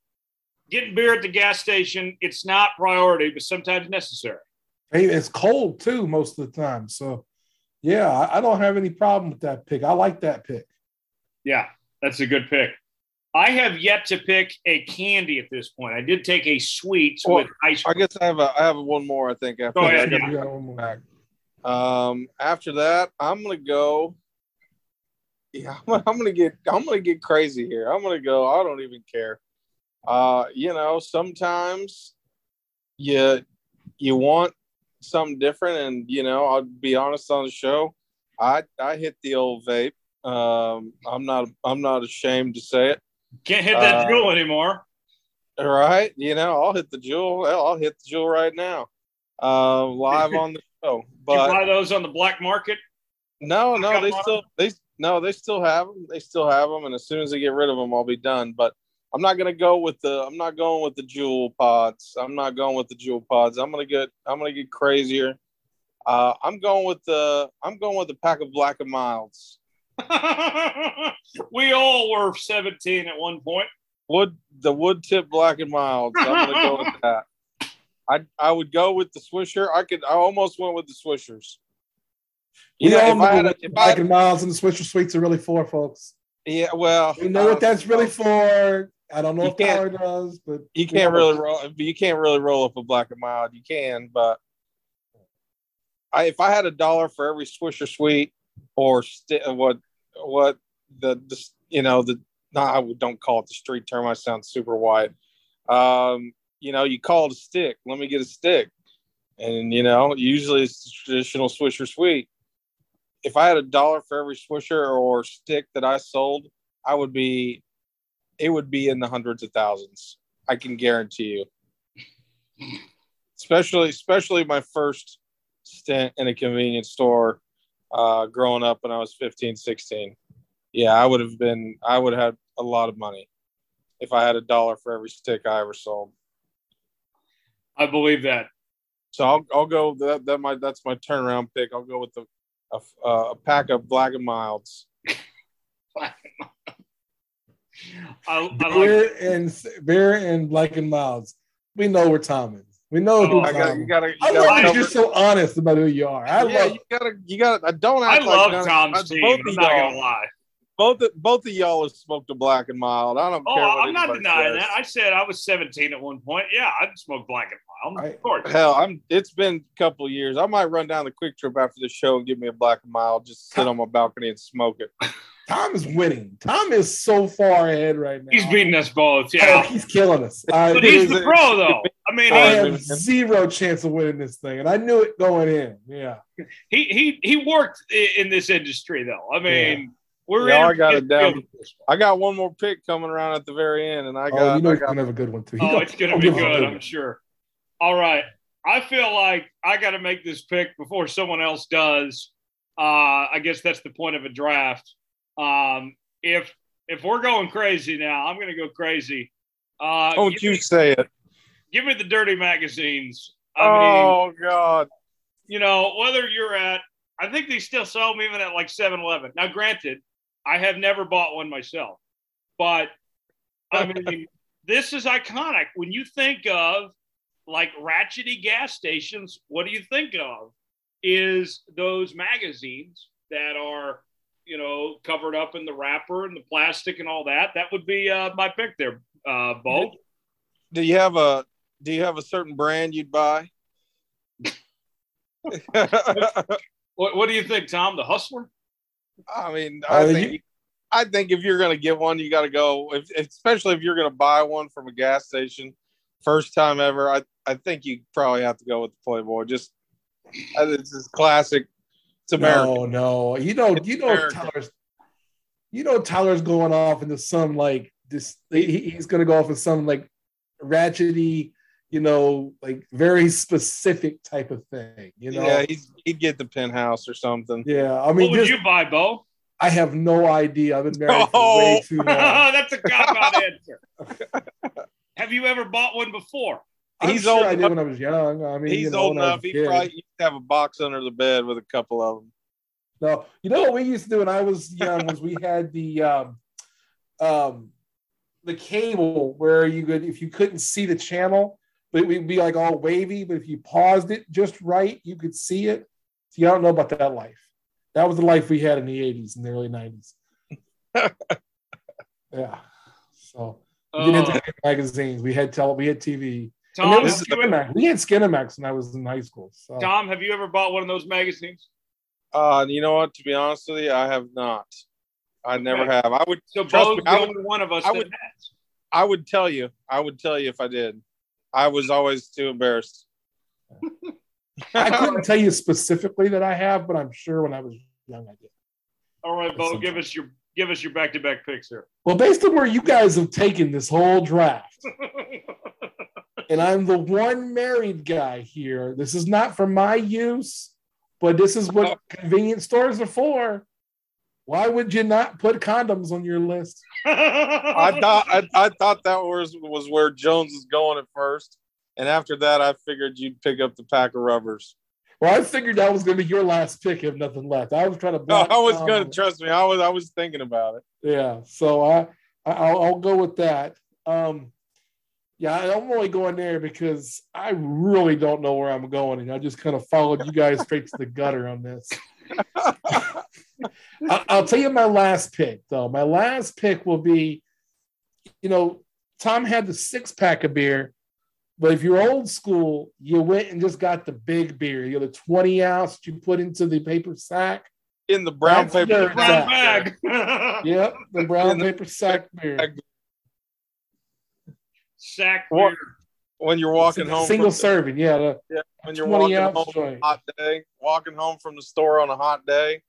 Getting beer at the gas station, it's not priority, but sometimes necessary. Hey, it's cold too most of the time. So, yeah, I, I don't have any problem with that pick. I like that pick. Yeah, that's a good pick. I have yet to pick a candy at this point. I did take a sweet well, with ice cream. I guess I have a, I have one more. I think after go ahead. Yeah. Um, after that, I'm gonna go. Yeah, *laughs* I'm, I'm gonna get I'm gonna get crazy here. I'm gonna go. I don't even care. Uh, you know, sometimes you you want something different, and you know, I'll be honest on the show. I I hit the old vape. Um, I'm not I'm not ashamed to say it. Can't hit that uh, Juul anymore. Right. You know, I'll hit the Juul. I'll hit the Juul right now. Uh, live *laughs* on the show. But you buy those on the black market? No, no, they still they no, they still have them. They still have them, and as soon as they get rid of them, I'll be done. But I'm not gonna go with the I'm not going with the Juul pods. I'm not going with the Juul pods. I'm gonna get I'm gonna get crazier. Uh, I'm going with the I'm going with the pack of black and milds. *laughs* we all were 17 at one point. Wood the wood tip black and mild. So I'm gonna go with *laughs* that. I I would go with the Swisher. I could I almost went with the Swishers. You we know, if I had a, black had, and milds and the Swisher sweets are really for, folks. Yeah, well, we know um, what that's really for. I don't know if Tyler does, but you can't really roll. You can't really roll up a black and mild. You can, but I, if I had a dollar for every Swisher sweet or st- what what the, the you know the not I don't call it the street term. I sound super white. Um, you know, you call it a stick. Let me get a stick, and you know, usually it's traditional Swisher sweet. If I had a dollar for every Swisher or stick that I sold, I would be, it would be in the hundreds of thousands. I can guarantee you. especially, especially my first stint in a convenience store uh, growing up when I was 15, 16. Yeah, I would have been, I would have had a lot of money if I had a dollar for every stick I ever sold. I believe that. So I'll, I'll go that that my that's my turnaround pick. I'll go with the a, a pack of black and milds. *laughs* I, I beer like and beer and black and milds. We know where Tom is. We know oh, who I got, you gotta, you I gotta love you're so honest about who you are. I yeah, love you gotta you gotta I don't I love like Tom's team. I'm not gonna lie. Both both of y'all have smoked a black and mild. I don't oh, care. I'm not denying says. that. I said I was 17 at one point. Yeah, I'd smoke black and mild. Of course. Hell, I'm. It's been a couple years. I might run down the QuikTrip after the show and give me a black and mild. Just sit on my balcony and smoke it. Tom is winning. Tom is so far ahead right now. He's beating us both. Yeah, oh, he's killing us. but he's the pro, though. I mean, I have zero chance of winning this thing, and I knew it going in. Yeah, he he he worked in this industry, though. I mean. Yeah. We're yeah, I got it down. I got one more pick coming around at the very end, and I oh, got. Oh, you know, you're gonna have a good one too. oh, it's gonna be good. I'm sure. All right, I feel like I got to make this pick before someone else does. Uh, I guess that's the point of a draft. Um, if if we're going crazy now, I'm going to go crazy. Uh, Don't give you me, say it? Give me the dirty magazines. I mean, Oh God. you know, whether you're at, I think they still sell them even at like 7 Eleven. Now, granted, I have never bought one myself, but I *laughs* mean, this is iconic. When you think of like ratchety gas stations, what do you think of? Is those magazines that are, you know, covered up in the wrapper and the plastic and all that? That would be uh, my pick there, uh, Bo. Do you have a Do you have a certain brand you'd buy? *laughs* What, what do you think, Tom? The Hustler? I mean, Uh, I you- think I think if you're going to get one, you got to go. If, especially if you're going to buy one from a gas station, first time ever. I I think you probably have to go with the Playboy. Just uh, it's just classic. It's American. No, no. You know, It's you know American. Tyler's you know Tyler's going off into some like this he, he's gonna go off into some like ratchety, you know, like very specific type of thing. You know, Yeah, he's, he'd get the penthouse or something. Yeah, I mean, what would just- you buy, Bo? I have no idea. I've been married for Oh. way too long. *laughs* That's a cop out *laughs* answer. Have you ever bought one before? I'm He's sure old I did enough- when I was young. I mean, He's you know, old when I was enough. He kid. probably used to have a box under the bed with a couple of them. No, you know what we used to do when I was young was we had the um, um, the cable where you could if you couldn't see the channel, but it would be like all wavy. But if you paused it just right, you could see it. See, I don't know about that life. That was the life we had in the '80s and the early '90s. *laughs* yeah. So we Uh, didn't have magazines. We had tele. We had TV. And Tom, was ever, Skinamax. We had Skinamax when I was in high school. So Tom, have you ever bought one of those magazines? Uh, you know what? To be honest with you, I have not. I never Okay. have. I would. So Trust me, I would- one of us I would- has. I would tell you. I would tell you if I did. I was always too embarrassed. *laughs* I couldn't tell you specifically that I have, but I'm sure when I was young I did. All right, Bo, That's give us your give us your back to back picks here. Well, based on where you guys have taken this whole draft, *laughs* and I'm the one married guy here, this is not for my use, but this is what uh-huh. convenience stores are for. Why would you not put condoms on your list? *laughs* I thought I, I thought that was was where Jones was going at first, and after that, I figured you'd pick up the pack of rubbers. Well, I figured that was going to be your last pick if nothing left. I was trying to. No, *laughs* I was Tom gonna trust me. I was I was thinking about it. Yeah, so I, I I'll, I'll go with that. Um, yeah, I'm only going there because I really don't know where I'm going, and I just kind of followed you guys straight to the gutter on this. *laughs* I, I'll tell you my last pick, though. My last pick will be, you know, Tom had the six pack of beer, but if you're old school, you went and just got the big beer. You know, the 20 ounce you put into the paper sack. In the brown That's paper your Brown Exactly. bag. *laughs* Yep, the brown the- paper sack beer. Sack beer. when you're walking home single from, serving, yeah. the- yeah, when you're walking home on joint. a hot day, walking home from the store on a hot day.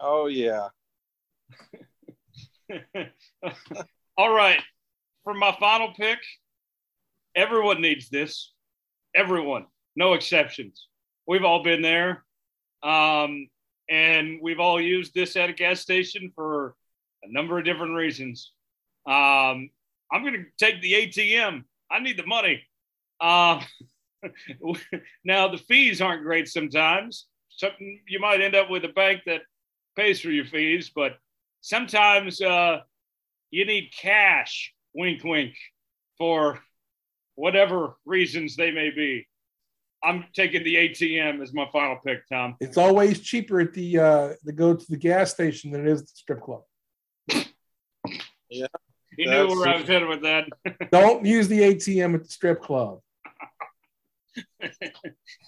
Oh yeah. *laughs* All right. For my final pick, everyone needs this. Everyone, no exceptions. We've all been there. Um, and we've all used this at a gas station for a number of different reasons. Um, I'm going to take the ATM. I need the money. Uh, *laughs* now, the fees aren't great sometimes. Something you might end up with a bank that pays for your fees, but sometimes uh, you need cash, wink, wink, for whatever reasons they may be. I'm taking the ATM as my final pick, Tom. It's always cheaper at the uh to go to the gas station than it is at the strip club. Yeah, you That's knew where I was headed with that. *laughs* Don't use the ATM at the strip club.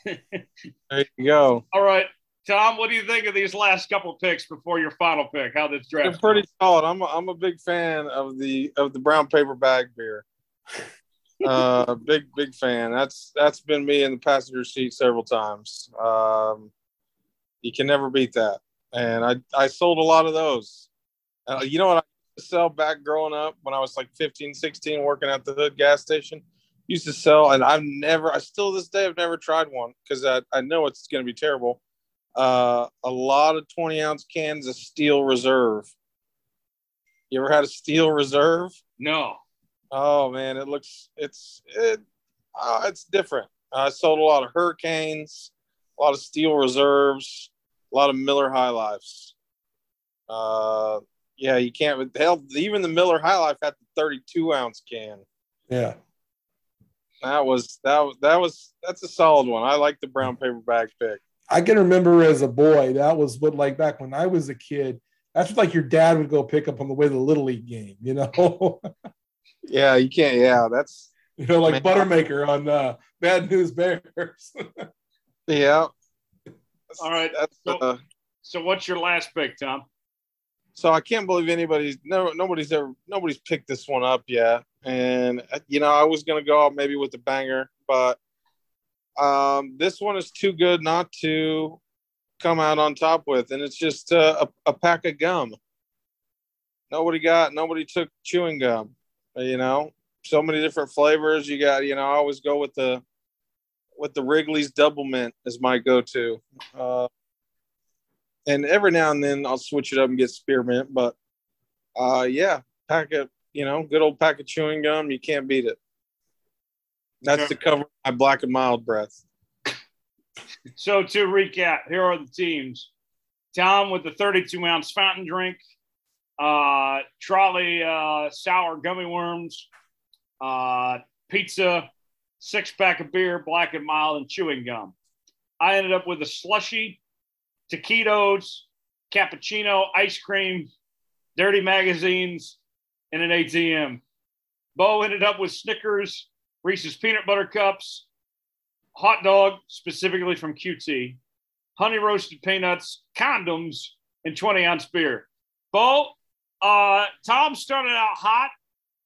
There you go. All right, Tom, what do you think of these last couple picks before your final pick? How this They're draft? pretty solid. I'm a, I'm a big fan of the of the brown paper bag beer. *laughs* Uh, big big fan. That's that's been me in the passenger seat several times. Um, you can never beat that. And I I sold a lot of those. Uh, you know what I sell back growing up when I was like 15, 16, working at the Hood gas station. Used to sell, and I've never, I still this day, I've never tried one because I, I know it's going to be terrible. Uh, a lot of 20 ounce cans of Steel Reserve. You ever had a Steel Reserve? No. Oh man, it looks it's it uh, it's different. I sold a lot of Hurricanes, a lot of Steel Reserves, a lot of Miller High Lifes. Uh, yeah, you can't. Hell, even the Miller High Life had the 32 ounce can. Yeah, that was that was that was that's a solid one. I like the brown paper bag pick. I can remember as a boy that was what like back when I was a kid. That's what like your dad would go pick up on the way to the little league game. You know. *laughs* yeah, you can't. Yeah, that's *laughs* you know like Man. Buttermaker on uh, Bad News Bears. *laughs* yeah. All right. That's, so, uh, so what's your last pick, Tom? So I can't believe anybody's no nobody's ever nobody's picked this one up yet. And uh, you know, I was gonna go out maybe with the banger, but um, this one is too good not to come out on top with, and it's just uh, a, a pack of gum. Nobody got nobody took chewing gum. You know, so many different flavors. You got you know, I always go with the with the Wrigley's Doublemint as my go-to. Uh, and every now and then I'll switch it up and get spearmint. But uh, yeah, pack of you know, good old pack of chewing gum. You can't beat it. That's to cover my black and mild breath. So to recap, here are the teams: Tom with the 32 ounce fountain drink, uh, Trolli uh, sour gummy worms, uh, pizza, six pack of beer, black and mild, and chewing gum. I ended up with a slushy taquitos, cappuccino, ice cream, dirty magazines, and an ATM. Bo ended up with Snickers, Reese's peanut butter cups, hot dog, specifically from QT, honey roasted peanuts, condoms, and 20 ounce beer. Bo, uh, Tom started out hot.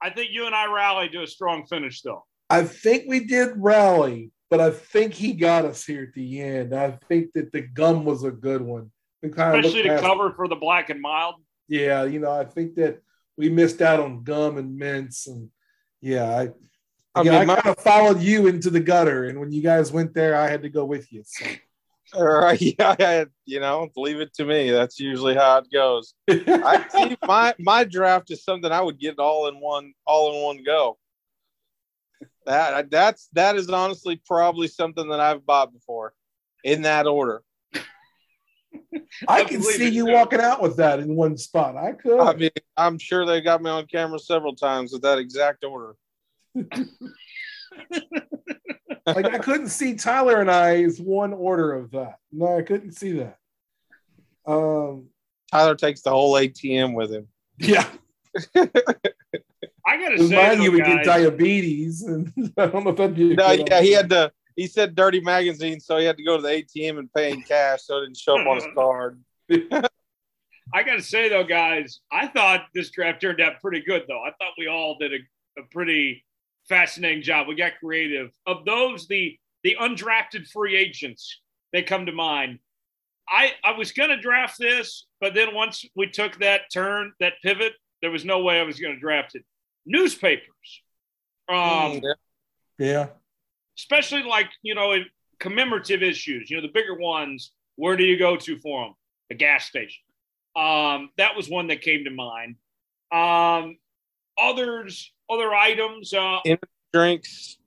I think you and I rallied to a strong finish, though. I think we did rally, but I think he got us here at the end. I think that the gum was a good one. Especially to cover for the black and mild. Yeah, you know, I think that we missed out on gum and mints, and yeah, I. I, mean, I my, kind of followed you into the gutter, and when you guys went there, I had to go with you. So. All *laughs* right, *laughs* yeah, you know, leave it to me. That's usually how it goes. I *laughs* see my my draft is something I would get all in one, all in one go. That that's that is honestly probably something that I've bought before, in that order. I, I can see you too. walking out with that in one spot. I could. I mean, I'm sure they got me on camera several times with that exact order. Like I couldn't see Tyler and I I's one order of that. No, I couldn't see that. Um, Tyler takes the whole ATM with him. Yeah. I gotta say, you would get diabetes, and *laughs* I don't know if that'd be. No, yeah, he had to. He said dirty magazine, so he had to go to the ATM and pay in cash, so it didn't show up on his *laughs* card. I gotta say though, guys, I thought this draft turned out pretty good. Though I thought we all did a, a pretty fascinating job. We got creative. Of those, the the undrafted free agents they come to mind. I I was gonna draft this, but then once we took that turn, that pivot, there was no way I was gonna draft it newspapers. Um, yeah. Especially like, you know, in commemorative issues, you know, the bigger ones, where do you go to for them? The gas station. Um, that was one that came to mind. Um, others, other items, uh, drinks,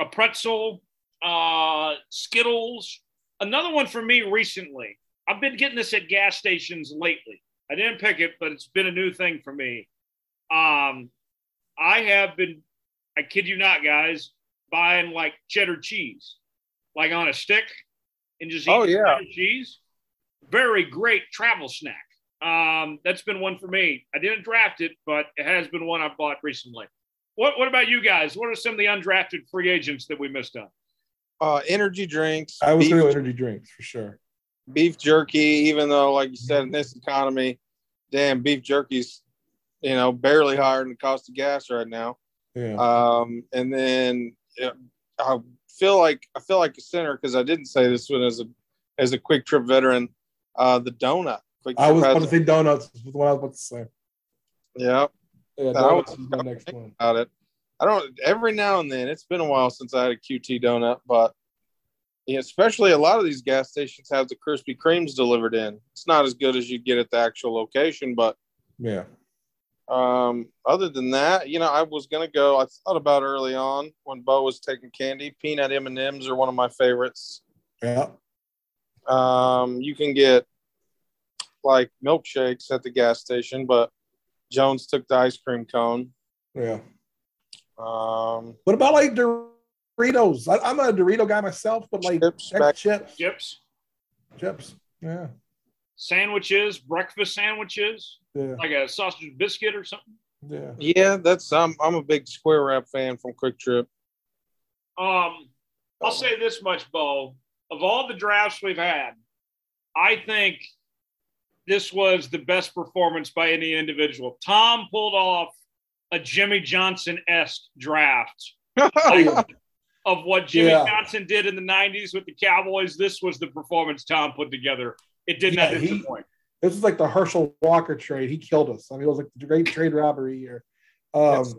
a pretzel, uh, Skittles. Another one for me recently. I've been getting this at gas stations lately. I didn't pick it, but it's been a new thing for me. Um, I have been, I kid you not, guys, buying like cheddar cheese, like on a stick, and just oh yeah cheese. Very great travel snack. Um, that's been one for me. I didn't draft it, but it has been one I've bought recently. What What about you guys? What are some of the undrafted free agents that we missed on? Uh, energy drinks. I was going energy drinks for sure. Beef jerky, even though, like you said, in this economy, damn, beef jerky's you know, barely higher than the cost of gas right now. Yeah. Um, and then you know, I feel like I feel like a sinner because I didn't say this one as a as a QuikTrip veteran. Uh, the donut. Quick I was about to say donuts. Was what I was about to say. Yeah. Yeah, donuts is the next one. About it. I don't. Every now and then, it's been a while since I had a QT donut, but yeah, especially a lot of these gas stations have the Krispy Kremes delivered in. It's not as good as you get at the actual location, but yeah, Um, other than that, you know, I was gonna go. I thought about early on when Bo was taking candy. Peanut M and M's are one of my favorites. Yeah. Um, you can get like milkshakes at the gas station, but Jones took the ice cream cone. Yeah. Um, What about like Doritos? I, I'm a Dorito guy myself, but like chips, back, chips, Chips, chips. Yeah. sandwiches, breakfast sandwiches, Yeah. like a sausage biscuit or something. Yeah. yeah, that's I'm I'm a big square wrap fan from QuikTrip. Um, I'll say this much, Bo. Of all the drafts we've had, I think this was the best performance by any individual. Tom pulled off a Jimmy Johnson esque draft *laughs* of what Jimmy Yeah. Johnson did in the 90s with the Cowboys. This was the performance Tom put together. It did not Yeah, he- disappoint. This is like the Herschel Walker trade. He killed us. I mean, it was like the great trade robbery year. Um, Just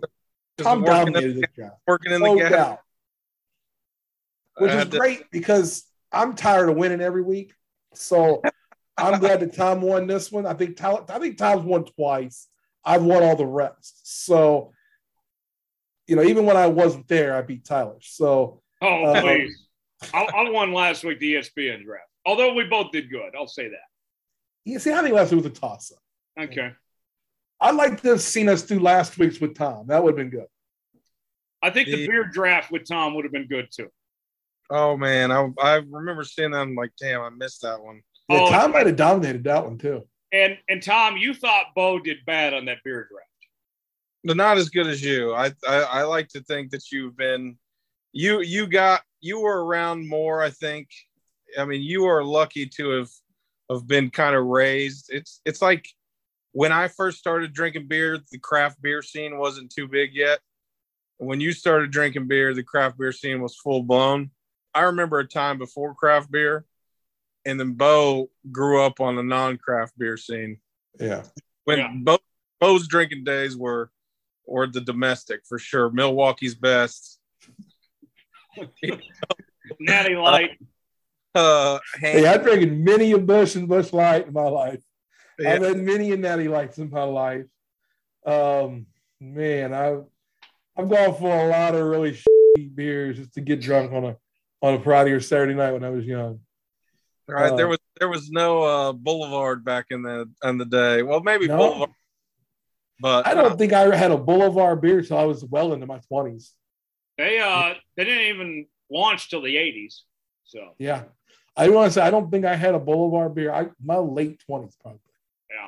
Tom dominated this job. working in the No gas. doubt. Which is had to- great because I'm tired of winning every week. So I'm glad that Tom won this one. I think Tom, I think Tom's won twice. I've won all the rest. So, you know, even when I wasn't there, I beat Tyler. So Oh, Um, please. I, I won last week the ESPN draft. Although we both did good. I'll say that. you see, I think last week was a toss up. Okay. I'd like to have seen us do last week's with Tom. That would have been good. I think the The- beer draft with Tom would have been good too. Oh man, I I remember seeing that. I'm like, damn, I missed that one. Yeah, Oh, Tom might have dominated that one too. And and Tom, you thought Bo did bad on that beer draft. But not as good as you. I, I I like to think that you've been you you got you were around more, I think. I mean, you are lucky to have have been kind of raised. It's it's like when I first started drinking beer, the craft beer scene wasn't too big yet. When you started drinking beer, the craft beer scene was full blown. I remember a time before craft beer, and then Bo grew up on the non-craft beer scene Yeah. when Yeah. Bo, Bo's drinking days were were the domestic for sure. Milwaukee's best. Natty *laughs* Light. Uh, Hey, I've drinking many a Busch and Busch Light in my life. yeah, I've had many a Natty Lights in my life. Um, man, I've I've gone for a lot of really shitty beers just to get drunk on a on a Friday or Saturday night when I was young. Right. there uh, was there was no uh, Boulevard back in the in the day. Well, maybe No. Boulevard, but I don't think I had a Boulevard beer till I was well into my twenties. They uh they didn't even launch till the 80s. So Yeah, I want to say I don't think I had a Boulevard beer. I my late twenties probably. Yeah.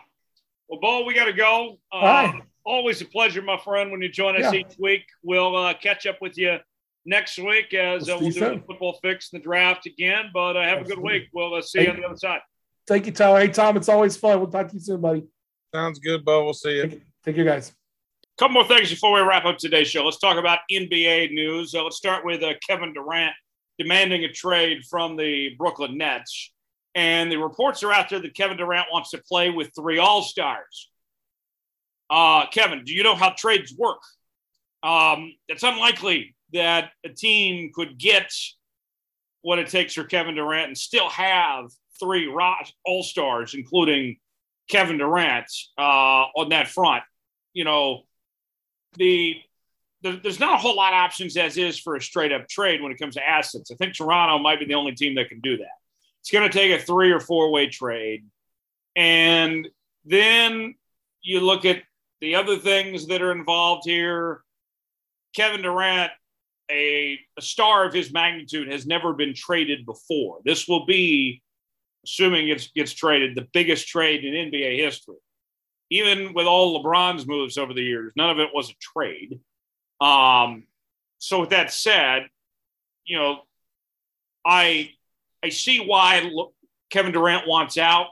Well, Bo, we gotta go. Uh, Always a pleasure, my friend, when you join us Yeah. each week. We'll uh, catch up with you next week as uh, We'll we'll do you the football fix and the draft again. But uh, have a good week. We'll uh, see you on the other side. Thank you, Tyler. Hey, Tom, it's always fun. We'll talk to you soon, buddy. sounds good, Bo. We'll see you. Take, take care, guys. couple more things before we wrap up today's show. Let's talk about NBA news. Uh, let's start with uh, Kevin Durant demanding a trade from the Brooklyn Nets. And the reports are out there that Kevin Durant wants to play with three All Stars. Uh, Kevin, do you know how trades work? Um, it's unlikely that a team could get what it takes for Kevin Durant and still have three All Stars, including Kevin Durant, uh, on that front. You know, the, the there's not a whole lot of options as is for a straight up trade when it comes to assets. I think Toronto might be the only team that can do that. It's going to take a three or four way trade, and then you look at the other things that are involved here. Kevin Durant, a, a star of his magnitude, has never been traded before. This will be, assuming it gets traded, the biggest trade in NBA history even with all LeBron's moves over the years, none of it was a trade. Um, so with that said, you know, I I see why Kevin Durant wants out.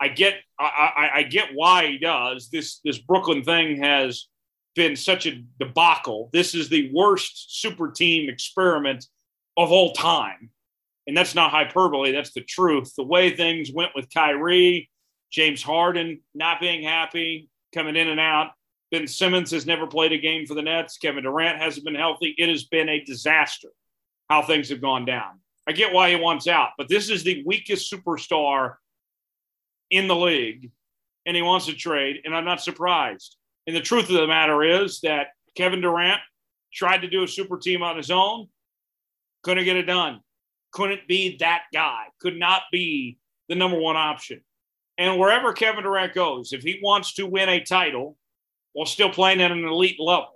I get I, I, I get why he does. This this Brooklyn thing has been such a debacle. This is the worst super team experiment of all time. And that's not hyperbole, that's the truth. The way things went with Kyrie, James Harden not being happy, coming in and out. Ben Simmons has never played a game for the Nets. Kevin Durant hasn't been healthy. It has been a disaster how things have gone down. I get why he wants out, but this is the weakest superstar in the league. and he wants to trade, and I'm not surprised. And the truth of the matter is that Kevin Durant tried to do a super team on his own, couldn't get it done. Couldn't be that guy, could not be the number one option. And wherever Kevin Durant goes, if he wants to win a title while still playing at an elite level,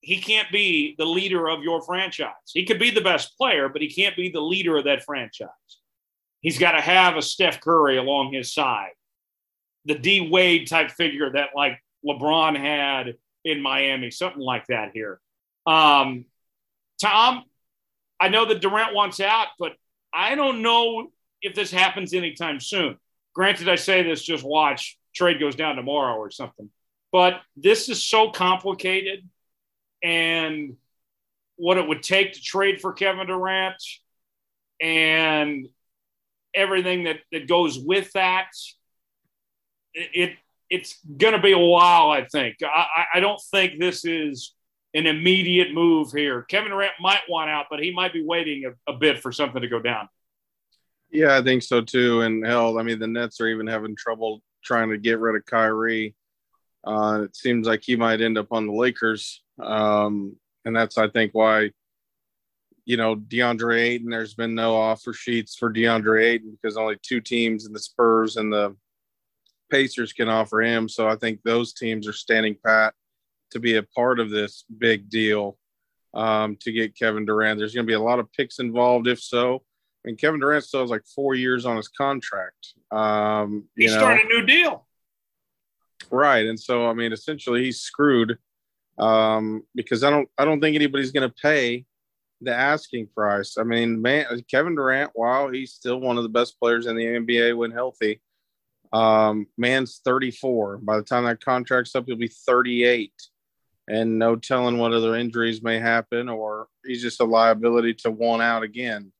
he can't be the leader of your franchise. He could be the best player, but he can't be the leader of that franchise. He's got to have a Steph Curry along his side, the D Wade type figure that like LeBron had in Miami, something like that here. Um, Tom, I know that Durant wants out, but I don't know if this happens anytime soon. Granted, I say this, just watch trade goes down tomorrow or something. But this is so complicated and what it would take to trade for Kevin Durant and everything that, that goes with that. It, it's going to be a while, I think. I, I don't think this is an immediate move here. Kevin Durant might want out, but he might be waiting a, a bit for something to go down. Yeah, I think so too. And hell, I mean, the Nets are even having trouble trying to get rid of Kyrie. Uh, it seems like he might end up on the Lakers. Um, and that's, I think, why, you know, DeAndre Ayton, there's been no offer sheets for DeAndre Ayton because only two teams in the Spurs and the Pacers can offer him. So I think those teams are standing pat to be a part of this big deal um, to get Kevin Durant. There's going to be a lot of picks involved, if so. I mean, Kevin Durant still has like four years on his contract. Um, He's starting a new deal. Right. And so, I mean, essentially he's screwed um, because I don't, I don't think anybody's going to pay the asking price. I mean, man, Kevin Durant, while he's still one of the best players in the NBA when healthy. Um, man's 34. By the time that contract's up, he'll be 38. And no telling what other injuries may happen, or he's just a liability to want out again.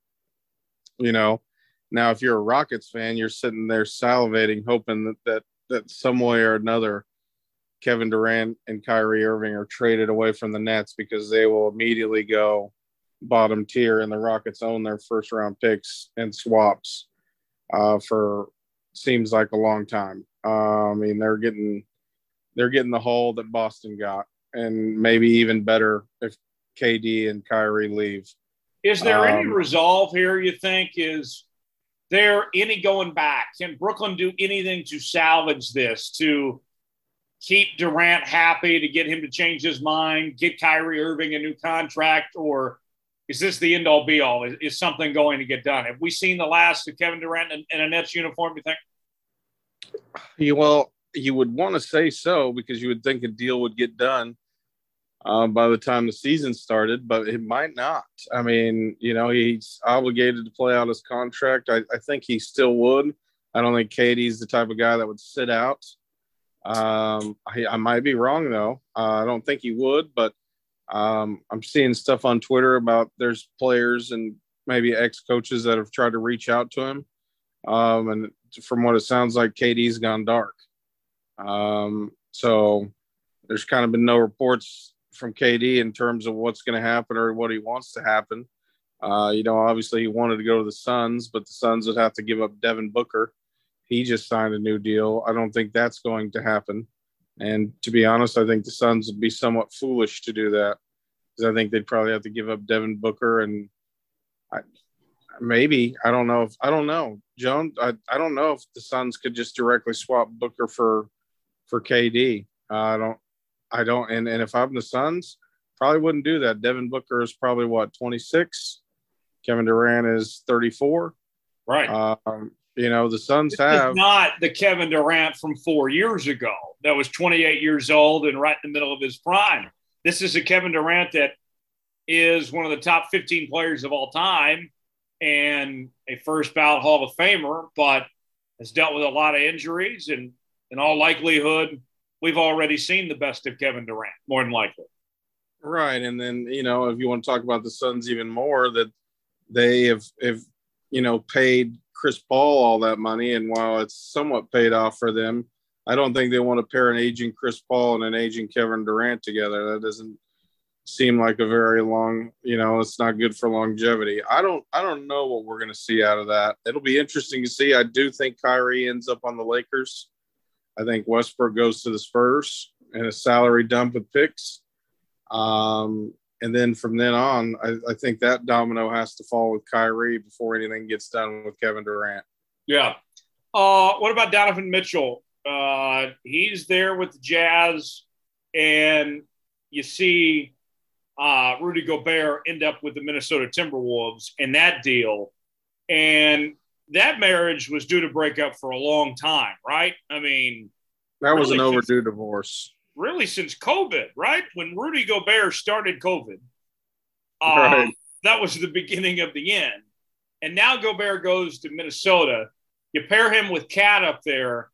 You know, now if you're a Rockets fan, you're sitting there salivating, hoping that that, that some way or another, Kevin Durant and Kyrie Irving are traded away from the Nets because they will immediately go bottom tier, and the Rockets own their first round picks and swaps uh, for seems like a long time. Uh, I mean, they're getting they're getting the haul that Boston got, and maybe even better if KD and Kyrie leave. Is there um, any resolve here? You think is there any going back? Can Brooklyn do anything to salvage this to keep Durant happy, to get him to change his mind, get Kyrie Irving a new contract, or is this the end all be all? Is, is, something going to get done? Have we seen the last of Kevin Durant in, in a Nets uniform? You think? Yeah, well, you would want to say so because you would think a deal would get done um, by the time the season started, but it might not. I mean, you know, he's obligated to play out his contract. I, I think he still would. I don't think KD's the type of guy that would sit out. Um, I, I might be wrong though. Uh, I don't think he would, but um, I'm seeing stuff on Twitter about there's players and maybe ex coaches that have tried to reach out to him. Um, and from what it sounds like, KD's gone dark. Um, so there's kind of been no reports from KD in terms of what's going to happen or what he wants to happen. Uh, you know, obviously he wanted to go to the Suns, but the Suns would have to give up Devin Booker. He just signed a new deal. I don't think that's going to happen. And to be honest, I think the Suns would be somewhat foolish to do that because I think they'd probably have to give up Devin Booker and I, maybe I don't know if I don't know Joan. I, I don't know if the Suns could just directly swap Booker for for KD. Uh, I don't I don't and, and if I'm the Suns, probably wouldn't do that. Devin Booker is probably what 26. Kevin Durant is 34. Right. Um, you know the Suns this have not the Kevin Durant from four years ago that was 28 years old and right in the middle of his prime. This is a Kevin Durant that is one of the top 15 players of all time and a first ballot Hall of Famer, but has dealt with a lot of injuries. And in all likelihood, we've already seen the best of Kevin Durant, more than likely. Right. And then, you know, if you want to talk about the Suns even more, that they have, have you know, paid Chris Paul all that money. And while it's somewhat paid off for them, I don't think they want to pair an aging Chris Paul and an aging Kevin Durant together. That doesn't seem like a very long, you know, it's not good for longevity. I don't I don't know what we're to see out of that. It'll be interesting to see. I do think Kyrie ends up on the Lakers. I think Westbrook goes to the Spurs and a salary dump with picks. Um, and then from then on, I, I, think that domino has to fall with Kyrie before anything gets done with Kevin Durant. Yeah. Uh, what about Donovan Mitchell? Uh, he's there with the Jazz, and you see uh, Rudy Gobert end up with the Minnesota Timberwolves in that deal. And that marriage was due to break up for a long time, right? I mean, that was really an overdue divorce. Really, since COVID, right? When Rudy Gobert started COVID, um, right. that was the beginning of the end. And now Gobert goes to Minnesota. You pair him with KAT up there.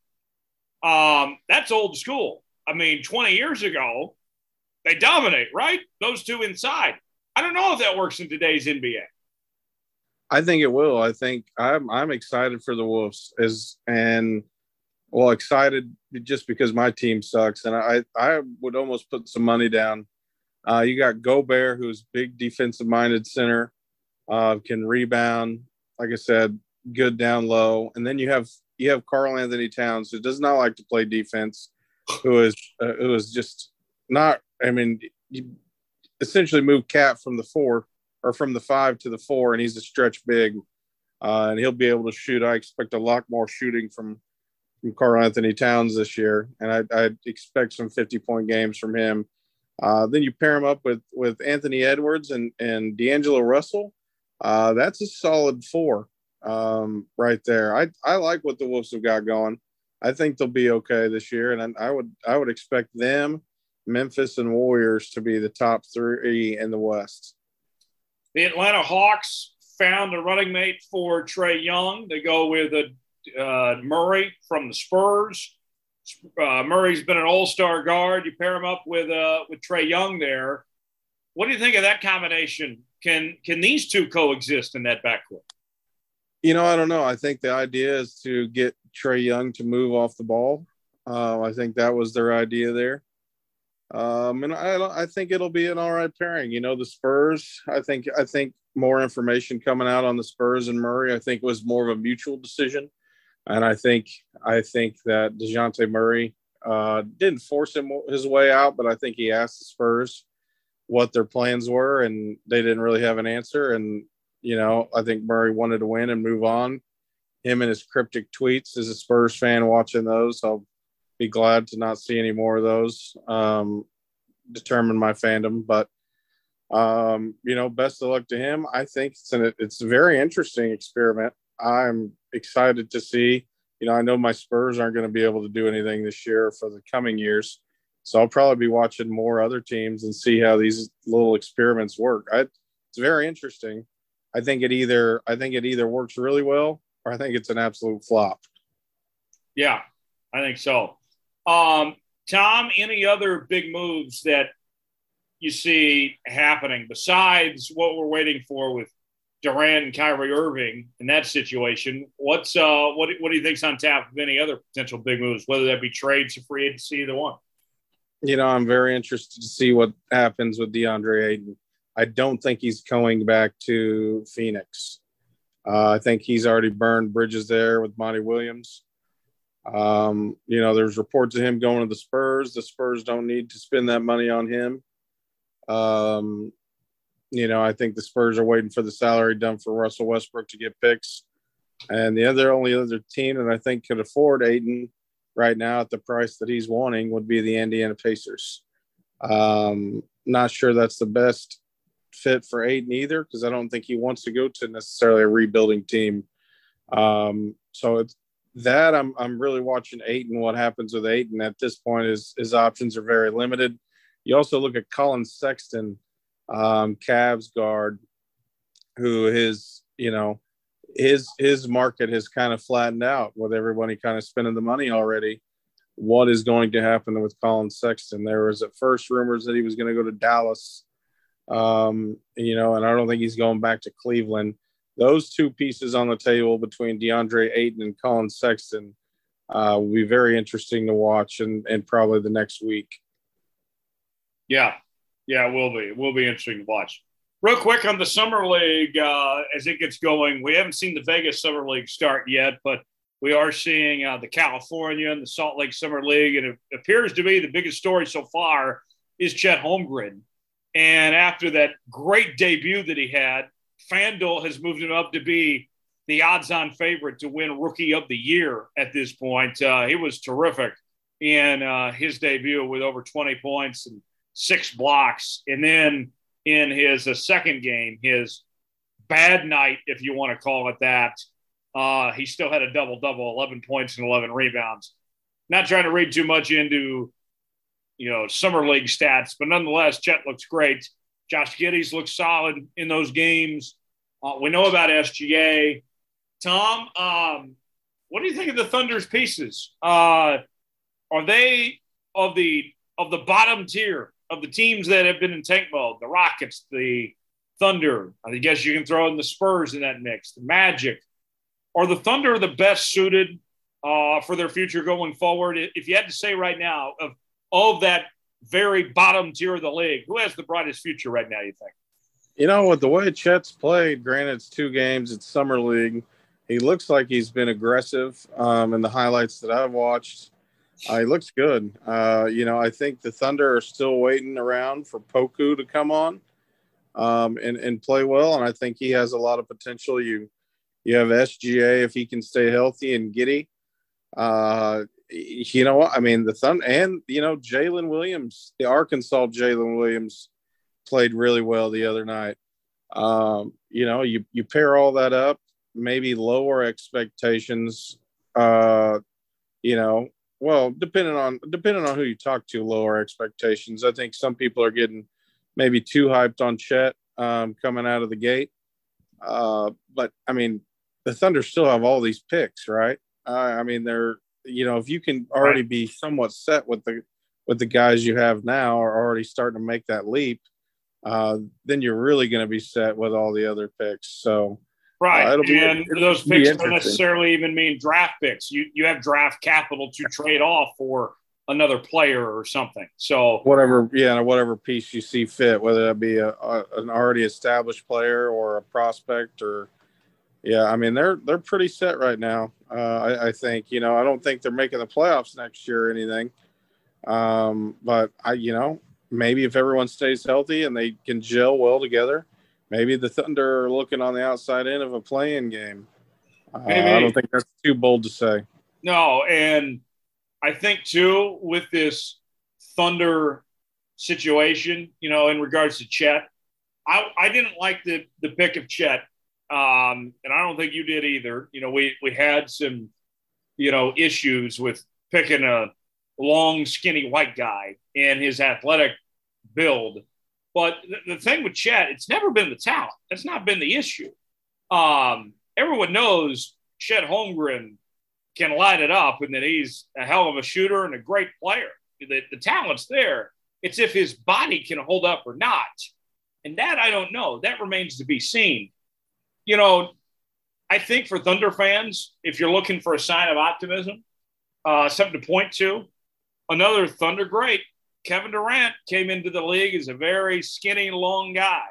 Um, that's old school. I mean, 20 years ago, they dominate, right? Those two inside. I don't know if that works in today's NBA. I think it will. I think I'm I'm excited for the Wolves as and well excited just because my team sucks and I I would almost put some money down. Uh, you got Gobert, who's big defensive minded center, uh, can rebound. Like I said, good down low, and then you have you have Karl-Anthony Towns, who does not like to play defense, who is uh, who is just not. I mean, essentially move KAT from the four or from the five to the four, and he's a stretch big, uh, and he'll be able to shoot. I expect a lot more shooting from from Karl-Anthony Towns this year, and I, I expect some 50 point games from him. Uh, then you pair him up with with Anthony Edwards and and D'Angelo Russell. Uh, that's a solid four um, right there. I I like what the Wolves have got going. I think they'll be okay this year, and I would I would expect them, Memphis, and Warriors to be the top three in the West. The Atlanta Hawks found a running mate for Trae Young. They go with a uh, Murray from the Spurs. Uh, Murray's been an All-Star guard. You pair him up with uh, with Trae Young there. What do you think of that combination? Can can these two coexist in that backcourt? You know, I don't know. I think the idea is to get Trae Young to move off the ball. Uh, I think that was their idea there. Um, and I, I think it'll be an all right pairing. You know, the Spurs. I think I think more information coming out on the Spurs and Murray. I think was more of a mutual decision, and I think I think that Dejounte Murray uh, didn't force him his way out, but I think he asked the Spurs what their plans were, and they didn't really have an answer. And you know, I think Murray wanted to win and move on. Him and his cryptic tweets as a Spurs fan watching those, I'll be glad to not see any more of those. Um, determine my fandom, but um, you know, best of luck to him. I think it's an it's a very interesting experiment. I'm excited to see. You know, I know my Spurs aren't going to be able to do anything this year for the coming years, so I'll probably be watching more other teams and see how these little experiments work. I, it's very interesting. I think it either I think it either works really well or I think it's an absolute flop. Yeah, I think so. Um, Tom, any other big moves that you see happening besides what we're waiting for with Durant and Kyrie Irving in that situation? What's uh, what what do you think's on tap of any other potential big moves, whether that be trades or free agency, either one? You know, I'm very interested to see what happens with DeAndre Ayton. I don't think he's going back to Phoenix. Uh, I think he's already burned bridges there with Monty Williams. Um, you know, there's reports of him going to the Spurs. The Spurs don't need to spend that money on him. Um, you know, I think the Spurs are waiting for the salary done for Russell Westbrook to get picks. And the other only other team that I think could afford Ayton right now at the price that he's wanting would be the Indiana Pacers. Um, not sure that's the best fit for Ayton either because I don't think he wants to go to necessarily a rebuilding team. Um, so it's that I'm I'm really watching Ayton. What happens with Ayton at this point is his options are very limited. You also look at Collin Sexton, um, Cavs guard, who his you know his his market has kind of flattened out with everybody kind of spending the money already. What is going to happen with Collin Sexton? There was at first rumors that he was going to go to Dallas, um, you know, and I don't think he's going back to Cleveland those two pieces on the table between DeAndre Ayton and Collin Sexton uh, will be very interesting to watch and, and probably the next week. Yeah, yeah, it will be. It will be interesting to watch. Real quick on the Summer League, uh, as it gets going, we haven't seen the Vegas Summer League start yet, but we are seeing uh, the California and the Salt Lake Summer League, and it appears to be the biggest story so far is Chet Holmgren. And after that great debut that he had, FanDuel has moved him up to be the odds-on favorite to win Rookie of the Year at this point. Uh, he was terrific in uh, his debut with over 20 points and six blocks, and then in his uh, second game, his bad night, if you want to call it that, uh, he still had a double double, 11 points and 11 rebounds. Not trying to read too much into, you know, summer league stats, but nonetheless, Chet looks great. Josh Giddey's looks solid in those games. Uh, we know about SGA. Tom, um, what do you think of the Thunder's pieces? Uh, are they of the of the bottom tier of the teams that have been in tank mode? The Rockets, the Thunder. I guess you can throw in the Spurs in that mix. The Magic. Are the Thunder the best suited uh, for their future going forward? If you had to say right now of all of that very bottom tier of the league, who has the brightest future right now? You think? You know, with the way Chet's played, granted it's two games, it's summer league. He looks like he's been aggressive um, in the highlights that I've watched. Uh, he looks good. Uh, you know, I think the Thunder are still waiting around for Poku to come on um, and and play well, and I think he has a lot of potential. You you have SGA if he can stay healthy and Giddey. Uh, you know what? I mean, the Thunder and you know Jalen Williams, the Arkansas Jalen Williams, played really well the other night. Um, you know, you you pair all that up, maybe lower expectations. Uh, you know, well, depending on depending on who you talk to, lower expectations. I think some people are getting maybe too hyped on Chet um, coming out of the gate. Uh, but I mean, the Thunder still have all these picks, right? Uh, I mean, they're you know if you can already be somewhat set with the with the guys you have now, are already starting to make that leap, uh, then you're really going to be set with all the other picks. So. Right, uh, be, and those picks don't necessarily even mean draft picks. You you have draft capital to trade off for another player or something. So whatever, yeah, whatever piece you see fit, whether that be a, a, an already established player or a prospect or yeah, I mean they're they're pretty set right now. Uh, I, I, think you know I don't think they're making the playoffs next year or anything, um, but I you know maybe if everyone stays healthy and they can gel well together, maybe the Thunder are looking on the outside end of a playing game. Uh, I don't think that's too bold to say. No, and I think too with this Thunder situation, you know, in regards to Chet, I, I didn't like the the pick of Chet, um, and I don't think you did either. You know, we we had some, you know, issues with picking a long, skinny white guy and his athletic build. But the, the thing with Chet, it's never been the talent. That's not been the issue. Um, everyone knows Chet Holmgren can light it up and that he's a hell of a shooter and a great player. The, the talent's there. It's if his body can hold up or not. And that I don't know. That remains to be seen. You know, I think for Thunder fans, if you're looking for a sign of optimism, uh, something to point to, another Thunder great, Kevin Durant came into the league as a very skinny, long guy.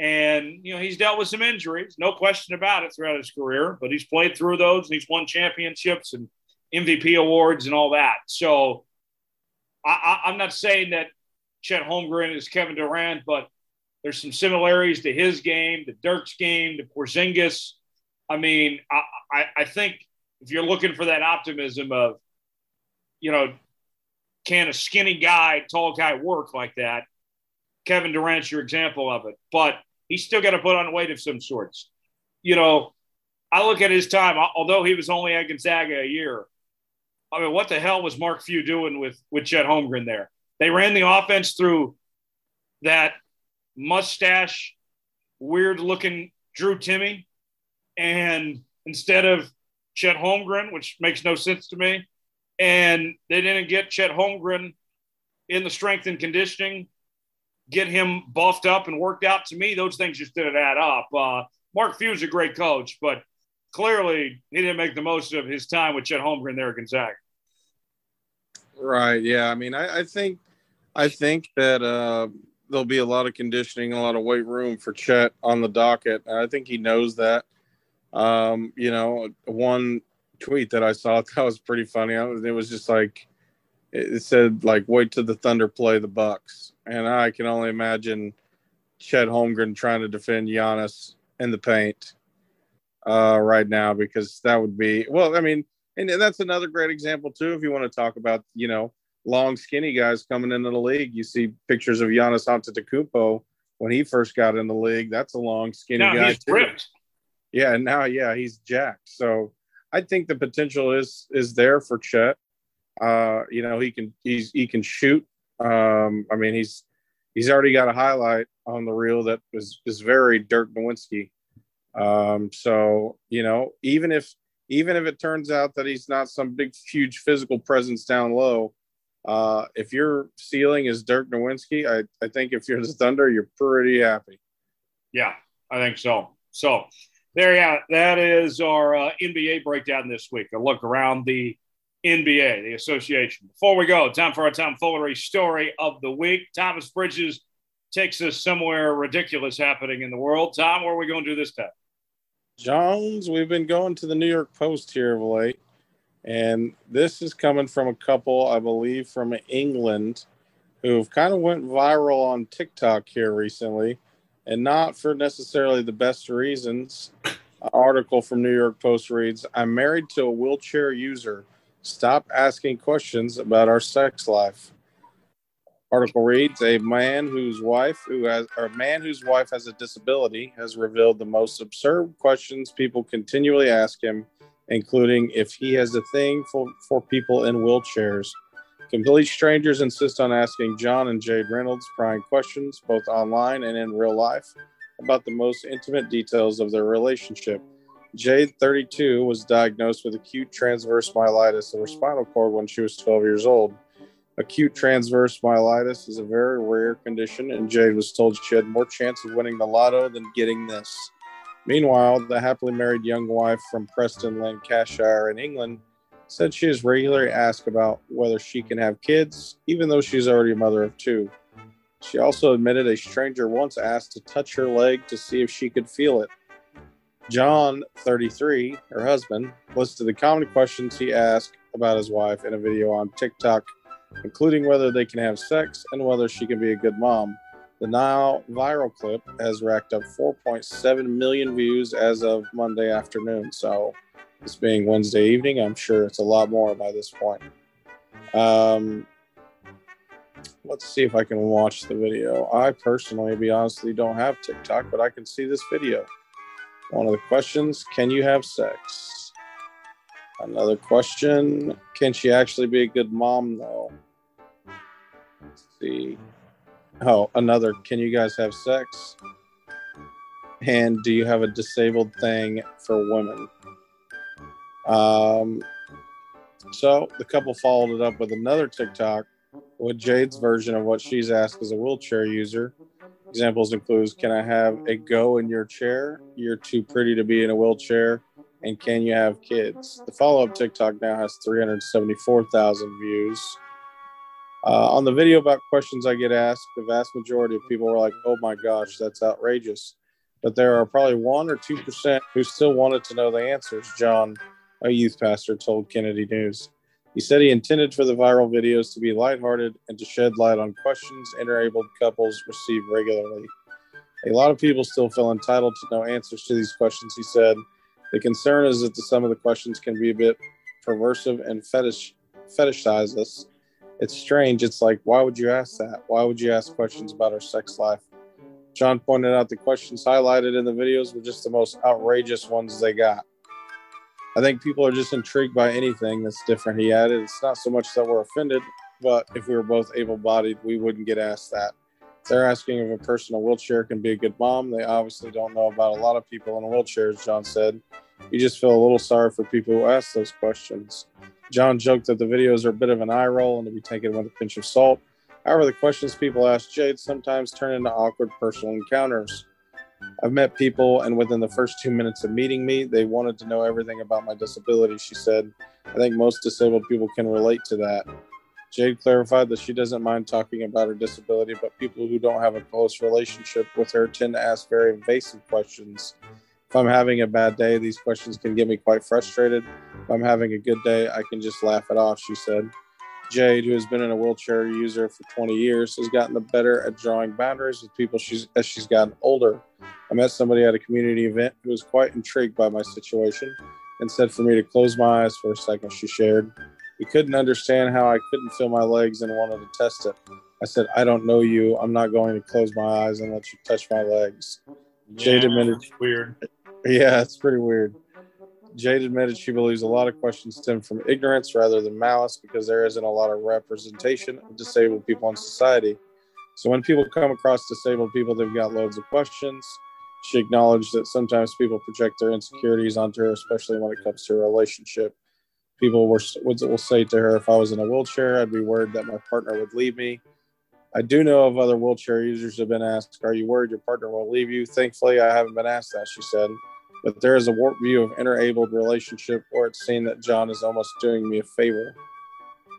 And, you know, he's dealt with some injuries, no question about it throughout his career, but he's played through those and he's won championships and MVP awards and all that. So I, i'm not saying that Chet Holmgren is Kevin Durant, but there's some similarities to his game, to Dirk's game, to Porzingis. I mean, I, I, I think if you're looking for that optimism of, you know, can a skinny guy, tall guy work like that? Kevin Durant's your example of it. But he's still got to put on weight of some sorts. You know, I look at his time, although he was only at Gonzaga a year. I mean, what the hell was Mark Few doing with with Chet Holmgren there? They ran the offense through that mustache, weird looking Drew Timme. and instead of Chet Holmgren, which makes no sense to me, and they didn't get Chet Holmgren in the strength and conditioning get him buffed up and worked out. To me, those things just didn't add up. Uh, Mark Few's a great coach, but clearly he didn't make the most of his time with Chet Holmgren there at Gonzaga. Right. Yeah. I mean, I, I think, I think that uh, there'll be a lot of conditioning, a lot of weight room for Chet on the docket. I think he knows that. Um, you know, one tweet that I saw *laughs* that was pretty funny. Was, it was just like it said like wait till the Thunder play the Bucks, and I can only imagine Chet Holmgren trying to defend Giannis in the paint uh, right now because that would be well. I mean, and that's another great example too. If you want to talk about you know long, skinny guys coming into the league, you see pictures of Giannis Antetokounmpo when he first got in the league. That's a long, skinny now guy he's too. Ripped. Yeah, and now yeah, he's jacked. So I think the potential is is there for Chet. Uh, you know, he can he's he can shoot. Um, I mean, he's he's already got a highlight on the reel that is is very Dirk Nowitzki. Um, so you know, even if even if it turns out that he's not some big huge physical presence down low, uh, if your ceiling is Dirk Nowitzki, I, I think if you're the Thunder, you're pretty happy. Yeah, I think so. So there you have That is our uh, NBA breakdown this week. A look around the NBA, the association. Before we go, time for our tomfoolery story of the week. Thomas Bridges takes us somewhere ridiculous happening in the world. Tom, where are we going to do this time? Jones, we've been going to the New York Post here of late, and this is coming from a couple, I believe, from England, who've kind of went viral on TikTok here recently, and not for necessarily the best reasons. An article from New York Post reads: "I'm married to a wheelchair user. Stop asking questions about our sex life." article reads a man whose wife who has or a man whose wife has a disability has revealed the most absurd questions people continually ask him including if he has a thing for, for people in wheelchairs complete strangers insist on asking john and jade reynolds prying questions both online and in real life about the most intimate details of their relationship jade 32 was diagnosed with acute transverse myelitis of her spinal cord when she was 12 years old Acute transverse myelitis is a very rare condition, and Jade was told she had more chance of winning the lotto than getting this. Meanwhile, the happily married young wife from Preston, Lancashire, in England, said she is regularly asked about whether she can have kids, even though she's already a mother of two. She also admitted a stranger once asked to touch her leg to see if she could feel it. John, 33, her husband, listed the common questions he asked about his wife in a video on TikTok including whether they can have sex and whether she can be a good mom. The now viral clip has racked up 4.7 million views as of Monday afternoon. So, this being Wednesday evening, I'm sure it's a lot more by this point. Um, let's see if I can watch the video. I personally, be honestly, don't have TikTok, but I can see this video. One of the questions Can you have sex? Another question Can she actually be a good mom, though? Let's see. Oh, another Can you guys have sex? And do you have a disabled thing for women? Um, so the couple followed it up with another TikTok with Jade's version of what she's asked as a wheelchair user. Examples includes Can I have a go in your chair? You're too pretty to be in a wheelchair and can you have kids? The follow up TikTok now has 374,000 views. Uh, on the video about questions I get asked, the vast majority of people were like, oh my gosh, that's outrageous. But there are probably 1% or 2% who still wanted to know the answers, John, a youth pastor, told Kennedy News. He said he intended for the viral videos to be lighthearted and to shed light on questions interabled couples receive regularly. A lot of people still feel entitled to know answers to these questions, he said, the concern is that the, some of the questions can be a bit perversive and fetish fetishize us. It's strange. It's like, why would you ask that? Why would you ask questions about our sex life? John pointed out the questions highlighted in the videos were just the most outrageous ones they got. I think people are just intrigued by anything that's different. He added, it's not so much that we're offended, but if we were both able bodied, we wouldn't get asked that they're asking if a person in a wheelchair can be a good mom. They obviously don't know about a lot of people in wheelchairs, John said. You just feel a little sorry for people who ask those questions. John joked that the videos are a bit of an eye roll and to be taken with a pinch of salt. However, the questions people ask Jade sometimes turn into awkward personal encounters. I've met people, and within the first two minutes of meeting me, they wanted to know everything about my disability, she said. I think most disabled people can relate to that. Jade clarified that she doesn't mind talking about her disability, but people who don't have a close relationship with her tend to ask very invasive questions. If I'm having a bad day, these questions can get me quite frustrated. If I'm having a good day, I can just laugh it off, she said. Jade, who has been in a wheelchair user for 20 years, has gotten better at drawing boundaries with people she's, as she's gotten older. I met somebody at a community event who was quite intrigued by my situation and said for me to close my eyes for a second, she shared. He couldn't understand how I couldn't feel my legs and wanted to test it. I said, I don't know you. I'm not going to close my eyes and let you touch my legs. Jade admitted. Weird. Yeah, it's pretty weird. Jade admitted she believes a lot of questions stem from ignorance rather than malice because there isn't a lot of representation of disabled people in society. So when people come across disabled people, they've got loads of questions. She acknowledged that sometimes people project their insecurities onto her, especially when it comes to a relationship. People were, will say to her, if I was in a wheelchair, I'd be worried that my partner would leave me. I do know of other wheelchair users have been asked, Are you worried your partner will leave you? Thankfully, I haven't been asked that, she said. But there is a warped view of interabled relationship where it's seen that John is almost doing me a favor.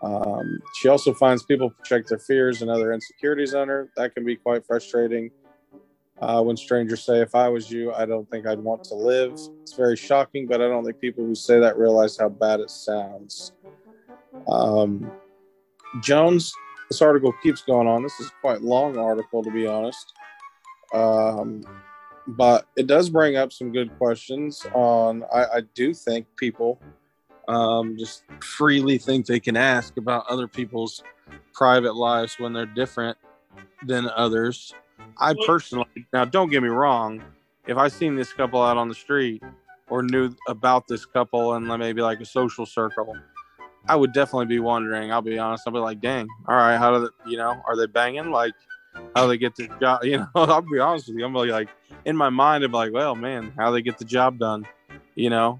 Um, she also finds people project their fears and other insecurities on her. That can be quite frustrating. Uh, when strangers say, If I was you, I don't think I'd want to live. It's very shocking, but I don't think people who say that realize how bad it sounds. Um, Jones this article keeps going on. This is quite long article, to be honest. Um, but it does bring up some good questions on. I, I do think people um, just freely think they can ask about other people's private lives when they're different than others. I personally, now don't get me wrong, if I seen this couple out on the street or knew about this couple and maybe like a social circle, I would definitely be wondering. I'll be honest. I'll be like, dang, all right, how do they, you know, are they banging? Like, how do they get the job? *laughs* You know, I'll be honest with you. I'm like, in my mind, I'm like, well, man, how do they get the job done? You know,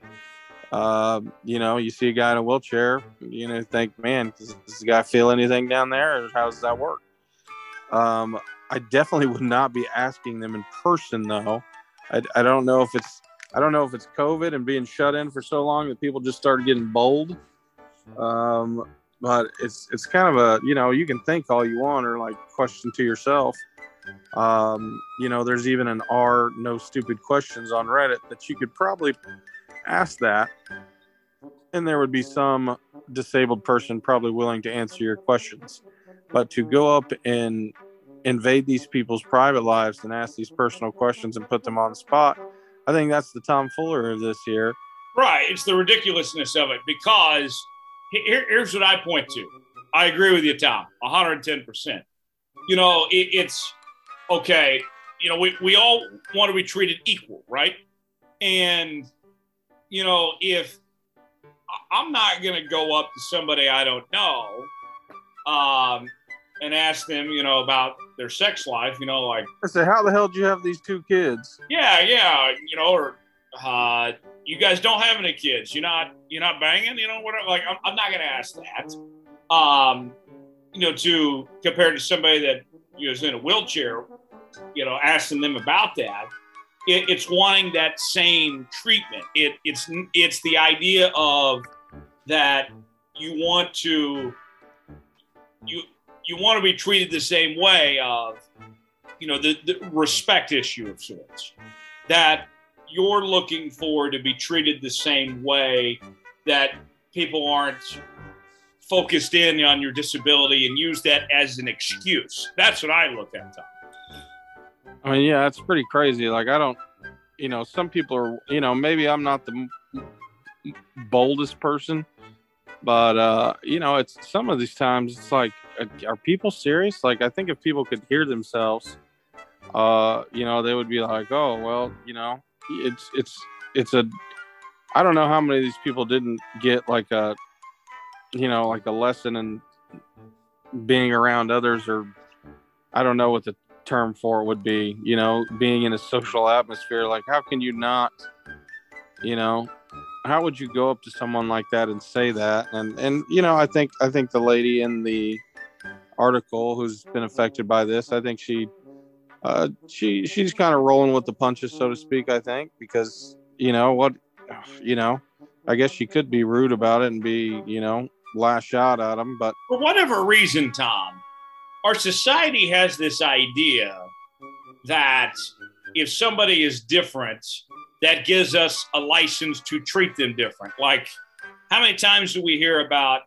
uh, you know, you see a guy in a wheelchair, you know, think, man, does, does the guy feel anything down there, or how does that work? Um, I definitely would not be asking them in person, though. I, I don't know if it's I don't know if it's COVID and being shut in for so long that people just started getting bold um, but it's it's kind of a you know you can think all you want or like question to yourself. Um, you know, there's even an R no stupid questions on Reddit that you could probably ask that, and there would be some disabled person probably willing to answer your questions. But to go up and invade these people's private lives and ask these personal questions and put them on the spot, I think that's the Tom Foolery of this year. Right. It's the ridiculousness of it because here, here's what I point to. I agree with you, Tom, 110%. You know, it, it's okay. You know, we, we all want to be treated equal, right? And, you know, if I'm not going to go up to somebody I don't know um, and ask them, you know, about their sex life, you know, like. I said, how the hell do you have these two kids? Yeah, yeah. You know, or uh, you guys don't have any kids. You're not you're not banging. You know whatever. Like I'm, I'm not going to ask that. Um, you know, to compare to somebody that you know, is in a wheelchair, you know, asking them about that. It, it's wanting that same treatment. It, it's it's the idea of that you want to you you want to be treated the same way of you know the, the respect issue of sorts that you're looking for to be treated the same way that people aren't focused in on your disability and use that as an excuse. That's what I look at, Tom. I mean, yeah, that's pretty crazy. Like, I don't, you know, some people are, you know, maybe I'm not the boldest person, but, uh, you know, it's some of these times it's like, are people serious? Like, I think if people could hear themselves, uh, you know, they would be like, oh, well, you know, it's it's it's a I don't know how many of these people didn't get like a you know like a lesson in being around others or I don't know what the term for it would be, you know, being in a social atmosphere like how can you not you know how would you go up to someone like that and say that and and you know I think I think the lady in the article who's been affected by this I think she uh, she she's kind of rolling with the punches, so to speak. I think because you know what, *sighs* you know, I guess she could be rude about it and be you know lash out at him, but for whatever reason, Tom, our society has this idea that if somebody is different, that gives us a license to treat them different. Like, how many times do we hear about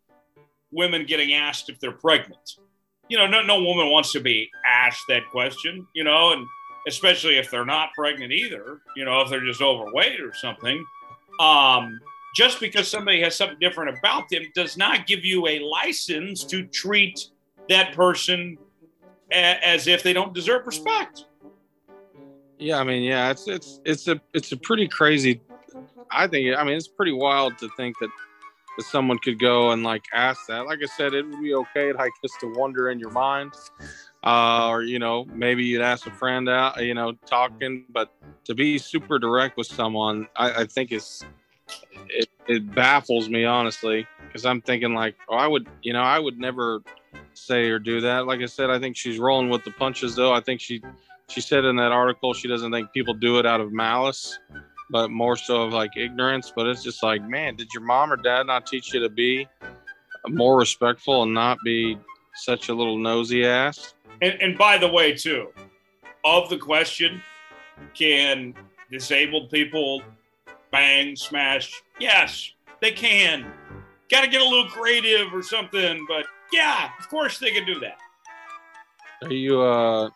women getting asked if they're pregnant? You know, no, no woman wants to be asked that question, you know, and especially if they're not pregnant either, you know, if they're just overweight or something. Um, just because somebody has something different about them does not give you a license to treat that person a- as if they don't deserve respect. Yeah, I mean, yeah, it's it's it's a it's a pretty crazy. I think I mean it's pretty wild to think that that someone could go and like ask that. Like I said, it would be okay, like just to wonder in your mind, uh, or you know maybe you'd ask a friend out, you know, talking. But to be super direct with someone, I, I think is it, it baffles me honestly because I'm thinking like, oh, I would, you know, I would never say or do that. Like I said, I think she's rolling with the punches though. I think she she said in that article she doesn't think people do it out of malice but more so of like ignorance but it's just like man did your mom or dad not teach you to be more respectful and not be such a little nosy ass And, and by the way, too, of the question, can disabled people bang, smash? Yes, they can. Got to get a little creative or something, but yeah, of course they can do that. are you uh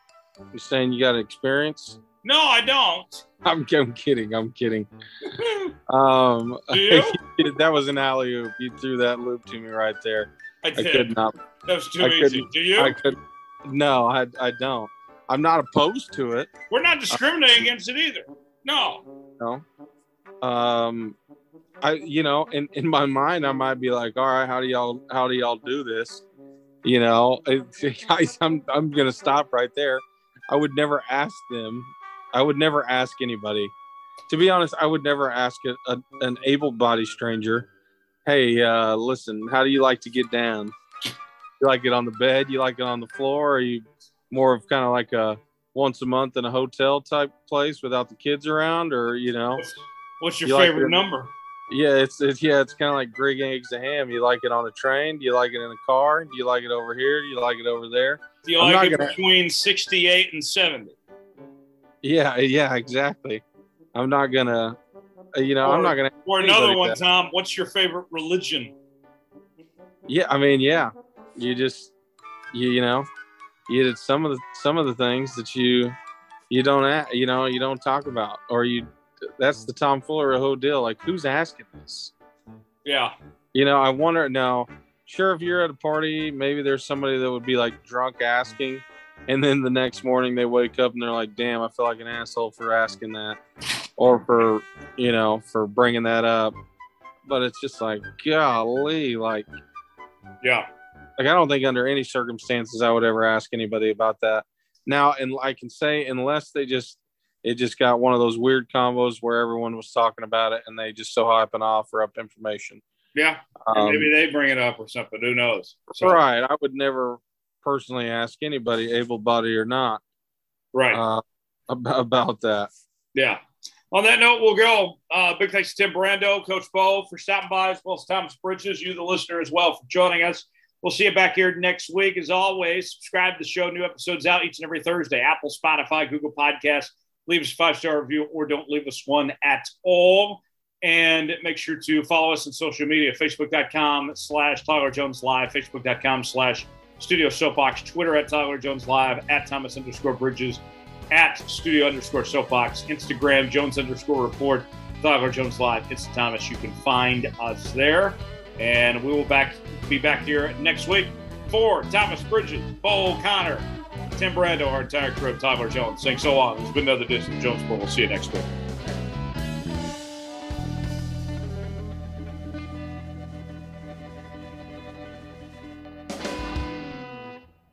you saying you got experience No, I don't. *laughs* i'm, I'm kidding i'm kidding *laughs* um *laughs* that was an alley oop you threw that loop to me right there I i did. could not That was too I easy. Do you? i could no i i don't i'm not opposed to it We're not discriminating against it either. No. No. um i you know in in my mind i might be like all right how do y'all how do y'all do this you know guys i'm i'm gonna stop right there i would never ask them i would never ask anybody. To be honest i would never ask a, a, an able-bodied stranger hey uh listen how do you like to get down? You like it on the bed? You like it on the floor? Are you more of kind of like a once a month in a hotel type place without the kids around? Or you know What's, your You like favorite it? number? yeah it's, it's yeah it's kind of like Green eggs and ham. You like it on a train? Do you like it in a car? Do you like it over here? Do you like it over there? Do you I'm like it gonna- between 68 and 70? Yeah yeah exactly i'm not gonna uh, you know i'm not gonna Or another one, that- Tom, what's your favorite religion? yeah i mean yeah you just you, you know you did some of the some of the things that you you don't a- you know you don't talk about or you that's the tom foolery whole deal like who's asking this Yeah. You know, I wonder now. Sure, if you're at a party, maybe there's somebody that would be like drunk asking, and then the next morning they wake up and they're like, "Damn, I feel like an asshole for asking that, or for you know for bringing that up." But it's just like, golly, like, Yeah. like I don't think under any circumstances I would ever ask anybody about that. Now, and I can say unless they just it just got one of those weird combos where everyone was talking about it and they just so happen to offer up information. Yeah. Um, maybe they bring it up or something. Who knows? So, Right. I would never personally ask anybody, able bodied or not, Right. uh, about, about that. Yeah. On that note, we'll go. Uh, big thanks to Tim Brando, Coach Bo, for stopping by, as well as Thomas Bridges, you, the listener, as well, for joining us. We'll see you back here next week. As always, subscribe to the show. New episodes out each and every Thursday. Apple, Spotify, Google Podcasts. Leave us a five star review or don't leave us one at all. And make sure to follow us on social media Facebook.com slash Tyler Jones Live, Facebook.com slash Studio Soapbox, Twitter at Tyler Jones Live, at Thomas underscore Bridges, at Studio underscore Soapbox, Instagram Jones underscore Report, Tyler Jones Live. It's Thomas. You can find us there, and we will back be back here next week for Thomas Bridges, Bo O'Connor, Tim Brando, our entire crew, Tyler Jones. Thanks so long. It's been another edition of Jones Report. We'll see you next week.